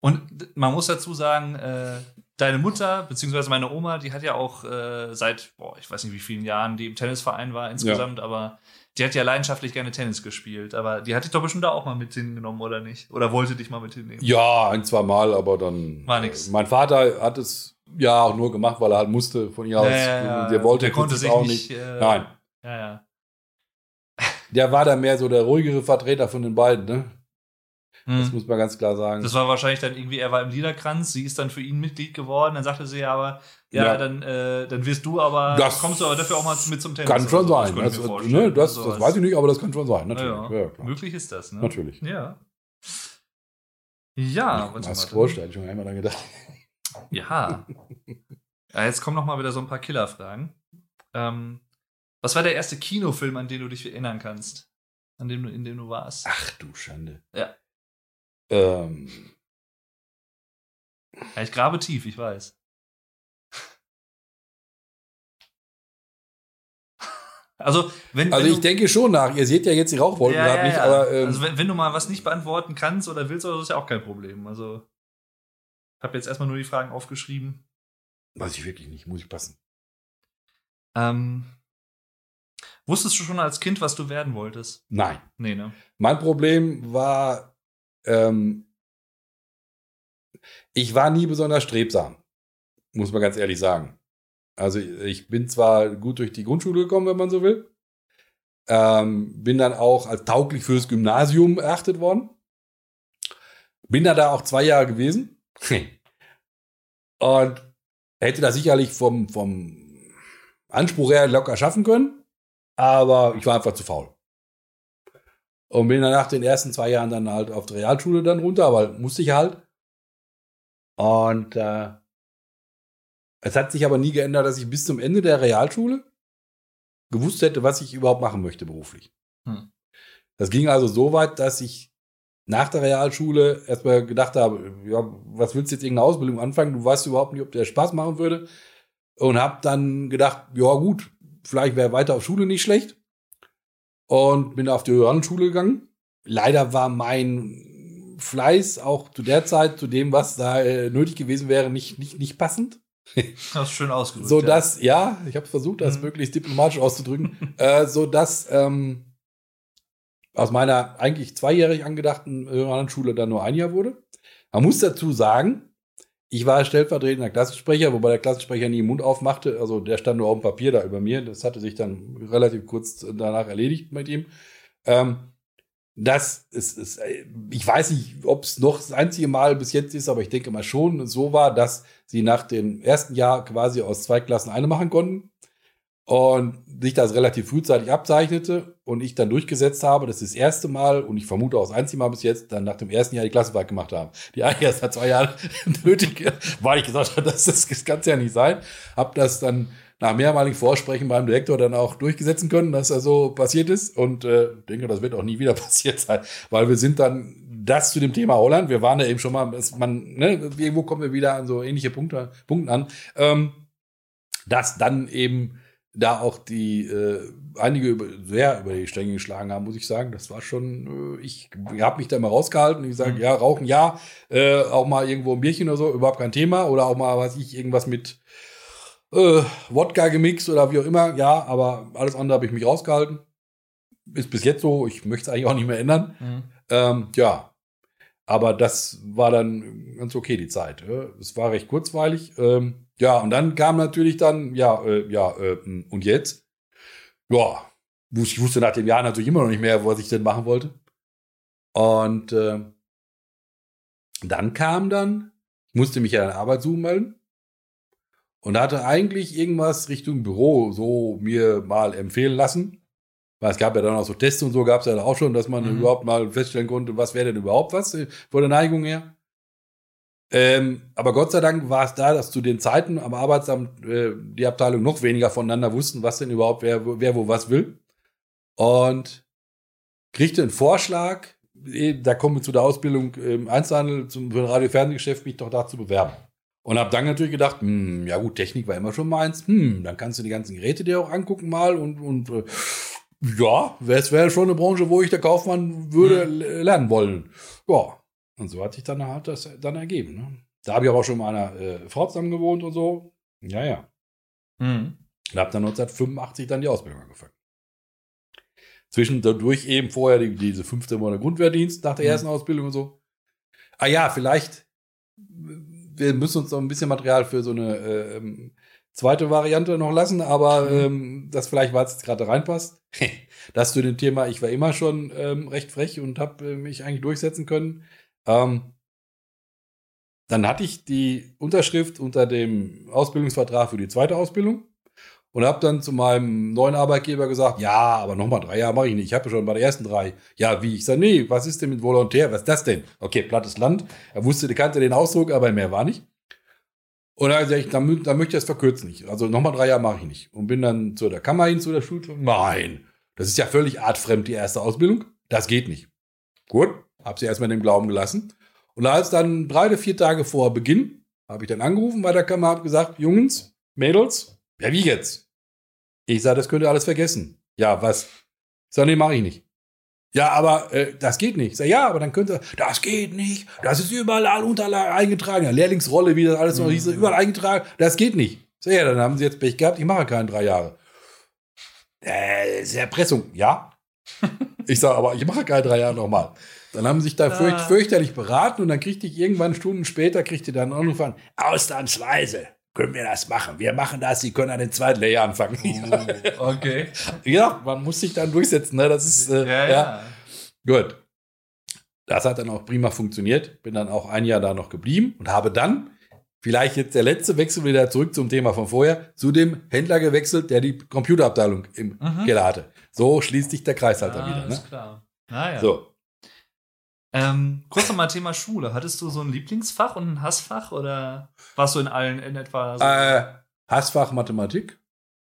Und man muss dazu sagen, äh, deine Mutter, beziehungsweise meine Oma, die hat ja auch äh, seit, boah, ich weiß nicht wie vielen Jahren, die im Tennisverein war insgesamt, aber die hat ja leidenschaftlich gerne Tennis gespielt. Aber die hat dich doch bestimmt da auch mal mit hingenommen, oder nicht? Oder wollte dich mal mit hinnehmen? ja, ein, zwei Mal, aber dann. War nix. Äh, mein Vater hat es ja auch nur gemacht, weil er halt musste von ihr aus. der wollte der konnte sich Prinzip nicht. Äh, Nein. Ja, ja. Der war dann mehr so der ruhigere Vertreter von den beiden, ne? Das Hm. muss man ganz klar sagen. Das war wahrscheinlich dann irgendwie, er war im Liederkranz, sie ist dann für ihn Mitglied geworden, dann sagte sie aber, ja, Ja. Dann, äh, dann wirst du aber, Das kommst du aber dafür auch mal mit zum Tennis. kann schon so. sein. könnte Das, mir ne, vorstellen. das, das weiß ich nicht, aber das kann schon sein, natürlich. Ja. Möglich ist das, ne? Natürlich. Ja. Ja, Das da hätte ich schon einmal dran gedacht. Ja. ja. Jetzt kommen noch mal wieder so ein paar Killerfragen. Ähm, was war der erste Kinofilm, an den du dich erinnern kannst? An dem du, in dem du warst? Ach du Schande. Ja. Ähm, Ja, ich grabe tief, ich weiß. Also, wenn, also wenn ich du, denke schon nach. Ihr seht ja jetzt die Rauchwolken ja, gerade ja, nicht, ja. aber ähm, also wenn, wenn du mal was nicht beantworten kannst oder willst oder ist ja auch kein Problem. Also, ich habe jetzt erstmal nur die Fragen aufgeschrieben. weiß ich wirklich nicht, muss ich passen. Ähm, wusstest du schon als Kind, was du werden wolltest? Nein. Nee, ne? Mein Problem war, ähm, ich war nie besonders strebsam, muss man ganz ehrlich sagen. Also ich bin zwar gut durch die Grundschule gekommen, wenn man so will, ähm, bin dann auch als tauglich fürs Gymnasium erachtet worden, bin da da auch zwei Jahre gewesen und hätte das sicherlich vom, vom Anspruch her locker schaffen können, aber ich war einfach zu faul. Und bin dann nach den ersten zwei Jahren dann halt auf der Realschule dann runter, weil musste ich halt. Und äh, es hat sich aber nie geändert, dass ich bis zum Ende der Realschule gewusst hätte, was ich überhaupt machen möchte beruflich. Hm. Das ging also so weit, dass ich nach der Realschule erstmal gedacht habe, ja, was willst du jetzt irgendeine Ausbildung anfangen? Du weißt überhaupt nicht, ob der Spaß machen würde. Und habe dann gedacht, ja gut, vielleicht wäre weiter auf Schule nicht schlecht. Und bin auf die Schule gegangen. Leider war mein Fleiß auch zu der Zeit, zu dem, was da äh, nötig gewesen wäre, nicht, nicht, nicht passend. Das ist schön ausgedrückt. so dass, ja, ja ich habe versucht, das mhm. möglichst diplomatisch auszudrücken, äh, so dass ähm, aus meiner eigentlich zweijährig angedachten höheren Schule dann nur ein Jahr wurde. Man muss dazu sagen, ich war stellvertretender Klassensprecher, wobei der Klassensprecher nie den Mund aufmachte. Also der stand nur auf dem Papier da über mir. Das hatte sich dann relativ kurz danach erledigt mit ihm. Ähm, das ist, ist, ich weiß nicht, ob es noch das einzige Mal bis jetzt ist, aber ich denke mal schon so war, dass sie nach dem ersten Jahr quasi aus zwei Klassen eine machen konnten und sich das relativ frühzeitig abzeichnete und ich dann durchgesetzt habe, das ist das erste Mal und ich vermute auch das einzige Mal bis jetzt, dann nach dem ersten Jahr die Klassenfahrt gemacht haben. Die eigentlich erst seit zwei Jahren nötig, weil ich gesagt habe, das, das kann es ja nicht sein. Hab das dann nach mehrmaligen Vorsprechen beim Direktor dann auch durchgesetzen können, dass er so passiert ist und äh, denke, das wird auch nie wieder passiert sein, weil wir sind dann das zu dem Thema Holland. Wir waren ja eben schon mal, man, ne, irgendwo kommen wir wieder an so ähnliche Punkte, Punkten an, ähm, dass dann eben da auch die äh, einige über, sehr über die Stränge geschlagen haben, muss ich sagen. Das war schon, äh, ich, ich habe mich da mal rausgehalten und gesagt, mhm. ja, rauchen ja, äh, auch mal irgendwo ein Bierchen oder so, überhaupt kein Thema. Oder auch mal, was ich, irgendwas mit äh, Wodka gemixt oder wie auch immer, ja, aber alles andere habe ich mich rausgehalten. Ist bis jetzt so, ich möchte es eigentlich auch nicht mehr ändern. Mhm. Ähm, ja, aber das war dann ganz okay, die Zeit. Es war recht kurzweilig. Ähm, ja, und dann kam natürlich dann, ja, äh, ja, äh, und jetzt? Ja, ich wusste nach dem Jahr natürlich immer noch nicht mehr, was ich denn machen wollte. Und äh, dann kam dann, ich musste mich ja an Arbeit suchen melden und hatte eigentlich irgendwas Richtung Büro so mir mal empfehlen lassen. Weil es gab ja dann auch so Tests und so, gab es ja auch schon, dass man mhm. überhaupt mal feststellen konnte, was wäre denn überhaupt was äh, von der Neigung her. Ähm, aber Gott sei Dank war es da, dass zu den Zeiten am Arbeitsamt äh, die Abteilung noch weniger voneinander wussten, was denn überhaupt wer, wer wo was will. Und kriegte einen Vorschlag, eh, da kommen wir zu der Ausbildung im Einzelhandel zum Radio-Fernsehgeschäft, mich doch da zu bewerben. Und habe dann natürlich gedacht, hm, ja gut, Technik war immer schon meins, hm, dann kannst du die ganzen Geräte dir auch angucken mal und, und äh, ja, es wäre schon eine Branche, wo ich der Kaufmann würde mhm. lernen wollen. Ja, und so hat sich dann halt das dann ergeben. Ne? Da habe ich aber auch schon mit einer äh, Frau zusammen gewohnt und so. Ja, ja. Mhm. Und habe dann 1985 dann die Ausbildung angefangen. Zwischendurch eben vorher die, diese 15 Monate Grundwehrdienst nach der mhm. ersten Ausbildung und so. Ah ja, vielleicht, wir müssen uns noch ein bisschen Material für so eine äh, ähm, zweite Variante noch lassen, aber mhm. ähm, das vielleicht, weil es jetzt gerade reinpasst. das zu dem Thema, ich war immer schon ähm, recht frech und habe äh, mich eigentlich durchsetzen können. Ähm, dann hatte ich die Unterschrift unter dem Ausbildungsvertrag für die zweite Ausbildung und habe dann zu meinem neuen Arbeitgeber gesagt, ja, aber nochmal drei Jahre mache ich nicht. Ich habe schon bei den ersten drei. Ja, wie? Ich sage, nee, was ist denn mit Volontär? Was ist das denn? Okay, plattes Land. Er wusste, der kannte den Ausdruck, aber mehr war nicht. Und dann sage ich, dann, dann möchte ich das verkürzen nicht. Also nochmal drei Jahre mache ich nicht. Und bin dann zu der Kammer hin, zu der Schule. Nein, das ist ja völlig artfremd, die erste Ausbildung. Das geht nicht. Gut, habe sie erstmal in dem Glauben gelassen. Und als dann drei oder vier Tage vor Beginn, habe ich dann angerufen bei der Kammer, habe gesagt, Jungs, Mädels, ja wie jetzt? Ich sage, das könnt ihr alles vergessen. Ja, was? Ich sage, nee, mache ich nicht. Ja, aber äh, das geht nicht. Ich sage, ja, aber dann könnt ihr, das geht nicht. Das ist überall alle Unterlagen eingetragen. Ja, Lehrlingsrolle, wie das alles noch hieß, mhm. überall eingetragen. Das geht nicht. Ich sage, ja, dann haben sie jetzt Pech gehabt, ich mache keine drei Jahre. Äh, ist Erpressung. Ja. ich sage, aber ich mache keine drei Jahre nochmal. Dann haben sie sich da fürcht, ah. fürchterlich beraten und dann kriegte ich irgendwann Stunden später, kriegte dann Anruf an, ausnahmsweise können wir das machen. Wir machen das, Sie können an den zweiten Lehrjahr anfangen. Oh, okay. ja, man muss sich dann durchsetzen. Ne? Das ist, äh, ja, ja. ja. Gut. Das hat dann auch prima funktioniert. Bin dann auch ein Jahr da noch geblieben und habe dann, vielleicht jetzt der letzte Wechsel wieder zurück zum Thema von vorher, zu dem Händler gewechselt, der die Computerabteilung im mhm. Keller hatte. So schließt sich der Kreis halt ah, wieder. Ne? Klar. Naja. So. Ähm, kurz nochmal Thema Schule. Hattest du so ein Lieblingsfach und ein Hassfach oder warst du in allen in etwa so? Äh, Hassfach Mathematik.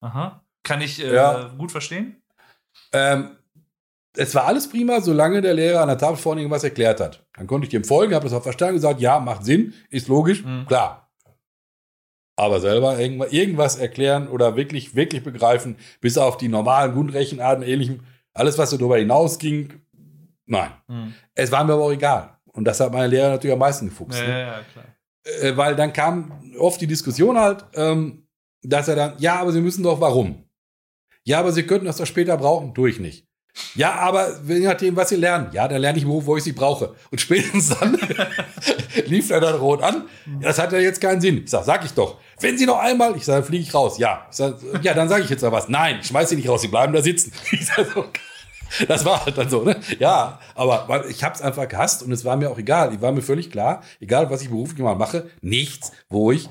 Aha. Kann ich äh, Ja. gut verstehen? Ähm, es war alles prima, solange der Lehrer an der Tafel vorne irgendwas erklärt hat. Dann konnte ich dem folgen, habe das auch verstanden, gesagt, ja, macht Sinn, ist logisch, Mhm. klar. Aber selber irgendwas, erklären oder wirklich, wirklich begreifen, bis auf die normalen Grundrechenarten, ähnlichem, alles, was so darüber hinausging, nein. Hm. Es war mir aber auch egal. Und das hat meine Lehrer natürlich am meisten gefuchst. Ja, ne? ja, klar. äh, weil dann kam oft die Diskussion halt, ähm, dass er dann, ja, aber Sie müssen doch, warum? Ja, aber Sie könnten das doch später brauchen, tue ich nicht. Ja, aber je nachdem, was Sie lernen. Ja, dann lerne ich einen Beruf, wo ich sie brauche. Und spätestens dann lief er dann rot an. Ja, das hat ja jetzt keinen Sinn. Ich sag, sag ich doch. Wenn Sie noch einmal, ich sage, fliege ich raus. Ja, ich sag, ja, dann sage ich jetzt noch was. Nein, ich schmeiß Sie nicht raus, Sie bleiben da sitzen. Ich sag so, das war halt dann so, ne? Ja, aber ich habe es einfach gehasst und es war mir auch egal. Ich war mir völlig klar, egal was ich beruflich mal mache, nichts, wo ich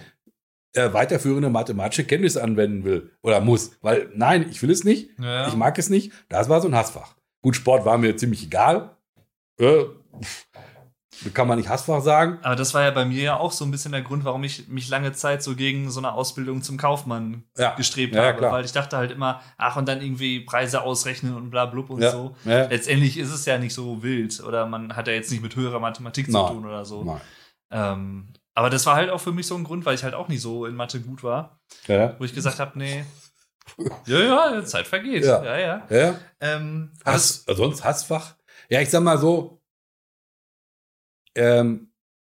äh, weiterführende mathematische Kenntnisse anwenden will oder muss. Weil nein, ich will es nicht, ja. ich mag es nicht. Das war so ein Hassfach. Gut, Sport war mir ziemlich egal. Äh, pff, kann man nicht Hassfach sagen. Aber das war ja bei mir ja auch so ein bisschen der Grund, warum ich mich lange Zeit so gegen so eine Ausbildung zum Kaufmann Ja. gestrebt Ja, habe. klar. Weil ich dachte halt immer, ach, und dann irgendwie Preise ausrechnen und bla blub und Ja. so. Letztendlich ist es ja nicht so wild. Oder man hat ja jetzt nicht mit höherer Mathematik Nein. zu tun oder so. Ähm, aber das war halt auch für mich so ein Grund, weil ich halt auch nicht so in Mathe gut war, wo ich gesagt habe, nee. Ja, ja, Zeit vergeht. Ja. Ja, ja. Ähm, Hass, sonst Hassfach? Ja, ich sag mal so, ähm,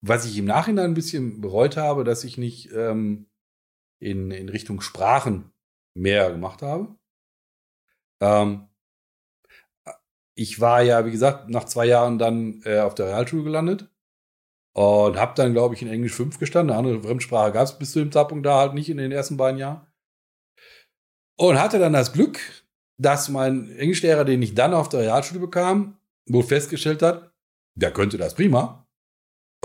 was ich im Nachhinein ein bisschen bereut habe, dass ich nicht ähm, in, in Richtung Sprachen mehr gemacht habe. Ähm, ich war ja, wie gesagt, nach zwei Jahren dann äh, auf der Realschule gelandet und habe dann, glaube ich, in Englisch 5 gestanden. Eine andere Fremdsprache gab es bis zu dem Zeitpunkt da halt nicht in den ersten beiden Jahren. Und hatte dann das Glück, dass mein Englischlehrer, den ich dann auf der Realschule bekam, wohl festgestellt hat, der könnte das prima,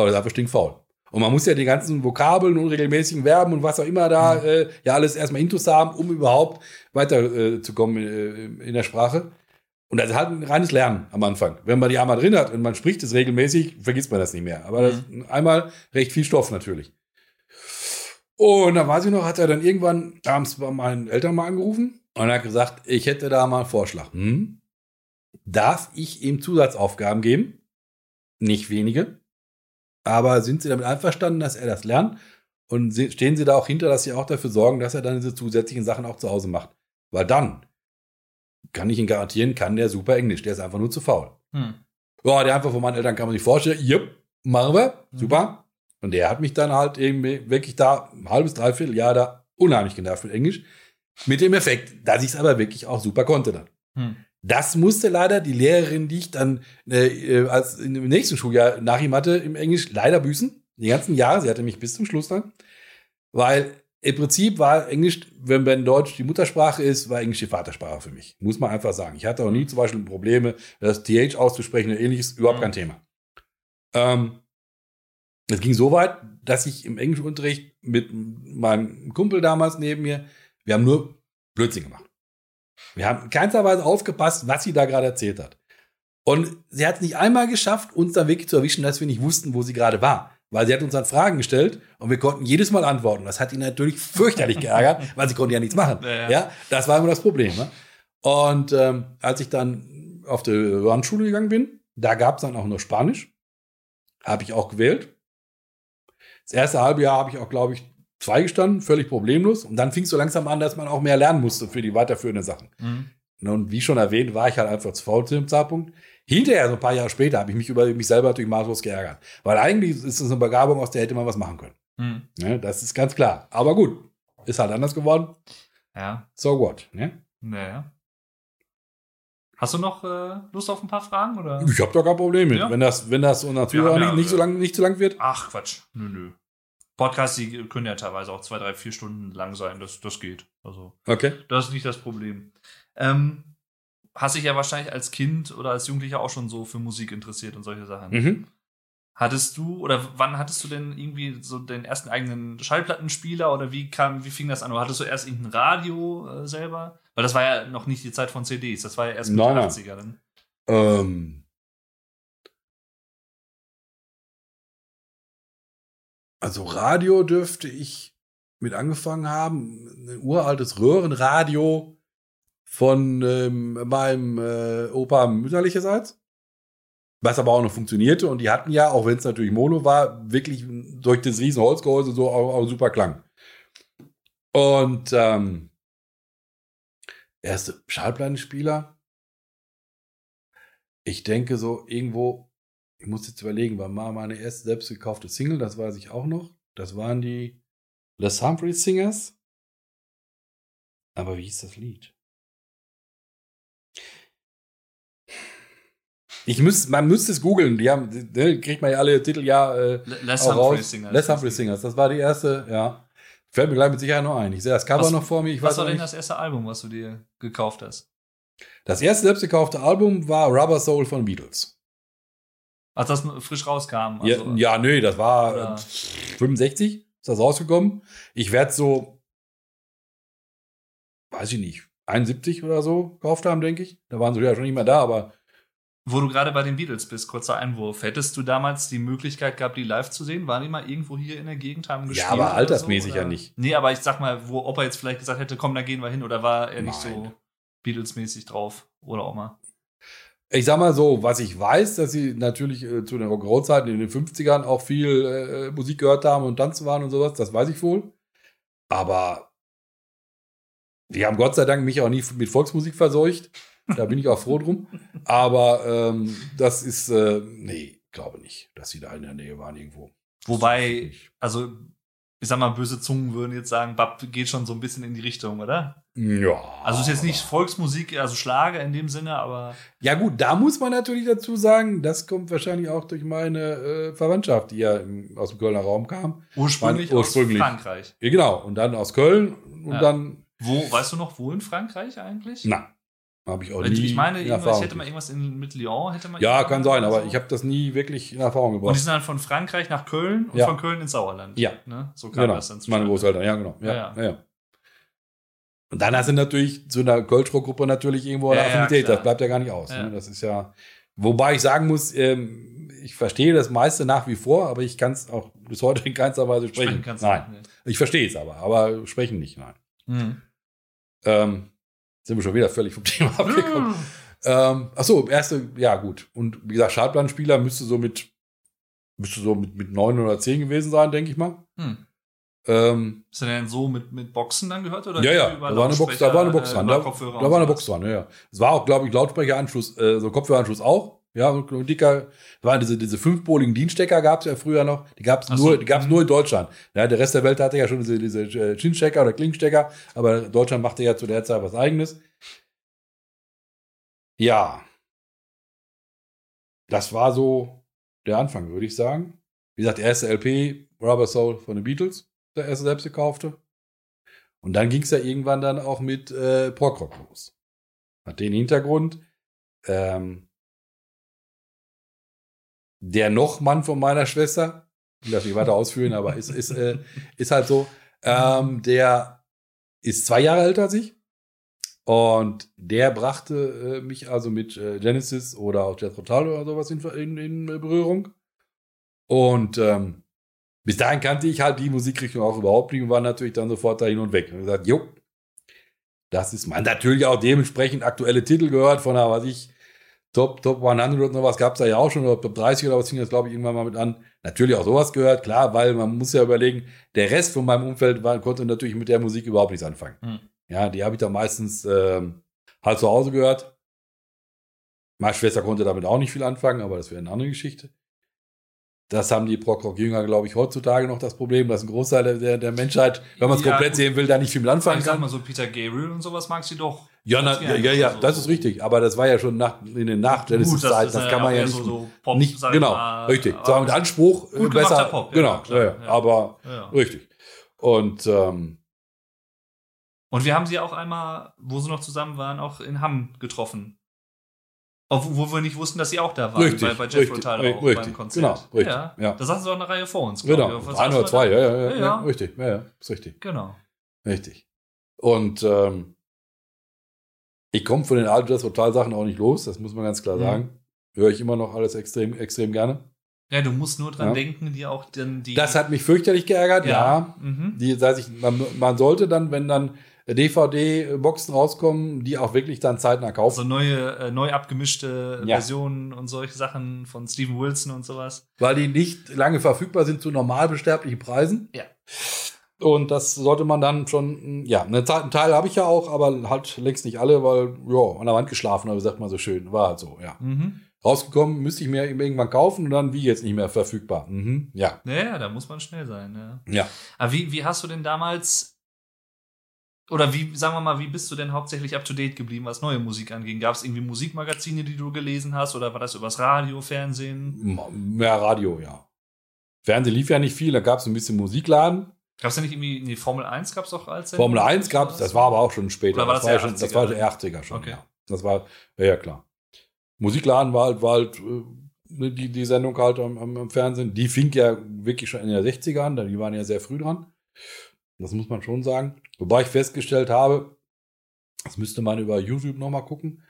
aber einfach stinkfaul. Und man muss ja die ganzen Vokabeln, unregelmäßigen Verben und was auch immer da Mhm. äh, ja alles erstmal intus haben, um überhaupt weiterzukommen äh, äh, in der Sprache. Und das ist halt ein reines Lernen am Anfang. Wenn man die einmal drin hat und man spricht es regelmäßig, vergisst man das nicht mehr. Aber das ist einmal recht viel Stoff natürlich. Und dann weiß ich noch, hat er dann irgendwann abends bei meinen Eltern mal angerufen und hat gesagt, ich hätte da mal einen Vorschlag. Hm? Darf ich ihm Zusatzaufgaben geben? Nicht wenige. Aber sind Sie damit einverstanden, dass er das lernt? Und stehen Sie da auch hinter, dass Sie auch dafür sorgen, dass er dann diese zusätzlichen Sachen auch zu Hause macht? Weil dann kann ich Ihnen garantieren, kann der super Englisch. Der ist einfach nur zu faul. hm. Ja, der einfach von meinen Eltern kann man sich vorstellen, jupp, machen wir, Mhm. super. Und der hat mich dann halt irgendwie wirklich da ein halbes, dreiviertel Jahr da unheimlich genervt mit Englisch. Mit dem Effekt, dass ich es aber wirklich auch super konnte dann. Hm. Das musste leider die Lehrerin, die ich dann äh, äh, als dem nächsten Schuljahr nach ihm hatte, im Englisch leider büßen. Die ganzen Jahre, sie hatte mich bis zum Schluss dann. Weil im Prinzip war Englisch, wenn, wenn Deutsch die Muttersprache ist, war Englisch die Vatersprache für mich. Muss man einfach sagen. Ich hatte auch nie zum Beispiel Probleme, das TH auszusprechen oder ähnliches, überhaupt Mhm. kein Thema. Ähm, es ging so weit, dass ich im Englischunterricht mit meinem Kumpel damals neben mir, wir haben nur Blödsinn gemacht. Wir haben in keinster Weise aufgepasst, was sie da gerade erzählt hat. Und sie hat es nicht einmal geschafft, uns dann wirklich zu erwischen, dass wir nicht wussten, wo sie gerade war. Weil sie hat uns dann Fragen gestellt und wir konnten jedes Mal antworten. Das hat ihn natürlich fürchterlich geärgert, weil sie konnte ja nichts machen. Ja, ja. Ja, das war immer das Problem. Ne? Und ähm, als ich dann auf die Randschule gegangen bin, da gab es dann auch noch Spanisch. Habe ich auch gewählt. Das erste halbe Jahr habe ich auch, glaube ich, zwei gestanden, völlig problemlos. Und dann fing es so langsam an, dass man auch mehr lernen musste für die weiterführenden Sachen. Hm. Und wie schon erwähnt, war ich halt einfach zu faul zu dem Zeitpunkt. Hinterher, so ein paar Jahre später, habe ich mich über mich selber natürlich maßlos geärgert. Weil eigentlich ist es eine Begabung, aus der hätte man was machen können. Hm. Ne? Das ist ganz klar. Aber gut, ist halt anders geworden. Ja, So what? Ne? naja. Hast du noch äh, Lust auf ein paar Fragen? Oder? Ich habe doch kein Problem mit. Ja. Wenn das, wenn das unser Zuhörer ja- nicht, nicht, so lang, nicht zu lang wird. Ach, Quatsch. Nö, nö. Podcasts, die können ja teilweise auch zwei, drei, vier Stunden lang sein. Das, das geht. Also, Okay. das ist nicht das Problem. Ähm, hast dich ja wahrscheinlich als Kind oder als Jugendlicher auch schon so für Musik interessiert und solche Sachen. Mhm. Hattest du oder wann hattest du denn irgendwie so den ersten eigenen Schallplattenspieler oder wie kam, wie fing das an? Oder hattest du erst irgendein Radio äh, selber? Weil das war ja noch nicht die Zeit von CDs, das war ja erst mit den nein. 80er dann. Ähm, also Radio dürfte ich mit angefangen haben. Ein uraltes Röhrenradio von ähm, meinem äh, Opa mütterlicherseits. Was aber auch noch funktionierte. Und die hatten ja, auch wenn es natürlich Mono war, wirklich durch das riesen Holzgehäuse so auch, auch super Klang. Und ähm, erste Schallplattenspieler. Ich denke so irgendwo, ich muss jetzt überlegen, war mal meine erste selbst gekaufte Single, das weiß ich auch noch. Das waren die Les Humphreys Singers. Aber wie hieß das Lied? Ich müß, man müsste es googeln. Die haben, ne, kriegt man ja alle Titel ja äh, Les auch Humphrey raus. Singers. Les Humphrey Singers. Das war die erste, ja. Fällt mir gleich mit Sicherheit noch ein. Ich sehe das Cover Was- noch vor mir. Ich Was war denn das erste Album, was du dir gekauft hast? Das erste selbst gekaufte Album war Rubber Soul von Beatles. Als das frisch rauskam. Ja, Also, ja, nee, das war äh, 65, ist das rausgekommen. Ich werde so, weiß ich nicht, 71 oder so gekauft haben, denke ich. Da waren sie ja schon nicht mehr da, aber Wo du gerade bei den Beatles bist, kurzer Einwurf. Hättest du damals die Möglichkeit gehabt, die live zu sehen? Waren die mal irgendwo hier in der Gegend, haben gespielt? aber oder altersmäßig so, ja nicht. Nee, aber ich sag mal, wo, ob er jetzt vielleicht gesagt hätte, komm, da gehen wir hin, oder war er nicht Nein. so Beatles-mäßig drauf? Oder auch mal. Ich sag mal so, was ich weiß, dass sie natürlich äh, zu den Rock'n'Roll-Zeiten in den 50ern auch viel äh, Musik gehört haben und tanzen waren und sowas, das weiß ich wohl. Aber die haben Gott sei Dank mich auch nie mit Volksmusik verseucht. Da bin ich auch froh drum. Aber ähm, das ist, äh, nee, glaube nicht, dass sie da in der Nähe waren irgendwo. Wobei, also, ich sag mal, böse Zungen würden jetzt sagen, Bab geht schon so ein bisschen in die Richtung, oder? Ja. Also ist jetzt nicht Volksmusik, also Schlager in dem Sinne, aber Ja, gut, da muss man natürlich dazu sagen, das kommt wahrscheinlich auch durch meine äh, Verwandtschaft, die ja im, aus dem Kölner Raum kam. ursprünglich, ursprünglich. aus Frankreich. Ja, genau. Und dann aus Köln und Ja. dann, Wo, weißt du noch, wo in Frankreich eigentlich? na, habe ich auch nie. ich meine, in Erfahrung hätte man gebracht. irgendwas in, mit Lyon, hätte man Ja, kann sein, aber so. ich habe das nie wirklich in Erfahrung Und die gebracht. sind dann von Frankreich nach Köln und Ja. von Köln ins Sauerland. Ja. Ne? So kam Genau, das dann meine zustande. Großeltern, ja, genau. Ja, Ja, ja. Und dann hast du natürlich zu einer Kölschrock-Gruppe natürlich irgendwo eine Affinität. das bleibt ja gar nicht aus. Ne? Das ist ja. Wobei ich sagen muss, ähm, ich verstehe das meiste nach wie vor, aber ich kann es auch bis heute in keinster Weise sprechen. Sprechen kannst du nein. nicht, Ich verstehe es aber, aber sprechen nicht, nein. ne? Mhm. Ähm, sind wir schon wieder völlig vom Thema abgekommen. Ähm, achso, erste, ja gut. Und wie gesagt, Schallplanspieler müsste so mit, müsste so mit, mit neun oder zehn gewesen sein, denke ich mal. Hm. Ähm, Ist er denn so mit, mit Boxen dann gehört? Oder ja, ja, da war eine Box, da war eine Box dran. äh, Da, da war eine? Box dran, ja, ja. Es war auch, glaube ich, Lautsprecheranschluss, äh, so Kopfhöreranschluss auch. Ja, so ein dicker, waren diese, diese fünfpoligen Dienststecker gab es ja früher noch. Die gab es so. nur, die gab's Mhm. nur in Deutschland. Ja, der Rest der Welt hatte ja schon diese, diese äh, Chinstecker oder Klingenstecker, aber Deutschland machte ja zu der Zeit was eigenes. Ja. Das war so der Anfang, würde ich sagen. Wie gesagt, der erste LP, Rubber Soul von den Beatles, der erste selbst gekaufte. Und dann ging es ja irgendwann dann auch mit äh, Prog-Rock los. Hat den Hintergrund, ähm, der Nochmann von meiner Schwester, ich das nicht weiter ausführen, aber ist, ist, äh, ist halt so, ähm, der ist zwei Jahre älter als ich. Und der brachte äh, mich also mit äh, Genesis oder auch Jethro Tull oder sowas in, in, in Berührung. Und ähm, bis dahin kannte ich halt die Musikrichtung auch überhaupt nicht und war natürlich dann sofort da hin und weg. Und gesagt, jo, das ist man. Natürlich auch dementsprechend aktuelle Titel gehört von was ich, Top, Top 100 oder sowas gab es da ja auch schon, oder Top 30 oder was fing das, glaube ich, irgendwann mal mit an. Natürlich auch sowas gehört, klar, weil man muss ja überlegen, der Rest von meinem Umfeld war, konnte natürlich mit der Musik überhaupt nichts anfangen. Hm. Ja, die habe ich dann meistens ähm, halt zu Hause gehört. Meine Schwester konnte damit auch nicht viel anfangen, aber das wäre eine andere Geschichte. Das haben die Prog-Rock-Jünger, glaube ich, heutzutage noch das Problem, dass ein Großteil der, der Menschheit, wenn man es Ja, komplett gut. sehen will, da nicht viel mit anfangen Ich sag kann. mal so, Peter Gabriel und sowas mag sie doch. Ja, na, ja, ja, ja, Also, das ist richtig. Aber das war ja schon nach, in den Nach-Genesis-Zeiten. ist Das, kann man ja nicht. So, so Pop, nicht genau, mal, richtig. Zwar mit Anspruch Gut besser. Pop, genau, klar, aber richtig. Und ähm, Und wir haben sie auch einmal, wo sie noch zusammen waren, auch in Hamm getroffen. Wo wir nicht wussten, dass sie auch da waren. Richtig, bei, bei Jeff richtig, ri- auch richtig, beim Konzert. genau, richtig, Ja, ja. Da saßen sie auch eine Reihe vor uns. genau, ich. Ein oder zwei, da? ja, ja, ja, Ja, ja, ja. richtig, ja, ja, ist richtig, Genau. richtig. Und ähm, Ich komme von den Jazz Total Sachen auch nicht los, das muss man ganz klar Mhm. sagen. Höre ich immer noch alles extrem, extrem gerne. Ja, du musst nur dran Ja. denken, die auch dann die. Das hat mich fürchterlich geärgert, ja. Mhm. Die, das heißt, ich, man, man sollte dann, wenn dann DVD-Boxen rauskommen, die auch wirklich dann zeitnah kaufen. Also neue, äh, neu abgemischte Ja. Versionen und solche Sachen von Steven Wilson und sowas. weil die nicht lange verfügbar sind zu normalbesterblichen Preisen. Ja. Und das sollte man dann schon, ja, einen Teil, einen Teil habe ich ja auch, aber halt längst nicht alle, weil, ja, an der Wand geschlafen, aber sagt man so schön. War halt so, ja. Mhm. Rausgekommen, müsste ich mir irgendwann kaufen und dann wie jetzt nicht mehr verfügbar. Mhm, ja. Naja, da muss man schnell sein, ja. Ja. Aber wie, wie hast du denn damals, oder wie, sagen wir mal, wie bist du denn hauptsächlich up to date geblieben, was neue Musik anging? Gab es irgendwie Musikmagazine, die du gelesen hast, oder war das übers Radio, Fernsehen? Mehr Radio, ja. Fernsehen lief ja nicht viel, da gab es ein bisschen Musikladen. Gab es da nicht irgendwie, nee, Formel 1 gab es doch als Formel 1 gab es, das war aber auch schon später. Oder war das war, der schon, das 80er? war der 80er schon, Okay. ja. Das war, ja, ja klar. Musikladen war halt, war halt äh, die, die Sendung halt am, am, Fernsehen. Die fing ja wirklich schon in den 60er an, die waren ja sehr früh dran. Das muss man schon sagen. Wobei ich festgestellt habe, das müsste man über YouTube nochmal gucken.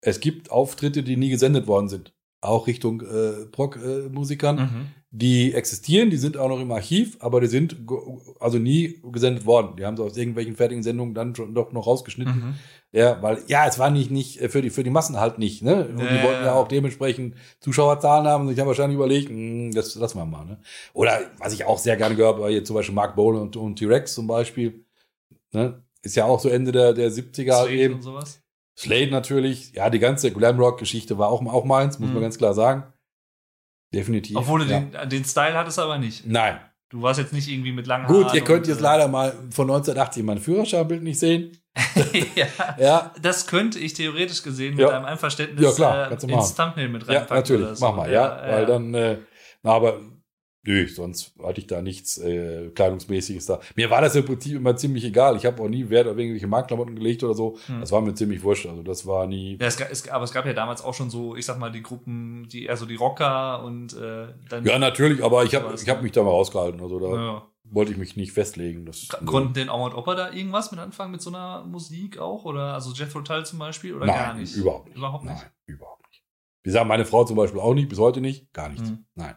Es gibt Auftritte, die nie gesendet worden sind. Auch Richtung äh, Proc-Musikern Mhm. Die existieren, die sind auch noch im Archiv, aber die sind also nie gesendet worden. Die haben sie aus irgendwelchen fertigen Sendungen dann schon doch noch rausgeschnitten. Mhm. Ja, weil, ja, es war nicht, nicht äh, für die, für die Massen halt nicht, ne? Und Ja, die wollten ja auch dementsprechend Zuschauerzahlen haben und sich haben wahrscheinlich überlegt, hm, das lassen wir mal, ne? Oder was ich auch sehr gerne gehört habe, war hier zum Beispiel Mark Bolan und, und T-Rex zum Beispiel, ne? Ist ja auch so Ende der, der 70er halt Slade eben. und sowas. Slade natürlich, ja, die ganze Glamrock-Geschichte war auch, auch meins, muss Mhm. man ganz klar sagen. Definitiv. Obwohl du ja. den, den Style hattest, aber nicht. Nein, Du warst jetzt nicht irgendwie mit langen Gut, Haaren. ihr könnt jetzt äh, leider mal von 1980 mein Führerscheinbild nicht sehen. ja. Ja, Das könnte ich theoretisch gesehen mit Ja. einem Einverständnis Ja, klar, äh, ins. Thumbnail mit ja reinpacken. natürlich, oder so. mach mal, ja, weil dann, äh, na, aber nö, sonst hatte ich da nichts äh, Kleidungsmäßiges da. Mir war das im Prinzip immer ziemlich egal. Ich habe auch nie Wert auf irgendwelche Marktklamotten gelegt oder so. Hm. Das war mir ziemlich wurscht. Also das war nie. Ja, es, es, aber es gab ja damals auch schon so, ich sag mal, die Gruppen, die eher so die Rocker und äh, dann. Ja, natürlich, aber ich habe ich hab ne? mich da mal rausgehalten. Also da Ja. wollte ich mich nicht festlegen. Das, Konnten denn Oma und Opa da irgendwas mit anfangen mit so einer Musik auch? Oder also Jethro Tull zum Beispiel? Oder Nein, gar nicht? überhaupt nicht. Überhaupt nicht. Nein, überhaupt nicht. Wie sagen meine Frau zum Beispiel auch nicht, bis heute nicht, gar nichts. Hm. Nein.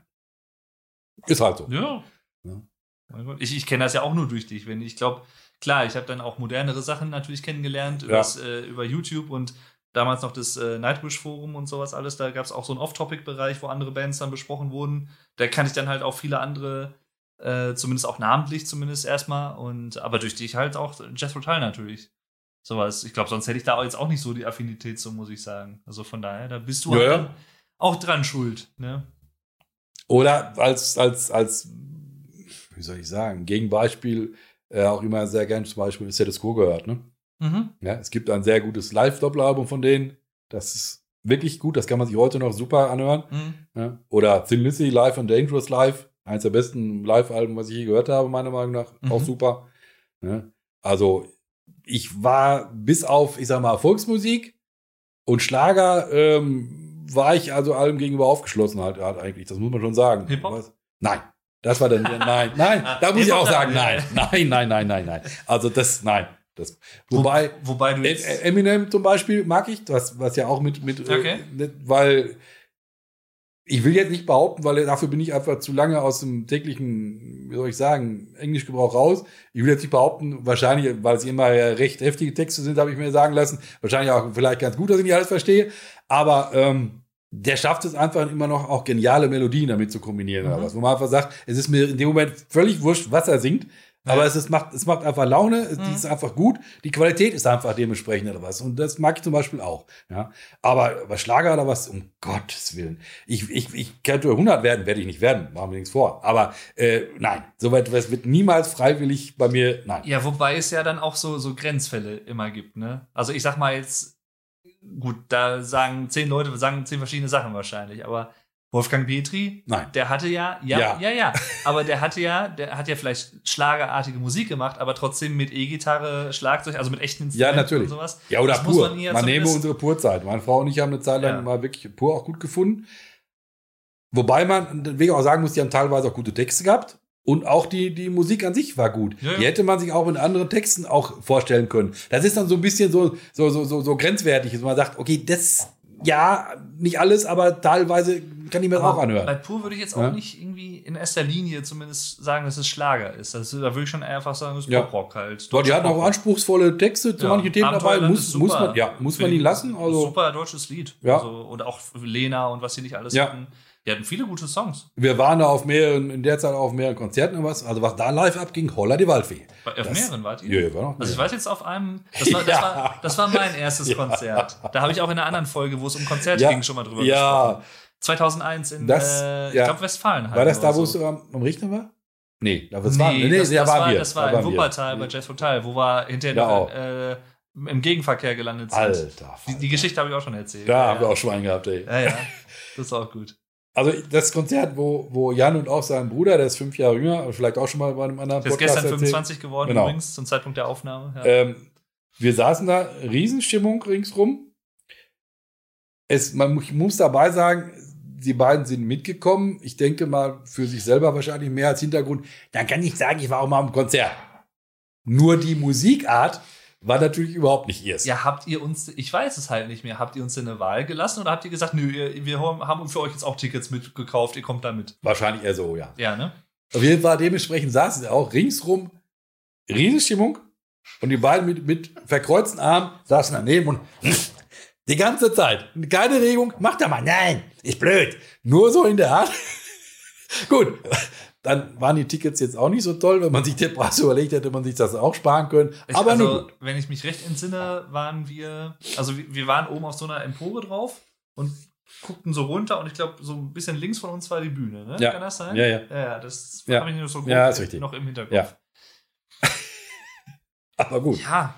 Ist halt so. Ja. Ja. Ich, ich kenne das ja auch nur durch dich. Wenn ich glaube, klar, ich habe dann auch modernere Sachen natürlich kennengelernt Ja. äh, über YouTube und damals noch das äh, Nightwish-Forum und sowas alles. Da gab es auch so einen Off-Topic-Bereich, wo andere Bands dann besprochen wurden. Da kann ich dann halt auch viele andere, äh, zumindest auch namentlich zumindest erstmal. Und aber durch dich halt auch Jethro Tull natürlich. Sowas. Ich glaube, sonst hätte ich da jetzt auch nicht so die Affinität zu, muss ich sagen. Also von daher, da bist du Ja, halt ja. auch dran schuld. Ne? Oder als, als, als, wie soll ich sagen, Gegenbeispiel äh, auch immer sehr gern zum Beispiel Status Quo gehört. Ne? Mhm. Ja, es gibt ein sehr gutes Live-Doppelalbum von denen. Das ist wirklich gut. Das kann man sich heute noch super anhören. Mhm. Ja? Oder Thin Lizzy Live und Dangerous Live. Eins der besten Live-Alben, was ich je gehört habe, meiner Meinung nach. Mhm. Auch super. Ja? Also, ich war bis auf, ich sag mal, Volksmusik und Schlager, ähm, war ich also allem gegenüber aufgeschlossen halt, halt eigentlich. Das muss man schon sagen. Hip-Hop? Nein. Das war dann, nein, nein, da muss ich auch sagen, nein, nein, nein, nein, nein, nein. Also das, nein. Das, wobei, Wo, wobei du jetzt. Em- Eminem zum Beispiel mag ich, was, was ja auch mit, mit Okay. äh, weil ich will jetzt nicht behaupten, weil dafür bin ich einfach zu lange aus dem täglichen, wie soll ich sagen, Englischgebrauch raus. Ich will jetzt nicht behaupten, wahrscheinlich, weil es immer recht heftige Texte sind, habe ich mir sagen lassen. Wahrscheinlich auch vielleicht ganz gut, dass ich nicht alles verstehe. Aber ähm, der schafft es einfach immer noch auch geniale Melodien damit zu kombinieren oder Mhm. was. Wo man einfach sagt, es ist mir in dem Moment völlig wurscht, was er singt. Aber Ja. es, ist, macht, es macht einfach Laune, es Mhm. ist einfach gut. Die Qualität ist einfach dementsprechend oder was. Und das mag ich zum Beispiel auch. Ja. Aber was Schlager oder was, um Gottes Willen. Ich, ich, ich könnte 100 werden, werde ich nicht werden. Machen wir nichts vor. Aber äh, nein, soweit was wird niemals freiwillig bei mir, nein. Ja, wobei es ja dann auch so, so Grenzfälle immer gibt, ne? Also ich sag mal jetzt, gut, da sagen zehn Leute, sagen zehn verschiedene Sachen wahrscheinlich, aber Wolfgang Petri, Nein. der hatte ja, ja, Ja. ja, ja, aber der hatte ja, der hat ja vielleicht schlagerartige Musik gemacht, aber trotzdem mit E-Gitarre, Schlagzeug, also mit echten Ja, Instrumenten natürlich. und sowas. Ja, oder Das muss pur. man hier Man, nehme unsere Purzeit. Meine Frau und ich haben eine Zeit lang Ja. mal wirklich pur auch gut gefunden. Wobei man wirklich auch sagen muss, die haben teilweise auch gute Texte gehabt. Und auch die, die Musik an sich war gut. Ja, ja. Die hätte man sich auch in anderen Texten auch vorstellen können. Das ist dann so ein bisschen so, so, so, so, so grenzwertig, dass man sagt, okay, das, ja, nicht alles, aber teilweise kann ich mir das auch Bei anhören. Pur würde ich jetzt auch Ja. nicht irgendwie in erster Linie zumindest sagen, dass es Schlager ist. Das, da würde ich schon einfach sagen, es ist Ja. Poprock halt. Doch, die hatten auch anspruchsvolle Texte zu Ja. manchen Themen dabei. Muss, muss man, ja, muss man ich lassen. Also, super deutsches Lied. Ja. Also, und auch Lena und was sie nicht alles Ja. hatten. Die hatten viele gute Songs. wir waren da auf mehreren, in der Zeit auf mehreren Konzerten und was. Also, was da live abging, Holla die Waldfee. Auf Das- mehreren wart ihr? Ja, ja, war noch Also ich weiß jetzt auf einem, das war, das Ja. war, das war mein erstes Konzert. Da habe ich auch in einer anderen Folge, wo es um Konzerte Ja. ging, schon mal drüber Ja. gesprochen. 2001 in, Das- äh, ich ja. glaube, Westfalen halt. War das da, wo so. es am, am Richter war? Nee, da Nee, war, nee, das, da das, waren war, wir. das war Da in waren wir. Wuppertal bei Jazz Hotel, wo wir hinterher Ja, noch äh, im Gegenverkehr gelandet sind. Alter. Die, die Geschichte habe ich auch schon erzählt. Da ja, haben wir auch Schwein gehabt, ey. Ja, ja. Das ist auch gut. Also das Konzert, wo, wo Jan und auch sein Bruder, der ist fünf Jahre jünger, aber vielleicht auch schon mal bei einem anderen Der ist Podcast gestern erzählt. 25 geworden Genau. übrigens, zum Zeitpunkt der Aufnahme. Ja. Ähm, wir saßen da, Riesenstimmung ringsrum. Es, man mu- muss dabei sagen, die beiden sind mitgekommen. Ich denke mal für sich selber wahrscheinlich mehr als Hintergrund. Dann kann ich sagen, ich war auch mal am Konzert. Nur die Musikart war natürlich überhaupt nicht ihrs. Ja, habt ihr uns, ich weiß es halt nicht mehr, habt ihr uns denn eine Wahl gelassen oder habt ihr gesagt, nö, wir haben für euch jetzt auch Tickets mitgekauft, ihr kommt da mit? Wahrscheinlich eher so, ja. Ja, ne? Auf jeden Fall dementsprechend saßen sie auch ringsrum. Riesenstimmung. Und die beiden mit, mit verkreuzten Armen saßen daneben und die ganze Zeit. Keine Regung. Mach da mal. Nein, ist blöd. Nur so in der Art. Gut. Dann waren die Tickets jetzt auch nicht so toll. Wenn man sich den Preis überlegt, hätte man sich das auch sparen können. Ich, Aber also, nur gut. wenn ich mich recht entsinne, waren wir, also wir, waren oben auf so einer Empore drauf und guckten so runter und ich glaube, so ein bisschen links von uns war die Bühne, ne? Ja. Kann das sein? Ja, ja. Ja, ja das Ja. habe ich nur so Ja, grob ist richtig. noch im Hinterkopf. Ja. Aber gut. Ja,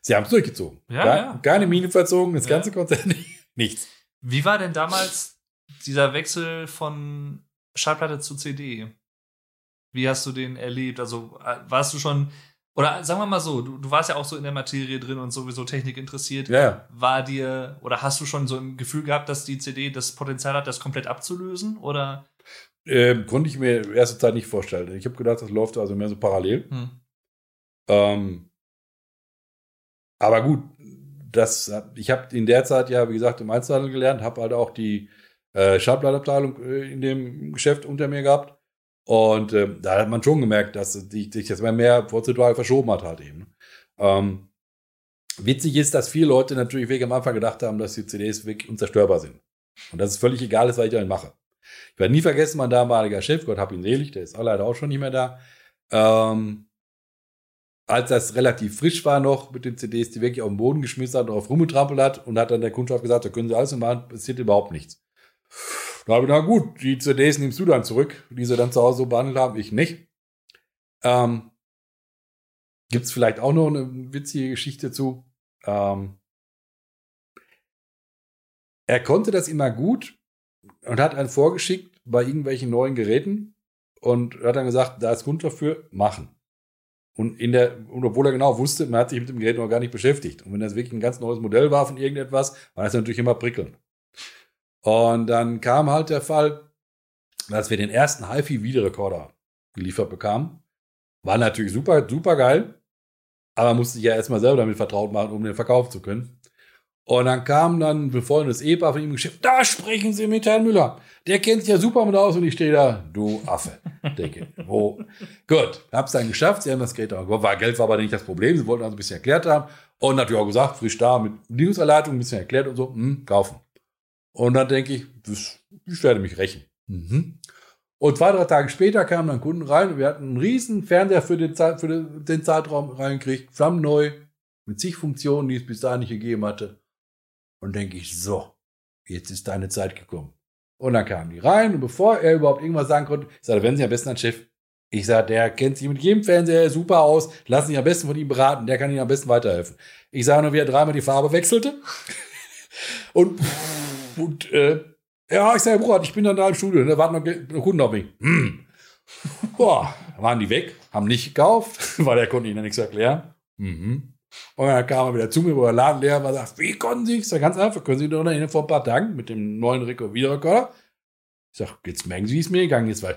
Sie haben es durchgezogen. Ja, ja. Keine Mine verzogen, das Ja. ganze Konzert nicht. Nichts. Wie war denn damals dieser Wechsel von Schallplatte zu CD? Wie hast du den erlebt? Also äh, warst du schon, oder sagen wir mal so, du, du warst ja auch so in der Materie drin und sowieso Technik interessiert. Ja. War dir, oder hast du schon so ein Gefühl gehabt, dass die CD das Potenzial hat, das komplett abzulösen? Oder? Ähm, konnte ich mir erste Zeit nicht vorstellen. Ich habe gedacht, das läuft also mehr so parallel. Hm. Ähm, aber gut, das, ich habe in der Zeit ja, wie gesagt, im Einzelhandel gelernt, habe halt auch die äh, Schallplattenabteilung äh, in dem Geschäft unter mir gehabt. Und ähm, da hat man schon gemerkt, dass sich das immer mehr prozentual verschoben hat halt eben. Ähm, witzig ist, dass viele Leute natürlich wirklich am Anfang gedacht haben, dass die CDs wirklich unzerstörbar sind. Und dass es völlig egal ist, was ich damit mache. Ich werde nie vergessen, mein damaliger Chef, Gott hab ihn selig, der ist leider auch schon nicht mehr da. Ähm, als das relativ frisch war noch mit den CDs, die wirklich auf den Boden geschmissen hat und auf rumgetrampelt hat und hat dann der Kundschaft gesagt, da können Sie alles machen, passiert überhaupt nichts. Da habe ich gesagt, gut, die CDs nimmst du dann zurück, die sie dann zu Hause so behandelt haben, ich nicht. Ähm, Gibt es vielleicht auch noch eine witzige Geschichte zu. Ähm, er konnte das immer gut und hat einen vorgeschickt bei irgendwelchen neuen Geräten und hat dann gesagt, da ist Grund dafür, machen. Und, in der, und obwohl er genau wusste, man hat sich mit dem Gerät noch gar nicht beschäftigt. Und wenn das wirklich ein ganz neues Modell war von irgendetwas, war das natürlich immer prickelnd. Und dann kam halt der Fall, dass wir den ersten HiFi-Videorekorder geliefert bekamen. War natürlich super, super geil. Aber musste ich ja erstmal selber damit vertraut machen, um den verkaufen zu können. Und dann kam dann ein befreundetes Ehepaar von ihm im Geschäft. Da sprechen Sie mit Herrn Müller. Der kennt sich ja super mit aus und ich stehe da, du Affe. Denke, wo? Gut, hab's dann geschafft. Sie haben das Gerät auch. War, Geld war aber nicht das Problem. Sie wollten also ein bisschen erklärt haben. Und natürlich auch gesagt, frisch da mit Bedienungsanleitung, ein bisschen erklärt und so, hm, kaufen. Und dann denke ich, das, ich werde mich rächen. Mhm. Und zwei, drei Tage später kamen dann Kunden rein und wir hatten einen riesen Fernseher für den, Zeit, für den, Zeitraum reingekriegt, flammneu, mit zig Funktionen, die es bis dahin nicht gegeben hatte. Und denke ich, so, jetzt ist deine Zeit gekommen. Und dann kamen die rein und bevor er überhaupt irgendwas sagen konnte, ich sagte, wenn Sie am besten an Chef. Ich sage, der kennt sich mit jedem Fernseher super aus, lassen sich am besten von ihm beraten, der kann Ihnen am besten weiterhelfen. Ich sage nur, wie er dreimal die Farbe wechselte. Und und äh, ja, ich sage, Bruder, ich bin dann da im Studio, da warten noch Kunden auf mich. Hm. Boah, waren die weg, haben nicht gekauft, weil der konnte ihnen nichts erklären. Mhm. Und dann kam er wieder zu mir, wo der Laden leer war, sagt, wie konnten Sie? Ich sage, ganz einfach, können Sie doch noch vor ein paar Tagen mit dem neuen Rekord Videorekorder Ich sag, jetzt merken Sie, wie es mir gegangen ist, weil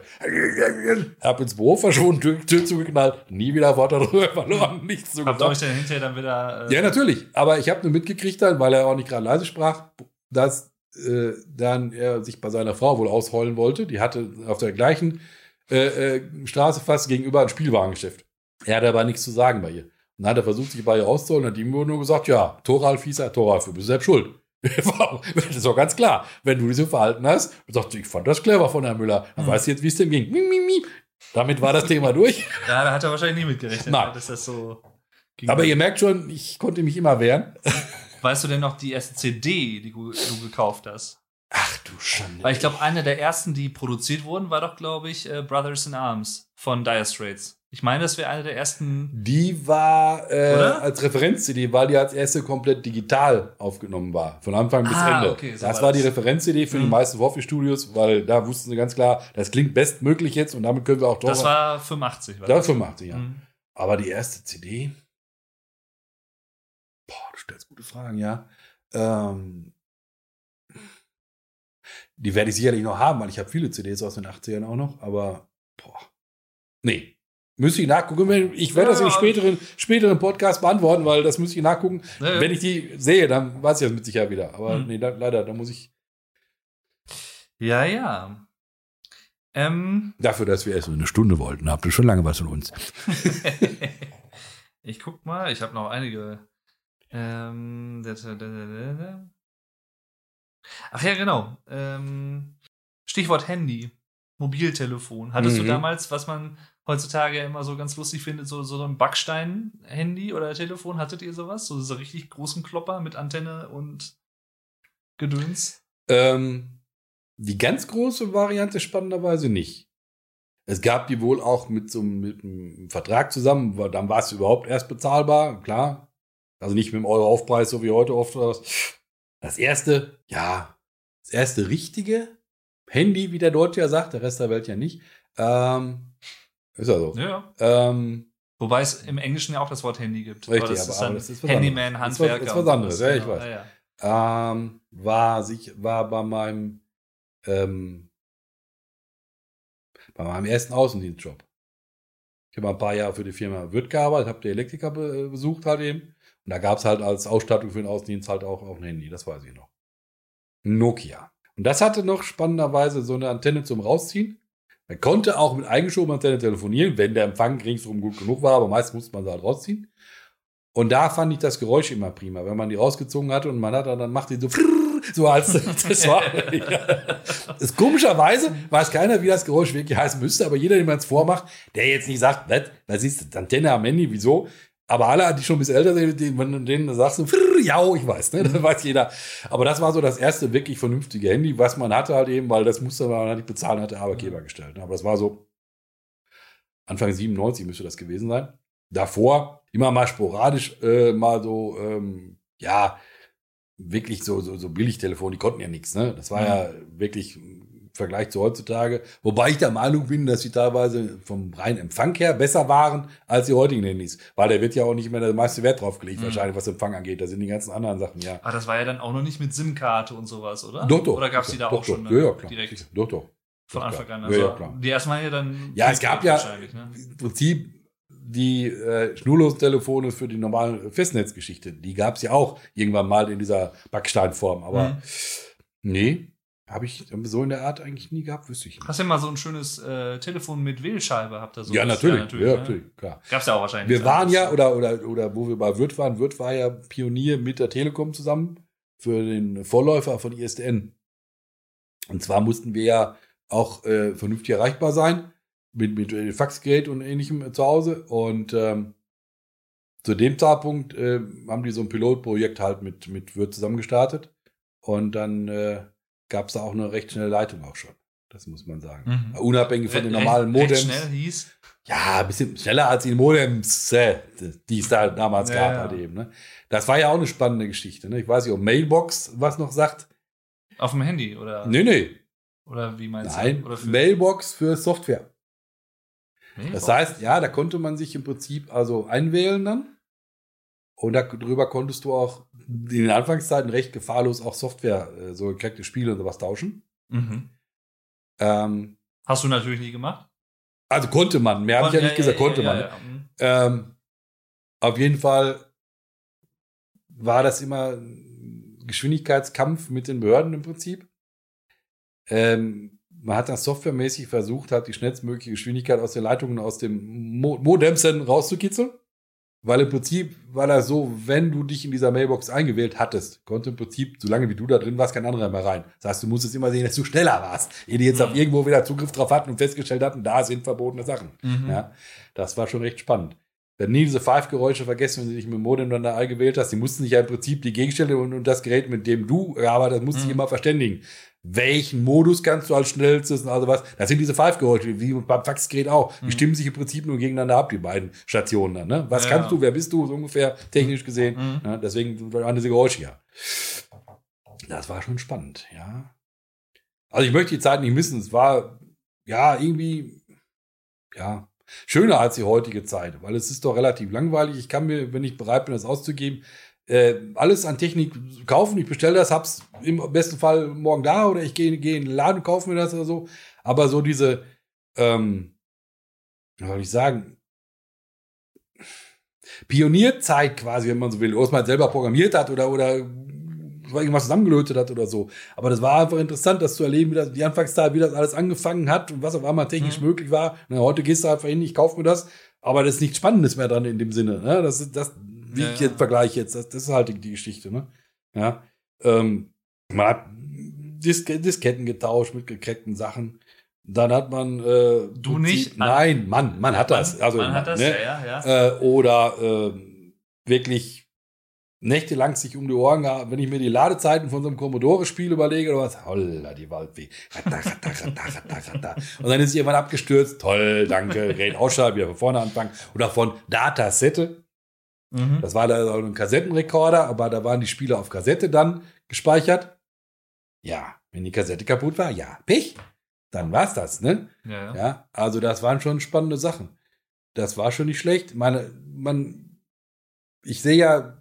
hab ins Büro verschwunden, Tür, Tür zugeknallt, nie wieder Wort darüber verloren, nichts zu Habt ihr euch dann hinterher dann wieder. Äh, Ja, natürlich. Aber ich habe nur mitgekriegt dann, weil er auch nicht gerade leise sprach, dass äh, dann er sich bei seiner Frau wohl ausheulen wollte. Die hatte auf der gleichen äh, äh, Straße fast gegenüber ein Spielwarengeschäft. Er hatte aber nichts zu sagen bei ihr. Und dann hat er versucht, sich bei ihr auszuholen, hat ihm nur gesagt, ja, Toral Fieser, Toral, du bist selbst schuld. Das ist doch ganz klar. Wenn du dich so verhalten hast, und sagst, ich fand das clever von Herrn Müller, dann Mhm. weißt du jetzt, wie es dem ging. Mi, mi, mi. Damit war das Thema durch. ja, da hat er wahrscheinlich nie mitgerechnet, Nein. dass das so. ging. Aber ihr merkt schon, ich konnte mich immer wehren. weißt du denn noch die erste CD, die du, du gekauft hast? Ach du Schande. Weil ich glaube, eine der ersten, die produziert wurden, war doch, glaube ich, äh, Brothers in Arms von Dire Straits. Ich meine, das wäre eine der ersten. Die war äh, als Referenz-CD, weil die als erste komplett digital aufgenommen war. Von Anfang bis Ah, Ende. okay, so das war war die das. Referenz-CD für die Mhm. meisten Vorführstudios, weil da wussten sie ganz klar, das klingt bestmöglich jetzt und damit können wir auch Das war 85, war Das war 85, ja. Mhm. Aber die erste CD. Boah, du stellst gute Fragen, ja. Ähm, die werde ich sicherlich noch haben, weil ich habe viele CDs aus den 80ern auch noch, aber boah. Nee. Müsste ich nachgucken. Ich werde das Ja, im späteren, späteren Podcast beantworten, weil das müsste ich nachgucken. Ja. Wenn ich die sehe, dann weiß ich das mit Sicherheit wieder. Aber Mhm. nee, da, leider, da muss ich Ja, ja. Ähm, dafür, dass wir erst eine Stunde wollten, habt ihr schon lange was von uns. ich guck mal, ich habe noch einige. Ähm. Ach ja, genau. Ähm, Stichwort Handy, Mobiltelefon. Hattest du Mhm. damals, was man heutzutage immer so ganz lustig findet, so, so ein Backstein-Handy oder Telefon? Hattet ihr sowas? So, so richtig großen Klopper mit Antenne und Gedöns? Ähm, die ganz große Variante spannenderweise nicht. Es gab die wohl auch mit so mit einem Vertrag zusammen, weil dann war es überhaupt erst bezahlbar, klar. Also nicht mit dem Euro-Aufpreis, so wie heute oft. Das erste, ja, das erste richtige Handy, wie der Deutsche ja sagt, der Rest der Welt ja nicht. Ähm, ist ja so. Ja. Ähm, Wobei es im Englischen ja auch das Wort Handy gibt. Richtig, aber das aber- ist aber dann das ist was Handyman, anderes. Das ist was- Handwerker. das ist was anderes, ja, ich Genau, weiß. Ja, ja. ähm, war sich, war bei meinem, ähm, bei meinem ersten Außendienstjob. Ich habe ein paar Jahre für die Firma Wirt gearbeitet, habe die Elektriker be besucht halt eben. Und da gab es halt als Ausstattung für den Außendienst halt auch, auch ein Handy, das weiß ich noch. Nokia. Und das hatte noch spannenderweise so eine Antenne zum Rausziehen. Man konnte auch mit eingeschobener Antenne telefonieren, wenn der Empfang ringsrum gut genug war, aber meist musste man sie halt rausziehen. Und da fand ich das Geräusch immer prima, wenn man die rausgezogen hatte und man hat dann, dann macht die so so als das war. ja. komischerweise weiß keiner, wie das Geräusch wirklich heißen müsste, aber jeder, dem man es vormacht, der jetzt nicht sagt, was ist das? Antenne am Handy, wieso? Aber alle, die schon ein bisschen älter sind, denen, wenn du denen sagst, so, ja, ich weiß, ne? das weiß jeder. Aber das war so das erste wirklich vernünftige Handy, was man hatte halt eben, weil das musste man nicht bezahlen, hat der Arbeitgeber gestellt. ne? Aber das war so Anfang 97 müsste das gewesen sein. Davor immer mal sporadisch äh, mal so, ähm, ja, wirklich so, so, so Billigtelefon, die konnten ja nichts, ne? Das war Mhm. ja wirklich im Vergleich zu heutzutage. Wobei ich der Meinung bin, dass sie teilweise vom reinen Empfang her besser waren als die heutigen Handys. Weil da wird ja auch nicht mehr der meiste Wert drauf gelegt, Mhm. wahrscheinlich, was Empfang angeht. Da sind die ganzen anderen Sachen, ja. Ah, das war ja dann auch noch nicht mit SIM-Karte und sowas, oder? Doch, doch. Oder gab es die da doch, auch schon Doch, ja, ja, klar. direkt Doch, doch. von Doch, Anfang an? Ja, Also ja, klar. die waren ja dann. Ja, es gab ja ne? im Prinzip die äh, schnurlosen Telefone für die normale Festnetzgeschichte. Die gab es ja auch irgendwann mal in dieser Backsteinform. Aber Mhm. nee, habe ich so in der Art eigentlich nie gehabt, wüsste ich nicht. Hast du mal so ein schönes äh, Telefon mit Wählscheibe? Habt ihr so ja, natürlich. Ja, natürlich, ne? klar. Gab's ja auch wahrscheinlich. Wir waren ja, oder, oder, oder wo wir bei Wirt waren, Wirt war ja Pionier mit der Telekom zusammen für den Vorläufer von ISDN. Und zwar mussten wir ja auch äh, vernünftig erreichbar sein mit, mit äh, Faxgerät und ähnlichem zu Hause. Und ähm, zu dem Zeitpunkt äh, haben die so ein Pilotprojekt halt mit, mit Wirt zusammen gestartet. Und dann äh, gab es da auch eine recht schnelle Leitung auch schon. Das muss man sagen. Mhm. Unabhängig von den Recht- normalen recht Modems. schnell hieß. Ja, ein bisschen schneller als die Modems, äh, die es da damals Ja, gab, ja. halt eben. Ne? Das war ja auch eine spannende Geschichte. Ne? Ich weiß nicht, ob Mailbox was noch sagt. Auf dem Handy oder, Nee, nee. oder wie meinst Nein, du? Oder für Mailbox für Software. Mailbox? Das heißt, ja, da konnte man sich im Prinzip also einwählen dann. Und darüber konntest du auch in den Anfangszeiten recht gefahrlos auch Software, äh, so gekreckte Spiele und sowas tauschen. Mhm. Ähm, Hast du natürlich nie gemacht? also konnte man, mehr habe ich ja nicht gesagt, konnte ja, man. ja, ja. Mhm. Ähm, auf jeden Fall war das immer ein Geschwindigkeitskampf mit den Behörden im Prinzip. Ähm, man hat das softwaremäßig versucht, hat die schnellstmögliche Geschwindigkeit aus den Leitungen aus dem Mo Modems dann rauszukitzeln. Weil im Prinzip war das so, wenn du dich in dieser Mailbox eingewählt hattest, konnte im Prinzip, solange wie du da drin warst, kein anderer mehr rein. Das heißt, du musstest immer sehen, dass du schneller warst, ehe die jetzt auf Mhm. irgendwo wieder Zugriff drauf hatten und festgestellt hatten, da sind verbotene Sachen. Mhm. Ja, das war schon recht spannend. Wir nie diese Five-Geräusche vergessen, wenn du dich mit dem Modem dann da eingewählt hast. Die mussten sich ja im Prinzip die Gegenstände und, und das Gerät, mit dem du gearbeitet hast, musst Mhm. immer verständigen. Welchen Modus kannst du als schnellstes und also was? Das sind diese Five-Geräusche, wie beim Faxgerät auch. Die Mhm. stimmen sich im Prinzip nur gegeneinander ab, die beiden Stationen dann. Ne? Was Ja. kannst du, wer bist du, so ungefähr technisch gesehen. Mhm. Ja, deswegen waren diese Geräusche ja. Das war schon spannend, ja. Also ich möchte die Zeit nicht missen. Es war, ja, irgendwie, ja, schöner als die heutige Zeit, weil es ist doch relativ langweilig. Ich kann mir, wenn ich bereit bin, das auszugeben, äh, alles an Technik kaufen. Ich bestelle das, hab's im besten Fall morgen da oder ich gehe gehe in den Laden kaufe mir das oder so. Aber so diese, ähm, wie soll ich sagen, Pionierzeit quasi, wenn man so will, was man selber programmiert hat oder, oder irgendwas zusammengelötet hat oder so. Aber das war einfach interessant, das zu erleben, wie das, die Anfangszeit, wie das alles angefangen hat und was auf einmal technisch Mhm. möglich war. Na, heute gehst du einfach hin, ich kaufe mir das, aber das ist nichts Spannendes mehr dran in dem Sinne. Ne? Das ist das, wie Ja, ich jetzt vergleiche jetzt, das, das ist halt die, die Geschichte. Ne? Ja. Ähm, man hat Dis Disketten getauscht mit gecrackten Sachen. Dann hat man äh, Du nicht? Nein, Mann, man hat das. Also, Man hat das, ne? ja, ja. äh, oder ähm, wirklich nächtelang sich um die Ohren gehabt, wenn ich mir die Ladezeiten von so einem Commodore-Spiel überlege oder was, holla, die Waldweh. Ratter. Und dann ist irgendwann abgestürzt. Toll, danke. Gerät ausschalten, wieder von vorne anfangen. Oder von Datasette. Mhm. Das war da so ein Kassettenrekorder, aber da waren die Spiele auf Kassette dann gespeichert. Ja, wenn die Kassette kaputt war, ja, Pech. Dann war's das, ne? Ja, ja. Ja, also das waren schon spannende Sachen. Das war schon nicht schlecht. Meine, man, ich sehe ja,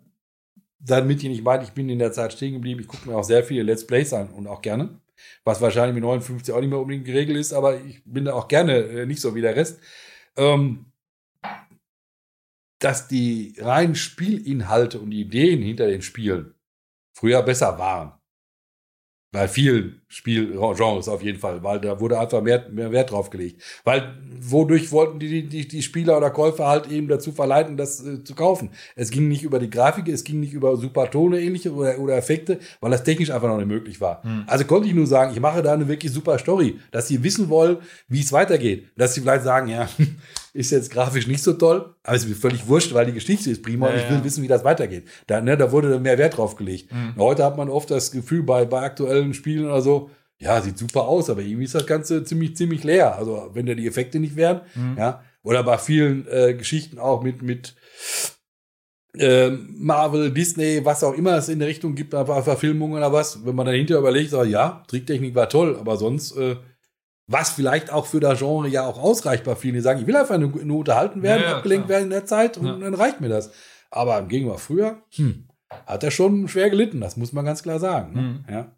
damit ihr nicht meint, ich bin in der Zeit stehen geblieben, ich gucke mir auch sehr viele Let's Plays an und auch gerne. Was wahrscheinlich mit 59 auch nicht mehr unbedingt geregelt ist, aber ich bin da auch gerne äh, nicht so wie der Rest. Ähm, dass die reinen Spielinhalte und Ideen hinter den Spielen früher besser waren. Bei vielen Spielgenres auf jeden Fall, weil da wurde einfach mehr, mehr Wert drauf gelegt. Weil wodurch wollten die, die, die Spieler oder Käufer halt eben dazu verleiten, das äh, zu kaufen. Es ging nicht über die Grafik, es ging nicht über super Tone ähnliche oder, oder Effekte, weil das technisch einfach noch nicht möglich war. Hm. Also konnte ich nur sagen, ich mache da eine wirklich super Story, dass sie wissen wollen, wie es weitergeht. Dass sie vielleicht sagen, ja, ist jetzt grafisch nicht so toll, aber es ist mir völlig wurscht, weil die Geschichte ist prima und Ja, ich will ja. wissen, wie das weitergeht. Da, ne, da wurde mehr Wert drauf gelegt. Mhm. Heute hat man oft das Gefühl bei, bei aktuellen Spielen oder so, ja, sieht super aus, aber irgendwie ist das Ganze ziemlich, ziemlich leer. Also wenn da die Effekte nicht wären, Mhm. ja. Oder bei vielen äh, Geschichten auch mit, mit ähm, Marvel, Disney, was auch immer es in der Richtung gibt, einfach Verfilmungen oder was, wenn man dann hinterher überlegt, sagt, ja, Tricktechnik war toll, aber sonst, äh, was vielleicht auch für das Genre ja auch ausreicht bei vielen, die sagen, ich will einfach nur, nur unterhalten werden, Ja, ja, abgelenkt klar. werden in der Zeit und Ja. dann reicht mir das. Aber im Gegenüber früher, hm, hat er schon schwer gelitten, das muss man ganz klar sagen. Ne? Mhm. Ja.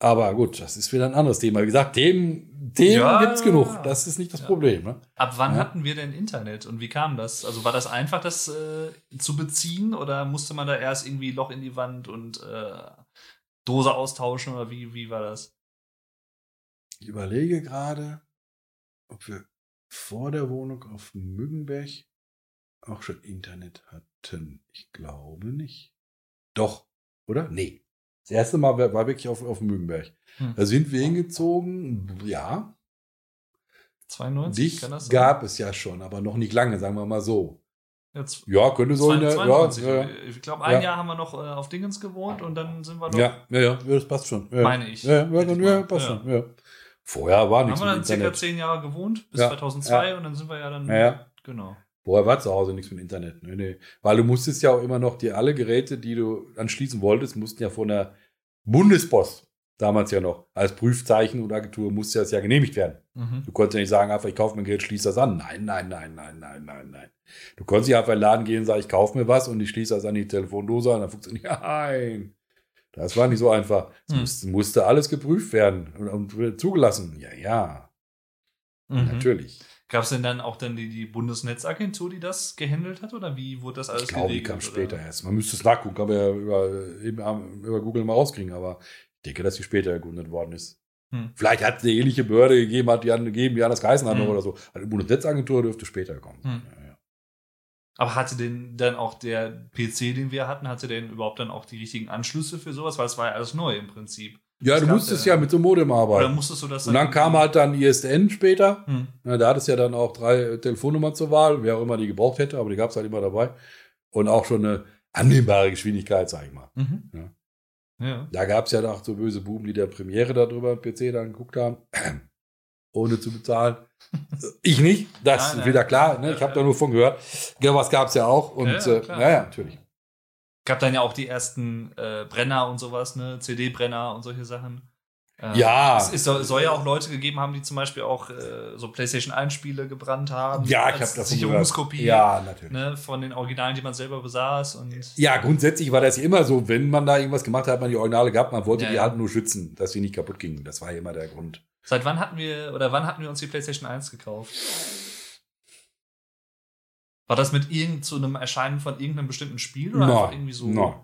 Aber gut, das ist wieder ein anderes Thema. Wie gesagt, Themen, Themen Ja. gibt's genug. Das ist nicht das Ja. Problem. Ne? Ab wann Ja. hatten wir denn Internet und wie kam das? Also war das einfach, das äh, zu beziehen oder musste man da erst irgendwie Loch in die Wand und äh, Dose austauschen oder wie, wie war das? Ich überlege gerade, ob wir vor der Wohnung auf Müggenberg auch schon Internet hatten. Ich glaube nicht. Doch, oder? Nee. Das erste Mal war war wirklich auf, auf Müggenberg. Hm. Da sind wir hingezogen. Ja, 92? dich Kann das sein? gab es ja schon, aber noch nicht lange, sagen wir mal so. Jetzt Ja, könnte so in der. Ja, 92. Ich glaube, ein Ja. Jahr haben wir noch äh, auf Dingens gewohnt und dann sind wir noch. Ja, ja, ja, das passt schon. Ja. Meine ich. Ja, ja, ja, passt schon. Vorher war Haben nichts wir dann circa zehn Jahre gewohnt, bis Ja, 2002 und dann sind wir ja dann. Ja. Genau. Vorher war zu Hause nichts mit Internet. Nee, nee. Weil du musstest ja auch immer noch die alle Geräte, die du anschließen wolltest, mussten ja von der Bundespost, damals ja noch, als Prüfzeichen oder Agentur musste das ja genehmigt werden. Mhm. Du konntest ja nicht sagen, einfach, ich kaufe mir ein Gerät, schließe das an. Nein, nein, nein, nein, nein, nein, nein. Du konntest ja einfach in den Laden gehen und sagen, ich kaufe mir was und ich schließe das an die Telefondose an, dann funktioniert Nein. Das war nicht so einfach. Es Hm. musste, musste alles geprüft werden und, und zugelassen. Ja, ja, Mhm. natürlich. Gab es denn dann auch dann die, die Bundesnetzagentur, die das gehandelt hat? Oder wie wurde das alles Ich glaube, die geregelt? kam oder? später erst. Man müsste es nachgucken, kann man ja über, eben über Google mal rauskriegen, aber ich denke, dass sie später gegründet worden ist. Hm. Vielleicht hat es eine ähnliche Behörde gegeben, hat die an- gegeben, die anders geheißen hat Hm. oder so. Also die Bundesnetzagentur dürfte später kommen. Hm. Ja, ja. Aber hatte denn dann auch der PC, den wir hatten, hatte denn überhaupt dann auch die richtigen Anschlüsse für sowas? Weil es war ja alles neu im Prinzip. Ja du musstest ja- ja mit so einem Modem Oder arbeiten. musstest du das Und dann kam halt dann ISDN später. Hm. Ja, da hat es ja dann auch drei Telefonnummern zur Wahl, wer auch immer die gebraucht hätte, aber die gab es halt immer dabei. Und auch schon eine annehmbare Geschwindigkeit, sag ich mal. Mhm. Ja. Ja. Da gab es ja auch so böse Buben, die der Premiere darüber am PC dann geguckt haben, ohne zu bezahlen. Ich nicht, das Nein, ist nein. wieder klar. Ne? Ich habe da nur von gehört. Ja, was gab es ja auch. Und Ja, äh, naja, natürlich. Gab dann ja auch die ersten äh, Brenner und sowas, ne? CD-Brenner und solche Sachen. Äh, Ja. Es, es soll, ja auch Leute gegeben haben, die zum Beispiel auch äh, so PlayStation 1-Spiele gebrannt haben. Ja, ich habe davon Sicherungskopie. Ja, natürlich. ne, von den Originalen, die man selber besaß. Und Ja, grundsätzlich war das ja immer so, wenn man da irgendwas gemacht hat, hat man die Originale gehabt, man wollte Ja, die ja. halt nur schützen, dass sie nicht kaputt gingen. Das war immer der Grund. Seit wann hatten wir, oder wann hatten wir uns die PlayStation 1 gekauft? War das mit irgend zu einem Erscheinen von irgendeinem bestimmten Spiel oder einfach irgendwie so? nein.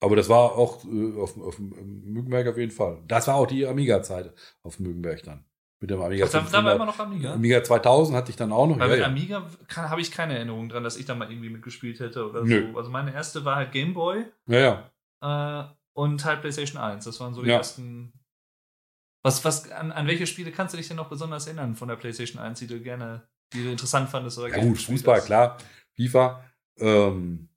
Aber das war auch äh, auf, auf dem Müggenberg auf jeden Fall. Das war auch die Amiga-Zeit auf dem Müggenberg dann. Mit dem Amiga Ach, da, da war 500. immer noch Amiga. Amiga 2000 hatte ich dann auch noch. Weil Ja, mit ja. Amiga habe ich keine Erinnerung dran, dass ich da mal irgendwie mitgespielt hätte oder Nö. so. Also meine erste war halt Game Boy ja, ja. äh, und halt PlayStation 1. Das waren so die Ja. ersten. Was, was, an, an welche Spiele kannst du dich denn noch besonders erinnern von der PlayStation 1, die du gerne, die du interessant fandest oder Ja gut, Fußball, hast? klar. FIFA. Ähm,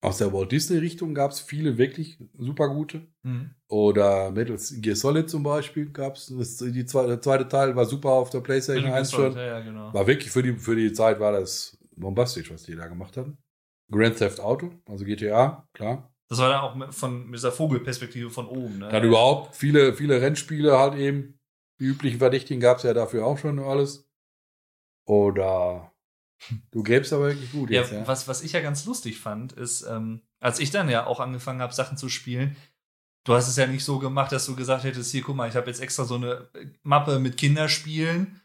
aus der Walt Disney-Richtung gab es viele wirklich super gute. Mhm. Oder Metal Gear Solid zum Beispiel gab es. Der zweite Teil war super auf der PlayStation Metal Gear 1 Solid, schon. Ja, genau. War wirklich für die, für die Zeit war das bombastisch, was die da gemacht haben. Grand Theft Auto, also GTA, klar. Das war dann auch mit, von, dieser Vogelperspektive von oben. Ne? Dann überhaupt viele, viele Rennspiele halt eben. Die üblichen Verdächtigen gab es ja dafür auch schon alles. Oder du gäbst aber wirklich gut Ja, jetzt, ja. Was, was ich ja ganz lustig fand, ist, ähm, als ich dann ja auch angefangen habe, Sachen zu spielen, du hast es ja nicht so gemacht, dass du gesagt hättest, hier, guck mal, ich habe jetzt extra so eine Mappe mit Kinderspielen,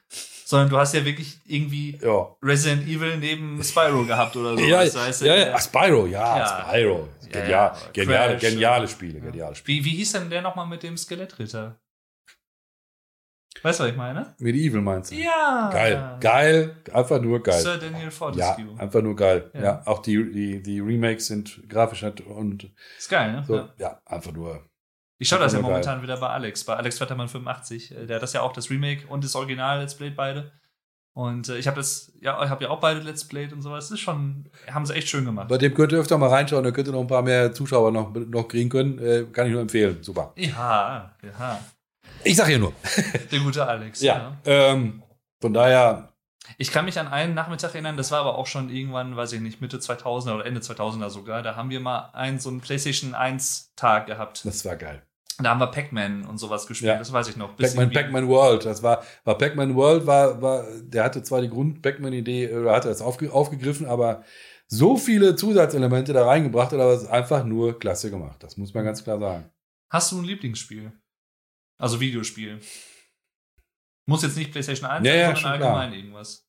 sondern du hast ja wirklich irgendwie Ja. Resident Evil neben Spyro gehabt oder so. Ja, Das heißt, ja, ja. Ach, Spyro, ja, Ja. Spyro. Genial, geniale, geniale. Spiele, geniale Spiele. Wie, wie hieß denn der nochmal mit dem Skelettritter? Weißt du, was ich meine? Medieval meinst du? Ja. Geil, geil, einfach nur geil. Sir Daniel Ja, Fortescue. einfach nur geil. Ja. Ja, auch die, die, die Remakes sind grafisch nett und Ist geil, ne? so. Ja. Ja, einfach nur. Ich schaue das ja momentan wieder bei Alex, bei Alex Wettermann 85. Äh, Der hat das ja auch, das Remake und das Original Let's Played beide. Und äh, ich habe das, ja, ich habe ja auch beide Let's Played und sowas. Das ist schon, haben sie echt schön gemacht. Bei dem könnt ihr öfter mal reinschauen, da könnt ihr noch ein paar mehr Zuschauer noch, noch kriegen können. Äh, kann ich nur empfehlen. Super. Ja, ja. Ich sag hier nur. Der gute Alex. Ähm, von daher, Ich kann mich an einen Nachmittag erinnern, das war aber auch schon irgendwann, weiß ich nicht, Mitte 2000er oder Ende 2000er sogar. Da haben wir mal einen so einen PlayStation 1 Tag gehabt. das war geil. Da haben wir Pac-Man und sowas gespielt. Ja. Das weiß ich noch. Pac-Man, Pac-Man World, das war, war Pac-Man World, war, war, der hatte zwar die Grund-Pac-Man-Idee, oder hatte das aufge, aufgegriffen, aber so viele Zusatzelemente da reingebracht, aber es ist einfach nur klasse gemacht. Das muss man ganz klar sagen. Hast du ein Lieblingsspiel? Also Videospiel. Muss jetzt nicht PlayStation 1 Ja, ja, sein, schon sondern klar. allgemein irgendwas.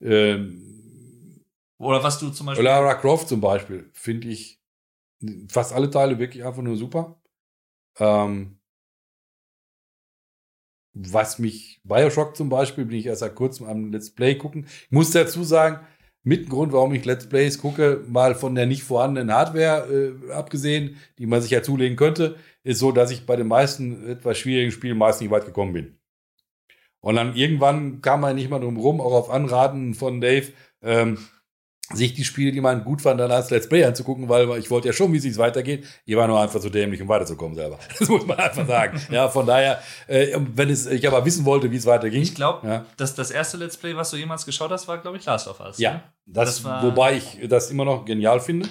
Ähm, Oder was du zum Beispiel. Lara Croft zum Beispiel finde ich fast alle Teile wirklich einfach nur super. Ähm, was mich, Bioshock zum Beispiel, bin ich erst seit kurzem am Let's Play gucken. Ich muss dazu sagen, mit ein Grund, warum ich Let's Plays gucke, mal von der nicht vorhandenen Hardware äh, abgesehen, die man sich ja zulegen könnte, ist so, dass ich bei den meisten etwas schwierigen Spielen meist nicht weit gekommen bin. Und dann irgendwann kam man nicht mal drum rum, auch auf Anraten von Dave, ähm, sich die Spiele, die man gut fand, dann als Let's Play anzugucken, weil ich wollte ja schon, wie es sich weitergeht. Ihr war nur einfach zu dämlich, um weiterzukommen selber. Das muss man einfach sagen. ja, von daher, äh, wenn es, ich aber wissen wollte, wie es weiterging. Ich glaube, ja, dass das erste Let's Play, was du jemals geschaut hast, war, glaube ich, Last of Us. ne? ja das, Das war- wobei ich das immer noch genial finde.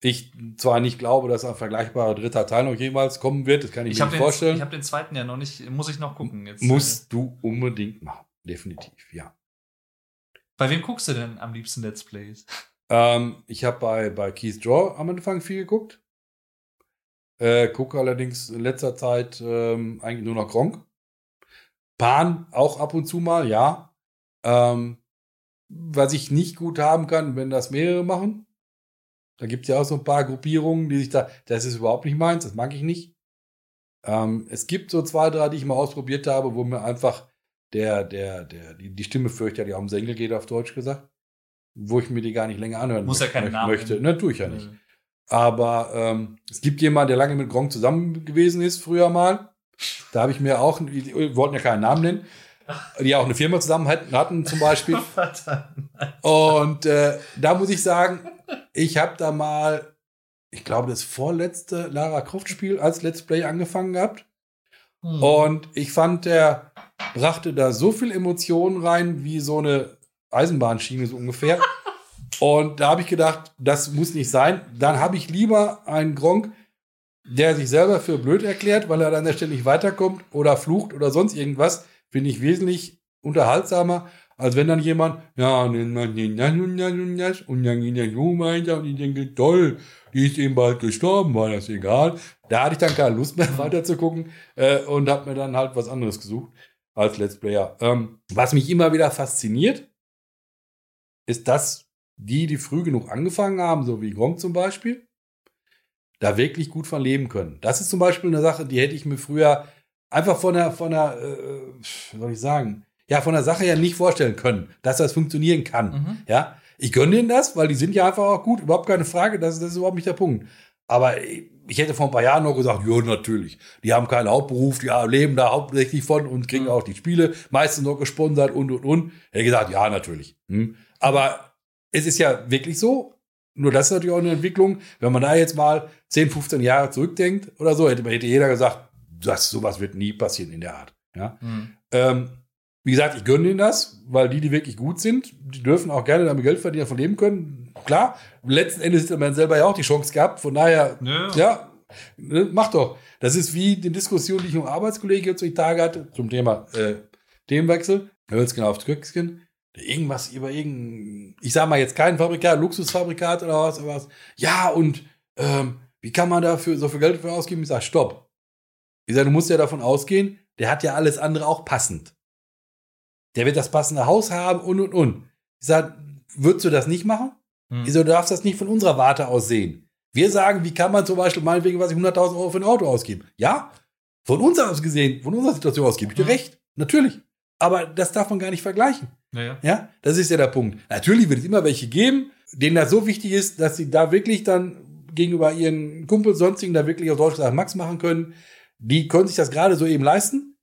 Ich zwar nicht glaube, dass ein vergleichbarer dritter Teil noch jemals kommen wird, das kann ich, Ich mir habe nicht den, vorstellen. ich hab den zweiten ja noch nicht, muss ich noch gucken jetzt. Musst du unbedingt machen. Definitiv, ja. Bei wem guckst du denn am liebsten Let's Plays? Ähm, ich habe bei, bei Keith Draw am Anfang viel geguckt. Äh, gucke allerdings in letzter Zeit ähm, eigentlich nur noch Gronk. Pan auch ab und zu mal, ja. Ähm, was ich nicht gut haben kann, wenn das mehrere machen. Da gibt es ja auch so ein paar Gruppierungen, die sich da, das ist überhaupt nicht meins, das mag ich nicht. Ähm, es gibt so zwei, drei, die ich mal ausprobiert habe, wo mir einfach der, der, der, die, die Stimme fürchterlich auf den Senkel geht, auf Deutsch gesagt. Wo ich mir die gar nicht länger anhören Muss ja keinen Namen möchte. Ne, tue ich ja nicht. Aber ähm, es gibt jemanden, der lange mit Gronk zusammen gewesen ist, früher mal. Da habe ich mir auch, wir wollten ja keinen Namen nennen, die auch eine Firma zusammen hatten, zum Beispiel. Und äh, da muss ich sagen, ich habe da mal, ich glaube, das vorletzte Lara Croft Spiel als Let's Play angefangen gehabt. Hm. Und ich fand, der brachte da so viel Emotionen rein, wie so eine Eisenbahnschiene so ungefähr. Und da habe ich gedacht, das muss nicht sein. Dann habe ich lieber einen Gronk, der sich selber für blöd erklärt, weil er dann ständig weiterkommt oder flucht oder sonst irgendwas. Finde ich wesentlich unterhaltsamer, als wenn dann jemand, ja, und dann geht der Junge weiter und ich denke, toll, die ist eben bald gestorben, war das egal. Da hatte ich dann keine Lust mehr weiter zu gucken äh, und habe mir dann halt was anderes gesucht als Let's Player. Ähm, was mich immer wieder fasziniert, ist, dass die, die früh genug angefangen haben, so wie Gronk zum Beispiel, da wirklich gut von leben können. Das ist zum Beispiel eine Sache, die hätte ich mir früher einfach von der, von der, äh, wie soll ich sagen, ja, von der Sache her nicht vorstellen können, dass das funktionieren kann. Mhm. Ja, ich gönne denen das, weil die sind ja einfach auch gut, überhaupt keine Frage, das, das ist überhaupt nicht der Punkt. Aber ich hätte vor ein paar Jahren noch gesagt, ja, natürlich. Die haben keinen Hauptberuf, die leben da hauptsächlich von und kriegen mhm. auch die Spiele, meistens noch gesponsert und, und, und. Hätte gesagt, ja, natürlich. Hm. Aber es ist ja wirklich so, nur das ist natürlich auch eine Entwicklung. Wenn man da jetzt mal 10, 15 Jahre zurückdenkt oder so, hätte, hätte jeder gesagt, das, sowas wird nie passieren in der Art. Ja? Mhm. Ähm, wie gesagt, ich gönne ihnen das, weil die, die wirklich gut sind, die dürfen auch gerne damit Geld verdienen, davon leben können. Klar, letzten Endes hat man selber ja auch die Chance gehabt. Von daher, ja, ja ne, mach doch. Das ist wie die Diskussion, die ich um Arbeitskollegen jetzt die Tage hatte, zum Thema äh, Themenwechsel. Hölzgen auf Kröcksken. Irgendwas über irgendein, ich sag mal jetzt kein Fabrikat, Luxusfabrikat oder was, oder was. Ja, und ähm, wie kann man dafür so viel Geld für ausgeben? Ich sag, stopp. Ich sag, du musst ja davon ausgehen, der hat ja alles andere auch passend. Der wird das passende Haus haben und und und. Ich sage, würdest du das nicht machen? Hm. Ich sage, du darfst das nicht von unserer Warte aus sehen. Wir sagen, wie kann man zum Beispiel meinetwegen, was ich 100.000 Euro für ein Auto ausgeben? Ja, von uns aus gesehen, von unserer Situation aus gebe ich dir hm. recht. Natürlich. Aber das darf man gar nicht vergleichen. Ja, ja. das ist ja der Punkt. Natürlich wird es immer welche geben, denen das so wichtig ist, dass sie da wirklich dann gegenüber ihren Kumpels, sonstigen da wirklich auf Deutsch gesagt Max machen können. Die können sich das gerade so eben leisten.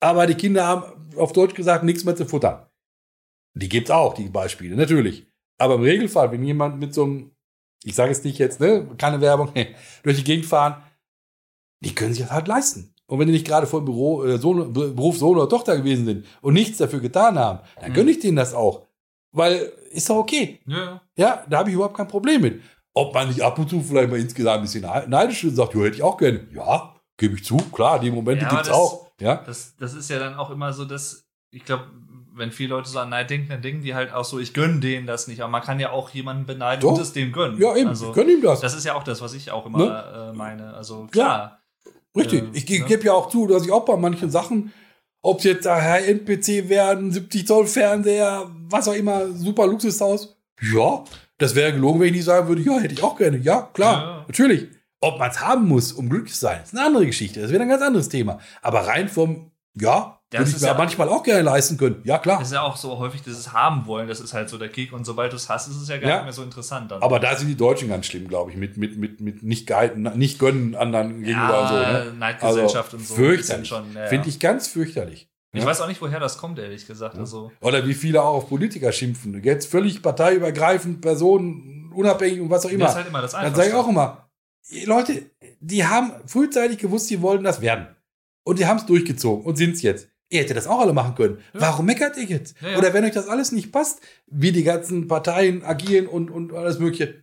Aber die Kinder haben auf Deutsch gesagt, nichts mehr zu futtern. Die gibt's auch, die Beispiele, natürlich. Aber im Regelfall, wenn jemand mit so einem, ich sage es nicht jetzt, ne, keine Werbung, durch die Gegend fahren, die können sich das halt leisten. Und wenn die nicht gerade vor dem Büro, äh, Sohn, Beruf Sohn oder Tochter gewesen sind und nichts dafür getan haben, dann gönne ich denen das auch. Weil ist doch okay. Ja, ja da habe ich überhaupt kein Problem mit. Ob man nicht ab und zu vielleicht mal insgesamt ein bisschen neidisch ist und sagt, ja, hätte ich auch gerne. Ja, gebe ich zu, klar, die Momente ja, gibt's das, auch. Ja? Das, das ist ja dann auch immer so, dass, ich glaube, wenn viele Leute so an Neid denken, dann denken die halt auch so, ich gönne denen das nicht. Aber man kann ja auch jemanden beneiden Doch. und es dem gönnen. Ja, eben, also, gönn ihm das. Das ist ja auch das, was ich auch immer ne? äh, meine. Also klar. Ja. Richtig. Äh, ich ne? gebe ja auch zu, dass ich auch bei manchen Sachen, ob es jetzt der NPC werden, 70 Zoll Fernseher, was auch immer, super Luxushaus. Ja, das wäre gelogen, wenn ich nicht sagen würde, ja, hätte ich auch gerne. Ja, klar, ja. natürlich. Ob man es haben muss, um glücklich zu sein, ist eine andere Geschichte. Das wäre ein ganz anderes Thema. Aber rein vom, ja, das würde ich mir ja manchmal auch gerne leisten können. Ja, klar. Das ist ja auch so häufig dieses Haben wollen, das ist halt so der Kick. Und sobald du es hast, ist es ja gar ja. nicht mehr so interessant. Dann. Aber da sind die Deutschen ganz schlimm, glaube ich, mit, mit, mit, mit nicht, nicht gönnen anderen gegenüber ja, und so. Ne? Neidgesellschaft also, und so. Fürchterlich. Ja, Finde ich ganz fürchterlich. Ich weiß auch nicht, woher das kommt, ehrlich gesagt. Also. Oder wie viele auch auf Politiker schimpfen. Jetzt völlig parteiübergreifend, Personen, unabhängig und was auch immer. Das ist halt immer das Dann sage ich auch immer, Leute, die haben frühzeitig gewusst, sie wollen das werden. Und die haben es durchgezogen und sind es jetzt. Ihr hättet das auch alle machen können. Ja. Warum meckert ihr jetzt? Ja, ja. Oder wenn euch das alles nicht passt, wie die ganzen Parteien agieren und, und alles Mögliche,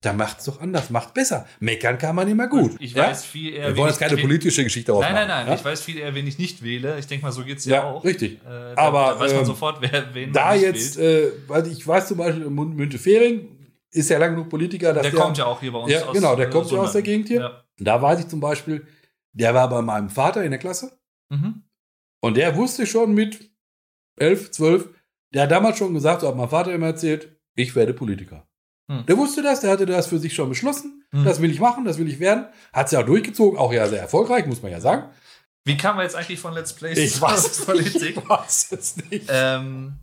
dann macht's doch anders, macht besser. Meckern kann man immer gut. Ich weiß viel eher. Wir wollen jetzt keine politische Geschichte ausmachen. Nein, nein, nein. Ich weiß viel eher, wen ich nicht wähle. Ich denke mal, so geht's ja, ja auch. Richtig. Äh, Aber da weiß man ähm, sofort, wer, wen da man jetzt, äh, weil ich weiß zum Beispiel in Müntefering, ist ja lange genug Politiker, dass Der der, kommt ja auch hier bei uns Ja, genau, der kommt ja aus der. Gegend hier. Ja. Da weiß ich zum Beispiel, der war bei meinem Vater in der Klasse Mhm. und der wusste schon mit 11, 12, der hat damals schon gesagt, so hat mein Vater immer erzählt, ich werde Politiker. Hm. Der wusste das, der hatte das für sich schon beschlossen. Hm. Das will ich machen, das will ich werden. Hat es ja auch durchgezogen, auch ja sehr erfolgreich, muss man ja sagen. Wie kamen wir jetzt eigentlich von Let's Plays Ich weiß es Politik? nicht. Ich weiß es nicht. Ähm,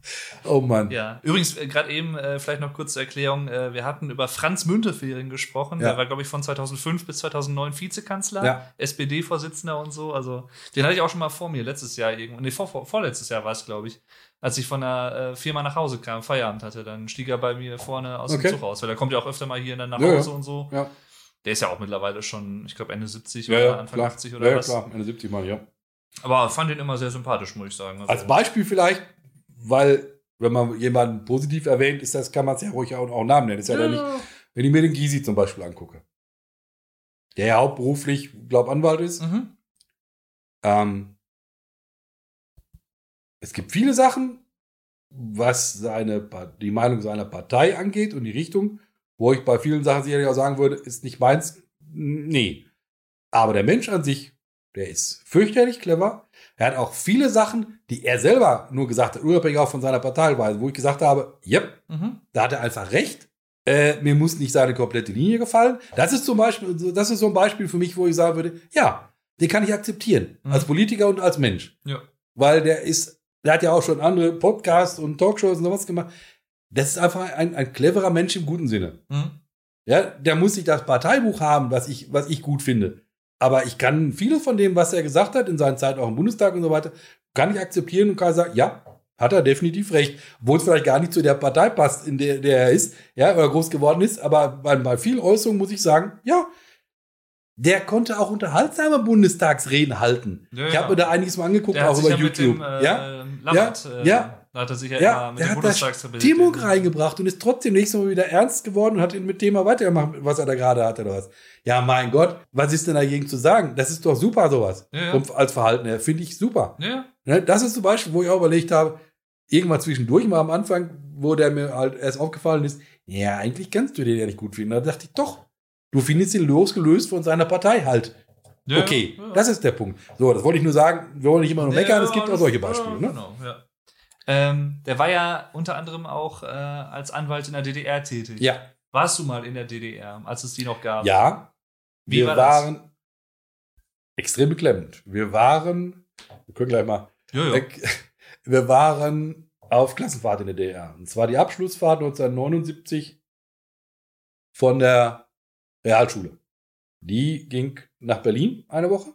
Oh Mann. ja, übrigens, äh, gerade eben äh, vielleicht noch kurz zur Erklärung. Äh, wir hatten über Franz Müntefering gesprochen. Ja. Der war, glaube ich, von 2005 bis 2009 Vizekanzler, Ja. SPD-Vorsitzender und so. Also, den hatte ich auch schon mal vor mir, letztes Jahr irgendwo. Nee, vor, vor, vorletztes Jahr war es, glaube ich. Als ich von der äh, Firma nach Hause kam, Feierabend hatte, dann stieg er bei mir vorne aus Okay. dem Zug raus. Weil der kommt ja auch öfter mal hier dann nach Ja, ja. Hause und so. Ja, Der ist ja auch mittlerweile schon, ich glaube, Ende 70 ja, oder ja, Anfang klar. 80 oder ja, ja, was. klar, Ende 70 Mal, ja. Aber fand ihn immer sehr sympathisch, muss ich sagen. Also, Als Beispiel vielleicht, weil, wenn man jemanden positiv erwähnt, ist das, kann man es ja ruhig auch, auch Namen nennen. Ist ja, dann nicht, wenn ich mir den Gysi zum Beispiel angucke, der ja hauptberuflich, glaube Anwalt ist. Mhm. Ähm, es gibt viele Sachen, was seine, die Meinung seiner Partei angeht und die Richtung, wo ich bei vielen Sachen sicherlich auch sagen würde, ist nicht meins. Nee. Aber der Mensch an sich, der ist fürchterlich clever. Er hat auch viele Sachen, die er selber nur gesagt hat, unabhängig auch von seiner Parteiweise, wo ich gesagt habe, yep, Mhm. da hat er einfach recht. Äh, mir muss nicht seine komplette Linie gefallen. Das ist zum Beispiel, das ist so ein Beispiel für mich, wo ich sagen würde, ja, den kann ich akzeptieren. Mhm. Als Politiker und als Mensch. Ja. Weil der ist, der hat ja auch schon andere Podcasts und Talkshows und sowas gemacht. Das ist einfach ein, ein cleverer Mensch im guten Sinne. Mhm. Ja, der muss nicht das Parteibuch haben, was ich, was ich gut finde. Aber ich kann vieles von dem, was er gesagt hat, in seiner Zeit auch im Bundestag und so weiter, kann ich akzeptieren und kann sagen, ja, hat er definitiv recht. Obwohl es vielleicht gar nicht zu der Partei passt, in der, der er ist, ja, oder groß geworden ist. Aber bei, bei vielen Äußerungen muss ich sagen, ja, der konnte auch unterhaltsame Bundestagsreden halten. Ja, ich habe mir da einiges mal angeguckt, auch sich über YouTube. dem äh, ja, Lammert, Ja, äh, ja. Da hat er sich ja, ja, immer mit der dem Bundestagspräsidenten. Stimmung reingebracht und ist trotzdem nächstes Mal wieder ernst geworden und hat ihn mit Thema weitergemacht, was er da gerade hatte oder was. Ja, mein Gott, was ist denn dagegen zu sagen? Das ist doch super, sowas. Ja, ja. Als Verhalten her, finde ich super. Ja, Ne, Das ist zum Beispiel, wo ich auch überlegt habe, irgendwann zwischendurch mal am Anfang, wo der mir halt erst aufgefallen ist, ja, eigentlich kannst du den ja nicht gut finden. Da dachte ich, doch, du findest ihn losgelöst von seiner Partei halt. okay, das ist der Punkt. So, das wollte ich nur sagen, wir wollen nicht immer nur meckern, es gibt auch solche Beispiele. Ne? Genau, ja. Ähm, der war ja unter anderem auch äh, als Anwalt in der DDR tätig. Ja, Warst du mal in der DDR, als es die noch gab? ja, Wie wir war das? waren extrem beklemmend. Wir waren, wir können gleich mal, ja. weg, wir waren auf Klassenfahrt in der DDR. Und zwar die Abschlussfahrt 1979 von der Realschule. Die ging nach Berlin eine Woche.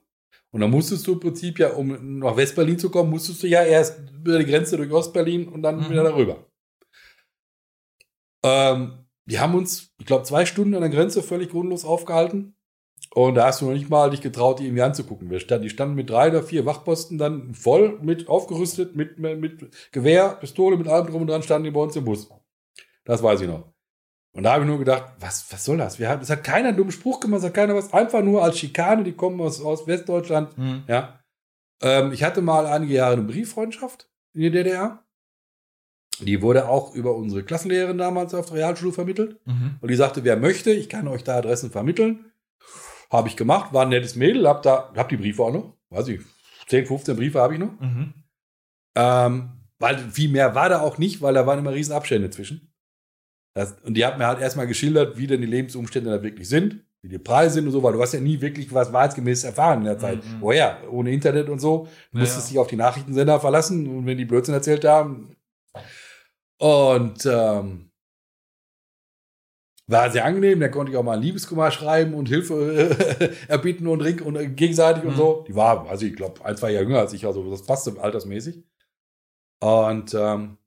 Und dann musstest du im Prinzip ja, um nach Westberlin zu kommen, musstest du ja erst über die Grenze durch Ostberlin und dann Mhm. wieder darüber. Ähm, die haben uns, ich glaube, zwei Stunden an der Grenze völlig grundlos aufgehalten. Und da hast du noch nicht mal dich getraut, die irgendwie anzugucken. Wir standen, die standen mit drei oder vier Wachposten dann voll mit aufgerüstet, mit, mit Gewehr, Pistole, mit allem drum und dran, standen die bei uns im Bus. Das weiß ich noch. Und da habe ich nur gedacht, was, was soll das? Wir haben, es hat keiner einen dummen Spruch gemacht, es hat keiner was, einfach nur als Schikane, die kommen aus, aus Westdeutschland. Hm. Ja. Ähm, ich hatte mal einige Jahre eine Brieffreundschaft in der DDR. Die wurde auch über unsere Klassenlehrerin damals auf der Realschule vermittelt. Mhm. Und die sagte, wer möchte, ich kann euch da Adressen vermitteln. Habe ich gemacht, war ein nettes Mädel, hab da, hab die Briefe auch noch. Weiß ich, 10, 15 Briefe habe ich noch. Mhm. Ähm, weil viel mehr war da auch nicht, weil da waren immer riesen Abstände zwischen. Das, und die hat mir halt erstmal geschildert, wie denn die Lebensumstände da wirklich sind, wie die Preise sind und so, weil du hast ja nie wirklich was wahrheitsgemäß erfahren in der Zeit. Mhm. Woher? Ohne Internet und so. Du Ja, musstest dich auf die Nachrichtensender verlassen und wenn die Blödsinn erzählt haben. Und ähm, war sehr angenehm, da konnte ich auch mal ein Liebeskummer schreiben und Hilfe erbitten und ring und äh, gegenseitig und Mhm. so. Die war, also ich glaube, ein, zwei Jahre jünger als ich, also das passte altersmäßig. Und ähm,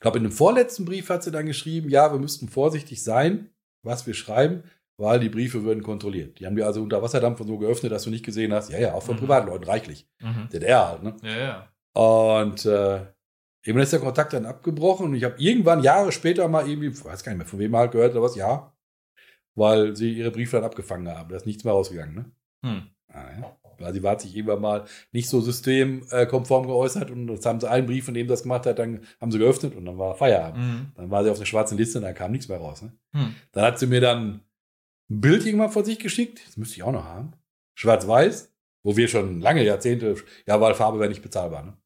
ich glaube, in dem vorletzten Brief hat sie dann geschrieben, ja, wir müssten vorsichtig sein, was wir schreiben, weil die Briefe würden kontrolliert. Die haben die also unter Wasserdampf und so geöffnet, dass du nicht gesehen hast. Ja, ja, auch von Mhm. Privatleuten, reichlich. Mhm. DDR halt, ne? Ja, ja. Und äh, eben ist der Kontakt dann abgebrochen und ich habe irgendwann Jahre später mal irgendwie, weiß gar nicht mehr, von wem halt gehört oder was, ja, weil sie ihre Briefe dann abgefangen haben. Da ist nichts mehr rausgegangen, ne? Hm. Ah, ja. Weil sie hat sich irgendwann mal nicht so systemkonform geäußert und jetzt haben sie einen Brief, von dem das gemacht hat, dann haben sie geöffnet und dann war Feierabend. Mhm. Dann war sie auf der schwarzen Liste und dann kam nichts mehr raus. Ne? Hm. Dann hat sie mir dann ein Bild irgendwann von sich geschickt. Das müsste ich auch noch haben. Schwarz-Weiß, wo wir schon lange Jahrzehnte, ja, weil Farbe wäre nicht bezahlbar. Ne?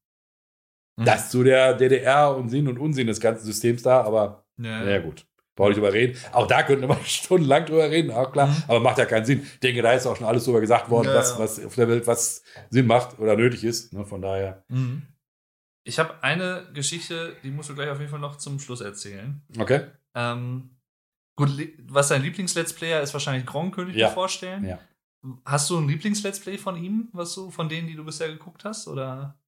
Mhm. Das so der DDR und Sinn und Unsinn des ganzen Systems da, aber Ja. naja, gut. Brauche ich drüber reden. Auch da könnten wir stundenlang drüber reden, auch klar. Mhm. Aber macht ja keinen Sinn. Ich denke, da ist auch schon alles drüber gesagt worden, Ja, was, was auf der Welt was Sinn macht oder nötig ist. Ne? Von daher. Mhm. Ich habe eine Geschichte, die musst du gleich auf jeden Fall noch zum Schluss erzählen. Okay. Ähm, gut, was dein Lieblings-Let's Player ist, wahrscheinlich Gronk, könnte ich Ja. mir vorstellen. Ja. Hast du ein Lieblings-Let's Play von ihm, was du, von denen, die du bisher geguckt hast? Oder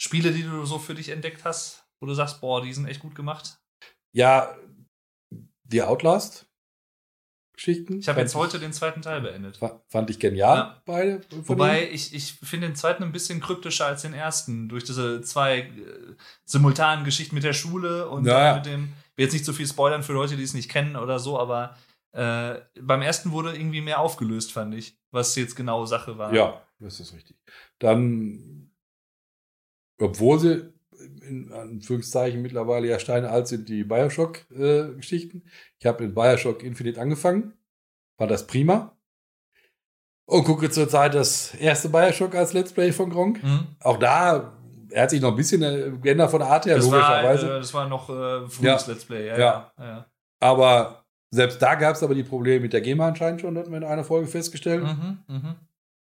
Spiele, die du so für dich entdeckt hast, wo du sagst, boah, die sind echt gut gemacht? Ja, die Outlast-Geschichten. Ich habe jetzt heute den zweiten Teil beendet. fa- Fand ich genial, Ja. beide. Wobei denen. ich, ich finde den zweiten ein bisschen kryptischer als den ersten, durch diese zwei äh, simultanen Geschichten mit der Schule und Ja, mit dem, ich will jetzt nicht zu viel spoilern für Leute, die es nicht kennen oder so, aber äh, beim ersten wurde irgendwie mehr aufgelöst, fand ich, was jetzt genau Sache war. Ja, das ist richtig. Dann, obwohl sie in Anführungszeichen mittlerweile ja Steine alt sind, die Bioshock-Geschichten. ich habe in Bioshock Infinite angefangen, fand das prima. Und gucke zurzeit das erste Bioshock als Let's Play von Gronk. Mhm. Auch da, er hat sich noch ein bisschen äh, geändert von der Art her, Das, war, logischerweise. äh, das war noch äh, frühes Ja. Let's Play, ja. Ja. ja. aber selbst da gab es aber die Probleme mit der GEMA anscheinend schon, hatten wir in einer Folge festgestellt. Mhm, mhm.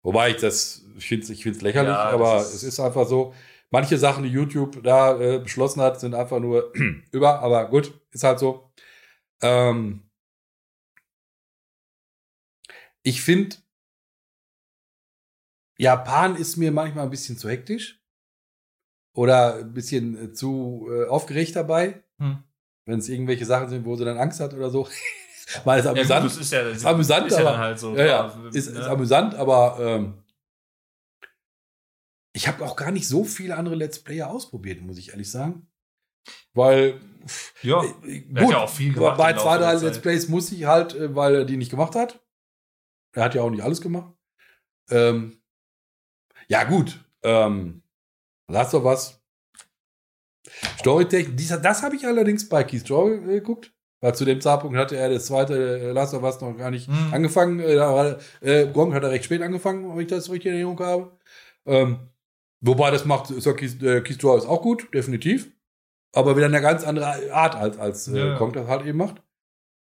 Wobei ich das, ich finde es lächerlich, aber ist- es ist einfach so. Manche Sachen, die YouTube da äh, beschlossen hat, sind einfach nur über, aber gut, ist halt so. Ähm, ich finde, Japan ist mir manchmal ein bisschen zu hektisch oder ein bisschen äh, zu äh, aufgeregt dabei, Hm. wenn es irgendwelche Sachen sind, wo sie dann Angst hat oder so. Weil es Ja, gut, amüsant das ist ja, ist amüsant, ist ja aber dann halt so. ja, ja, ist, ist ne? amüsant, aber ähm, ich habe auch gar nicht so viele andere Let's Player ausprobiert, muss ich ehrlich sagen. Weil, ja. äh, Er hat ja auch viel gemacht bei zwei, drei. Let's Plays muss ich halt, äh, weil er die nicht gemacht hat. Er hat ja auch nicht alles gemacht. Ähm, ja, gut. Ähm, Last of Us. Storytechnik, dies- das habe ich allerdings bei Keith Joy äh, geguckt. Weil zu dem Zeitpunkt hatte er das zweite äh, Last of Us noch gar nicht Mhm. angefangen. Äh, äh, Gong hat er recht spät angefangen, wenn ich das richtig in Erinnerung habe. Ähm, wobei das macht so Keith, äh, Keith ist auch gut, definitiv. Aber wieder eine ganz andere Art als, als äh, Ja. Gong das halt eben macht.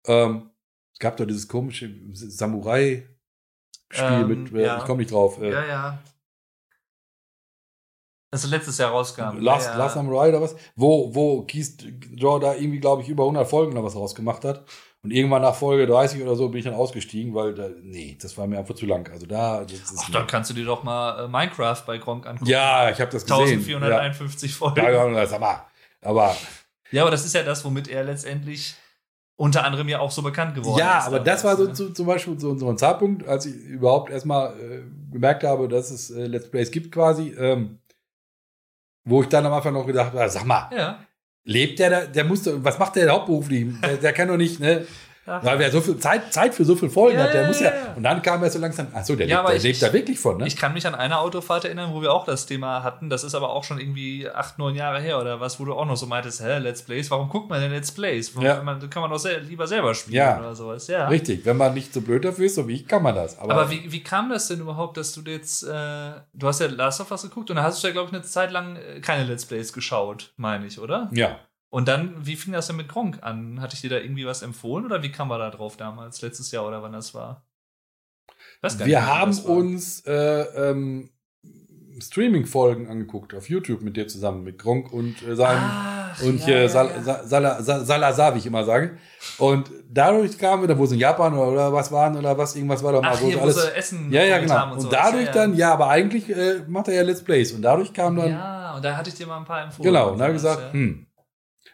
Ähm, es gab doch dieses komische Samurai-Spiel Ähm, mit, äh, ja. ich komme nicht drauf. Äh, Ja, ja. Das letztes Jahr rauskam. Last, ja. Last Samurai oder was, wo, wo Keith Joe da irgendwie, glaube ich, über 100 Folgen oder was rausgemacht hat. Und irgendwann nach Folge 30 oder so bin ich dann ausgestiegen, weil, da, nee, das war mir einfach zu lang. Also da, Ach, dann kannst du dir doch mal äh, Minecraft bei Gronk angucken. ja, ich habe das gesehen. 1451 Folgen. Ja, Ja, ja, sag mal. Aber, aber das ist ja das, womit er letztendlich unter anderem ja auch so bekannt geworden ja, ist. aber das war so ne? zu, zum Beispiel so, so ein Zeitpunkt, als ich überhaupt erstmal äh, gemerkt habe, dass es äh, Let's Plays gibt quasi, ähm, wo ich dann am Anfang noch gedacht habe, sag mal, Ja. Lebt der da, der musste, was macht der hauptberuflich? Der, der kann doch nicht, ne? Ach. Weil wer so viel Zeit, Zeit für so viele Folgen Ja, hat, der muss ja. Und dann kam er so langsam, ach so, der, Ja, lebt, aber der ich- lebt da wirklich von, ne? Ich kann mich an eine Autofahrt erinnern, wo wir auch das Thema hatten. Das ist aber auch schon irgendwie acht, neun Jahre her oder was, wo du auch noch so meintest, hä, Let's Plays, warum guckt man denn Let's Plays? Warum Ja. kann man, kann man doch sel lieber selber spielen Ja. oder sowas. Ja. Richtig, wenn man nicht so blöd dafür ist, so wie ich, kann man das. Aber, Aber wie, wie kam das denn überhaupt, dass du jetzt, äh, du hast ja Last of Us geguckt und da hast du ja, glaube ich, eine Zeit lang äh, keine Let's Plays geschaut, meine ich, oder? ja. Und dann, wie fing das denn mit Gronk an? Hatte ich dir da irgendwie was empfohlen oder wie kam man da drauf damals, letztes Jahr oder wann das war? Nicht Wir wann haben uns äh, ähm, Streaming-Folgen angeguckt auf YouTube mit dir zusammen, mit Gronk und äh, seinem Ach, und ja, hier ja, Sal ja. Sa- Sala- Sa- Salazar, wie ich immer sage. Und dadurch kamen wir, da wo sie in Japan oder, oder was waren oder was, irgendwas war doch mal, Ach, wo hier, sie wo alles. sie Essen ja, ja, genau. Und, sowas. dadurch dann, ja. aber eigentlich äh, macht er ja Let's Plays. Und dadurch kam dann, Ja, und da hatte ich dir mal ein paar empfohlen. genau, und dann habe ich gesagt, hm.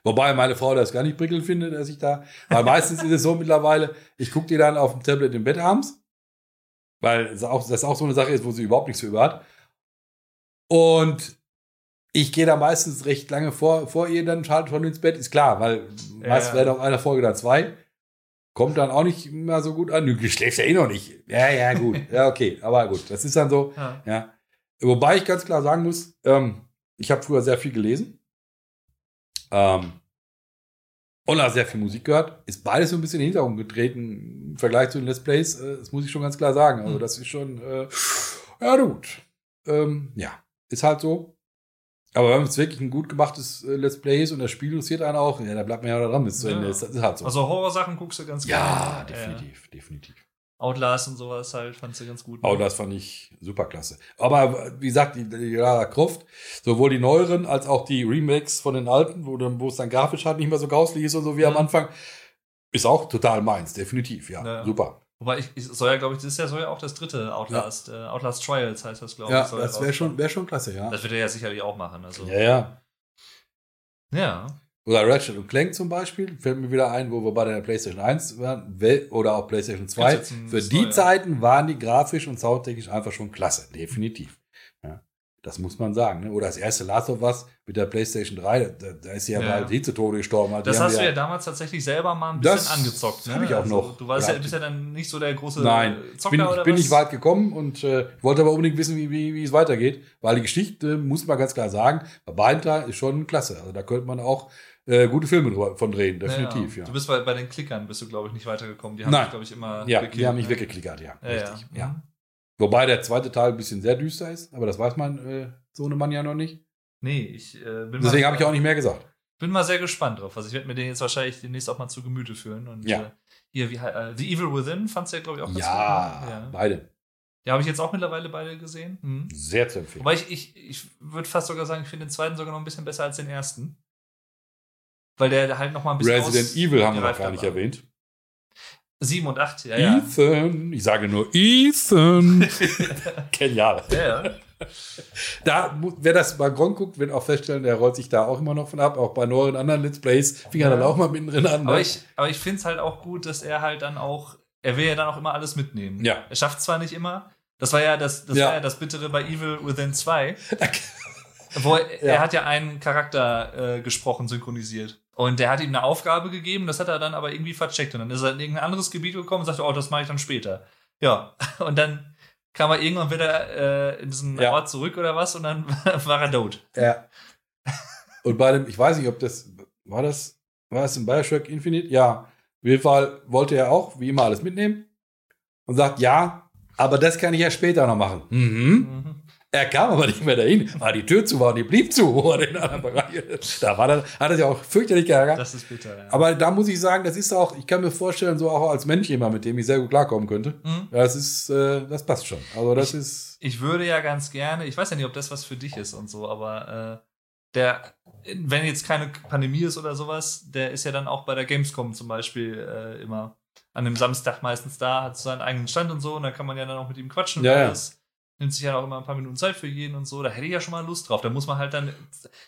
Wobei meine Frau das gar nicht prickelnd findet, dass ich da, weil meistens ist es so mittlerweile, ich gucke die dann auf dem Tablet im Bett abends, weil das auch, das auch so eine Sache ist, wo sie überhaupt nichts für über hat. Und ich gehe da meistens recht lange vor, vor ihr dann halt schon ins Bett, ist klar, weil Ja, meist ja. werden auf einer Folge dann zwei. kommt dann auch nicht mehr so gut an. Du schläfst ja eh noch nicht. Ja, ja, gut. Ja, okay. Aber gut, das ist dann so. Ja. Ja. Wobei ich ganz klar sagen muss, ähm, ich habe früher sehr viel gelesen. Ähm, auch sehr viel Musik gehört. Ist beides so ein bisschen in den Hintergrund getreten im Vergleich zu den Let's Plays. Äh, das muss ich schon ganz klar sagen. Also, Mhm. das ist schon, äh, ja, gut. Ähm, ja, ist halt so. Aber wenn es wirklich ein gut gemachtes äh, Let's Play ist und das Spiel interessiert einen auch, ja, da bleibt man ja dran bis zu Ja. Ende. Das ist halt so. Also Horrorsachen guckst du ganz ja, gerne. definitiv, definitiv. Outlast und sowas halt, fandst du ganz gut. Oh, das fand ich super klasse. Aber wie gesagt, die, die Lara Croft, sowohl die neueren als auch die Remakes von den alten, wo, wo es dann grafisch halt nicht mehr so grauslich ist und so wie am Mhm. Anfang, ist auch total meins, definitiv, ja. Ja. Super. Wobei ich, ich soll ja, glaube ich, das ist ja, soll ja auch das dritte Outlast, äh, Outlast Trials heißt das, glaube Ja, ich. soll das wäre schon, wär schon klasse, ja. Das wird er ja sicherlich auch machen. Also. Ja, ja. ja. Oder Ratchet und Clank zum Beispiel, fällt mir wieder ein, wo wir bei der PlayStation 1 waren, oder auch PlayStation 2. Gibt's jetzt ein- Für die? Zeiten waren die grafisch und soundtechnisch einfach schon klasse, definitiv. Ja, das muss man sagen. Ne? Oder das erste Last of Us mit der PlayStation 3, da, da ist ja, Ja. bald die zu Tode gestorben. Die Das hast du ja- ja damals tatsächlich selber mal ein bisschen angezockt. Ne? hab ich auch noch. Du warst ja, Ja. bist ja dann nicht so der große Nein, ich Zocker bin, ich oder bin was? nicht weit gekommen und äh, wollte aber unbedingt wissen, wie, wie, wie es weitergeht, weil die Geschichte, muss man ganz klar sagen, bei beiden Teilen ist schon klasse. Also da könnte man auch äh, gute Filme drüber- von drehen, definitiv, ja. Du bist bei, bei den Klickern, bist du, glaube ich, nicht weitergekommen. Die haben Nein. dich, glaube ich, immer Ja, gekillt, die haben mich ne? weggeklickert, ja. Ja, richtig. ja. Ja. Mhm. Wobei der zweite Teil ein bisschen sehr düster ist, aber das weiß man äh, so eine Mann ja noch nicht. Nee, ich äh, bin Deswegen habe ich auch nicht mehr gesagt. bin mal sehr gespannt drauf. Also ich werde mir den jetzt wahrscheinlich demnächst auch mal zu Gemüte führen. Und Ja. äh, hier, wie, äh, The Evil Within fandst du ja, glaube ich, auch ganz Ja, gut. ne? beide. Ja, habe ich jetzt auch mittlerweile beide gesehen. Mhm. Sehr zu empfehlen. Wobei ich, ich, ich würde fast sogar sagen, ich finde den zweiten sogar noch ein bisschen besser als den ersten. Weil der halt noch mal ein bisschen Resident Evil haben wir noch gar nicht war. erwähnt. Sieben und acht, ja, ja. Ethan, ich sage nur Ethan. Genial. ja, ja. Da, wer das bei Gronk guckt, wird auch feststellen, der rollt sich da auch immer noch von ab. Auch bei neueren anderen Let's Plays fing er Ja. dann auch mal mittendrin an. Aber ne? ich, aber ich finde es halt auch gut, dass er halt dann auch, er will ja dann auch immer alles mitnehmen. Ja. Er schafft zwar nicht immer, das war ja das, das, Ja. war ja das Bittere bei Evil Within 2, wo er, er hat ja einen Charakter äh, gesprochen, synchronisiert. Und der hat ihm eine Aufgabe gegeben, das hat er dann aber irgendwie vercheckt. Und dann ist er in irgendein anderes Gebiet gekommen und sagte, oh, das mache ich dann später. Ja, und dann kam er irgendwann wieder äh, in diesen Ja. Ort zurück oder was und dann war er tot. Ja. Und bei dem, ich weiß nicht, ob das, war das, war das in Bioshock Infinite? Ja. Auf jeden Fall wollte er auch, wie immer, alles mitnehmen. Und sagt, ja, aber das kann ich ja später noch machen. Mhm. Mhm. Er kam aber nicht mehr dahin, weil die Tür zu war und die blieb zu. Da war dann, hat er sich auch fürchterlich geärgert. Das ist bitter, ja. aber da muss ich sagen, das ist auch, ich kann mir vorstellen, so auch als Mensch jemand, mit dem ich sehr gut klarkommen könnte. Mhm. Das ist, äh, das passt schon. Also das ist, ich würde ja ganz gerne, ich weiß ja nicht, ob das was für dich ist und so, aber äh, der, wenn jetzt keine Pandemie ist oder sowas, der ist ja dann auch bei der Gamescom zum Beispiel äh, immer an dem Samstag meistens da, hat seinen eigenen Stand und so, und da kann man ja dann auch mit ihm quatschen und Ja, ja. Nimmt sich ja auch immer ein paar Minuten Zeit für jeden und so. Da hätte ich ja schon mal Lust drauf. Da muss man halt dann,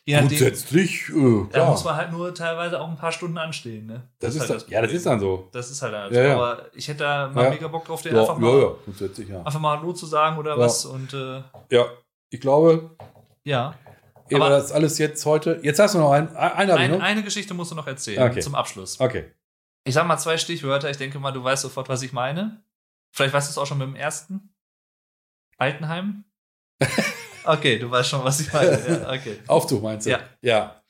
je nachdem, grundsätzlich, äh, da muss man halt nur teilweise auch ein paar Stunden anstehen. Ne? das ist, halt das, ja, das ist dann so. Das ist halt dann Ja, ja. Aber ich hätte da mal Ja. mega Bock drauf, den einfach, ja, mal, ja, grundsätzlich, ja. einfach mal Hallo zu sagen oder was. Und äh, Ja, ich glaube, ja. Aber- das alles jetzt heute. Jetzt hast du noch habe ich Ein, eine Geschichte musst du noch erzählen Okay. zum Abschluss. Okay. Ich sag mal zwei Stichwörter. Ich denke mal, du weißt sofort, was ich meine. Vielleicht weißt du es auch schon mit dem ersten. Altenheim? Okay, du weißt schon, was ich meine. Ja, okay. Aufzug meinst du? Ja. Ja.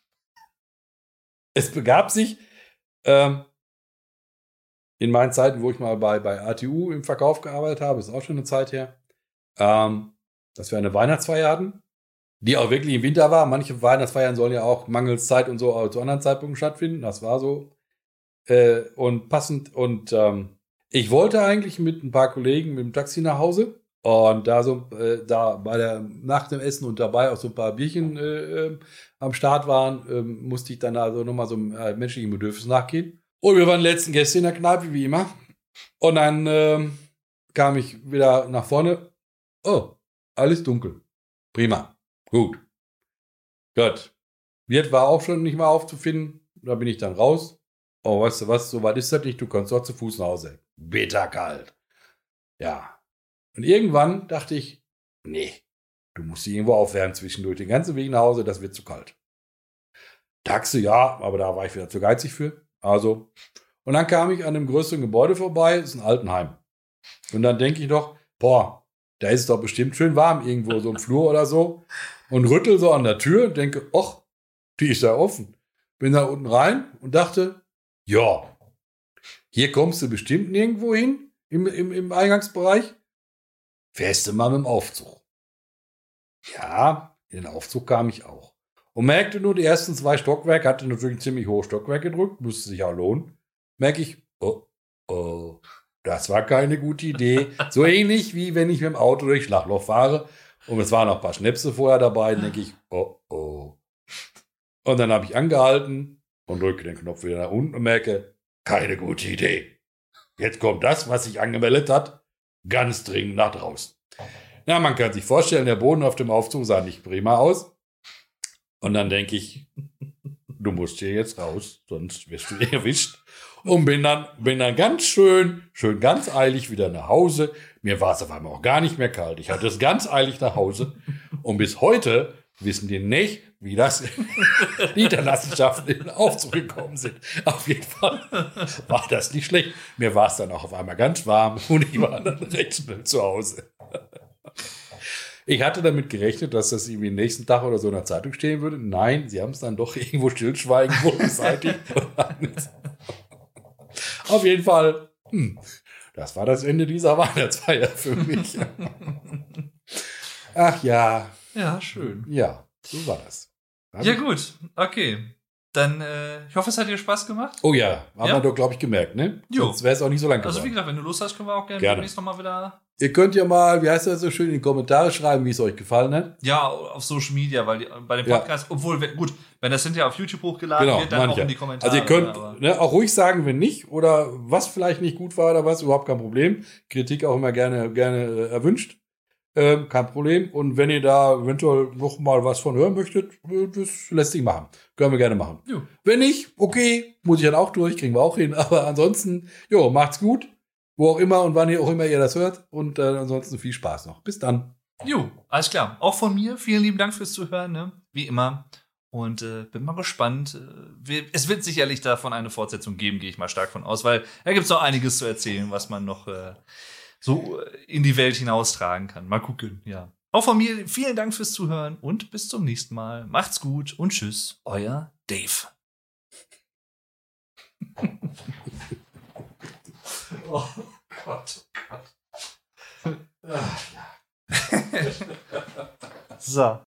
Es begab sich ähm, in meinen Zeiten, wo ich mal bei, bei ATU im Verkauf gearbeitet habe, ist auch schon eine Zeit her, ähm, dass wir eine Weihnachtsfeier hatten, die auch wirklich im Winter war. Manche Weihnachtsfeiern sollen ja auch mangels Zeit und so auch zu anderen Zeitpunkten stattfinden. Das war so. Äh, und passend. Und ähm, ich wollte eigentlich mit ein paar Kollegen mit dem Taxi nach Hause. Und da so, äh, da bei der, nach dem Essen und dabei auch so ein paar Bierchen äh, ähm, am Start waren, ähm, musste ich dann also nochmal so einem äh, menschlichen Bedürfnis nachgehen. Und wir waren letzten Gäste in der Kneipe, wie immer. Und dann ähm, kam ich wieder nach vorne. Oh, alles dunkel. Prima. Gut. Gut. Wirt war auch schon nicht mehr aufzufinden. Da bin ich dann raus. Oh, weißt du was, so weit ist das nicht. Du kannst doch zu Fuß nach Hause. Bitterkalt. Ja. Und irgendwann dachte ich, nee, du musst dich irgendwo aufwärmen zwischendurch. Den ganzen Weg nach Hause, das wird zu kalt. Taxi, ja, aber da war ich wieder zu geizig für. Also, Und dann kam ich an einem größeren Gebäude vorbei, ist ein Altenheim. Und dann denke ich noch, boah, da ist es doch bestimmt schön warm irgendwo so im Flur oder so. Und rüttel so an der Tür und denke, ach, die ist ja offen. Bin da unten rein und dachte, ja, hier kommst du bestimmt nirgendwo hin im, im, im Eingangsbereich. Fährst du mal mit dem Aufzug. Ja, in den Aufzug kam ich auch. Und merkte nur, die ersten zwei Stockwerke, hatte natürlich ein ziemlich hohes Stockwerk gedrückt, musste sich auch lohnen. Merke ich, oh, oh, das war keine gute Idee. So ähnlich wie wenn ich mit dem Auto durch Schlagloch fahre und es waren noch ein paar Schnäpse vorher dabei, denke ich, oh, oh. Und dann habe ich angehalten und drücke den Knopf wieder nach unten und merke, keine gute Idee. Jetzt kommt das, was sich angemeldet hat, ganz dringend nach draußen. Ja, man kann sich vorstellen, der Boden auf dem Aufzug sah nicht prima aus. Und dann denke ich, du musst hier jetzt raus, sonst wirst du erwischt. Und bin dann, bin dann ganz schön, schön ganz eilig wieder nach Hause. Mir war es auf einmal auch gar nicht mehr kalt. Ich hatte es ganz eilig nach Hause. Und bis heute wissen die nicht, wie das Niederlassenschaften in Aufzug gekommen sind. Auf jeden Fall war das nicht schlecht. Mir war es dann auch auf einmal ganz warm und ich war dann recht zu Hause. Ich hatte damit gerechnet, dass das irgendwie nächsten Tag oder so in der Zeitung stehen würde. Nein, sie haben es dann doch irgendwo stillschweigend wohl beseitigt. Auf jeden Fall, hm, das war das Ende dieser Weihnachtsfeier für mich. Ach ja. Ja, schön. Ja, so war das. Ja, gut. Okay. Dann, äh, ich hoffe, es hat dir Spaß gemacht. Oh ja, haben Ja? wir doch, glaube ich, gemerkt, ne? Jo. Sonst wäre es auch nicht so lang Also, wie geworden. gesagt, wenn du Lust hast, können wir auch gerne, Gerne. demnächst nochmal wieder. Ihr könnt ja mal, wie heißt das so schön, in die Kommentare schreiben, wie es euch gefallen hat. Ja, auf Social Media, weil die, bei dem Ja. Podcast, obwohl, wenn- gut, wenn das hinterher auf YouTube hochgeladen Genau, wird, dann meine auch in ja. die Kommentare. Also ihr könnt ne, auch ruhig sagen, wenn nicht oder was vielleicht nicht gut war oder was, überhaupt kein Problem. Kritik auch immer gerne, gerne äh, erwünscht. Ähm, kein Problem. Und wenn ihr da eventuell noch mal was von hören möchtet, äh, das lässt sich machen. Können wir gerne machen. Jo. Wenn nicht, okay, muss ich dann auch durch, kriegen wir auch hin. Aber ansonsten, jo, macht's gut. Wo auch immer und wann ihr auch immer ihr das hört. Und äh, ansonsten viel Spaß noch. Bis dann. Jo, alles klar. Auch von mir, vielen lieben Dank fürs Zuhören, ne? wie immer. Und äh, bin mal gespannt. Äh, es wird sicherlich davon eine Fortsetzung geben, gehe ich mal stark von aus, weil da gibt es noch einiges zu erzählen, was man noch äh, so äh, in die Welt hinaustragen kann. Mal gucken, ja. Auch von mir, vielen Dank fürs Zuhören und bis zum nächsten Mal. Macht's gut und tschüss, euer Dave. oh Gott, oh Gott. so.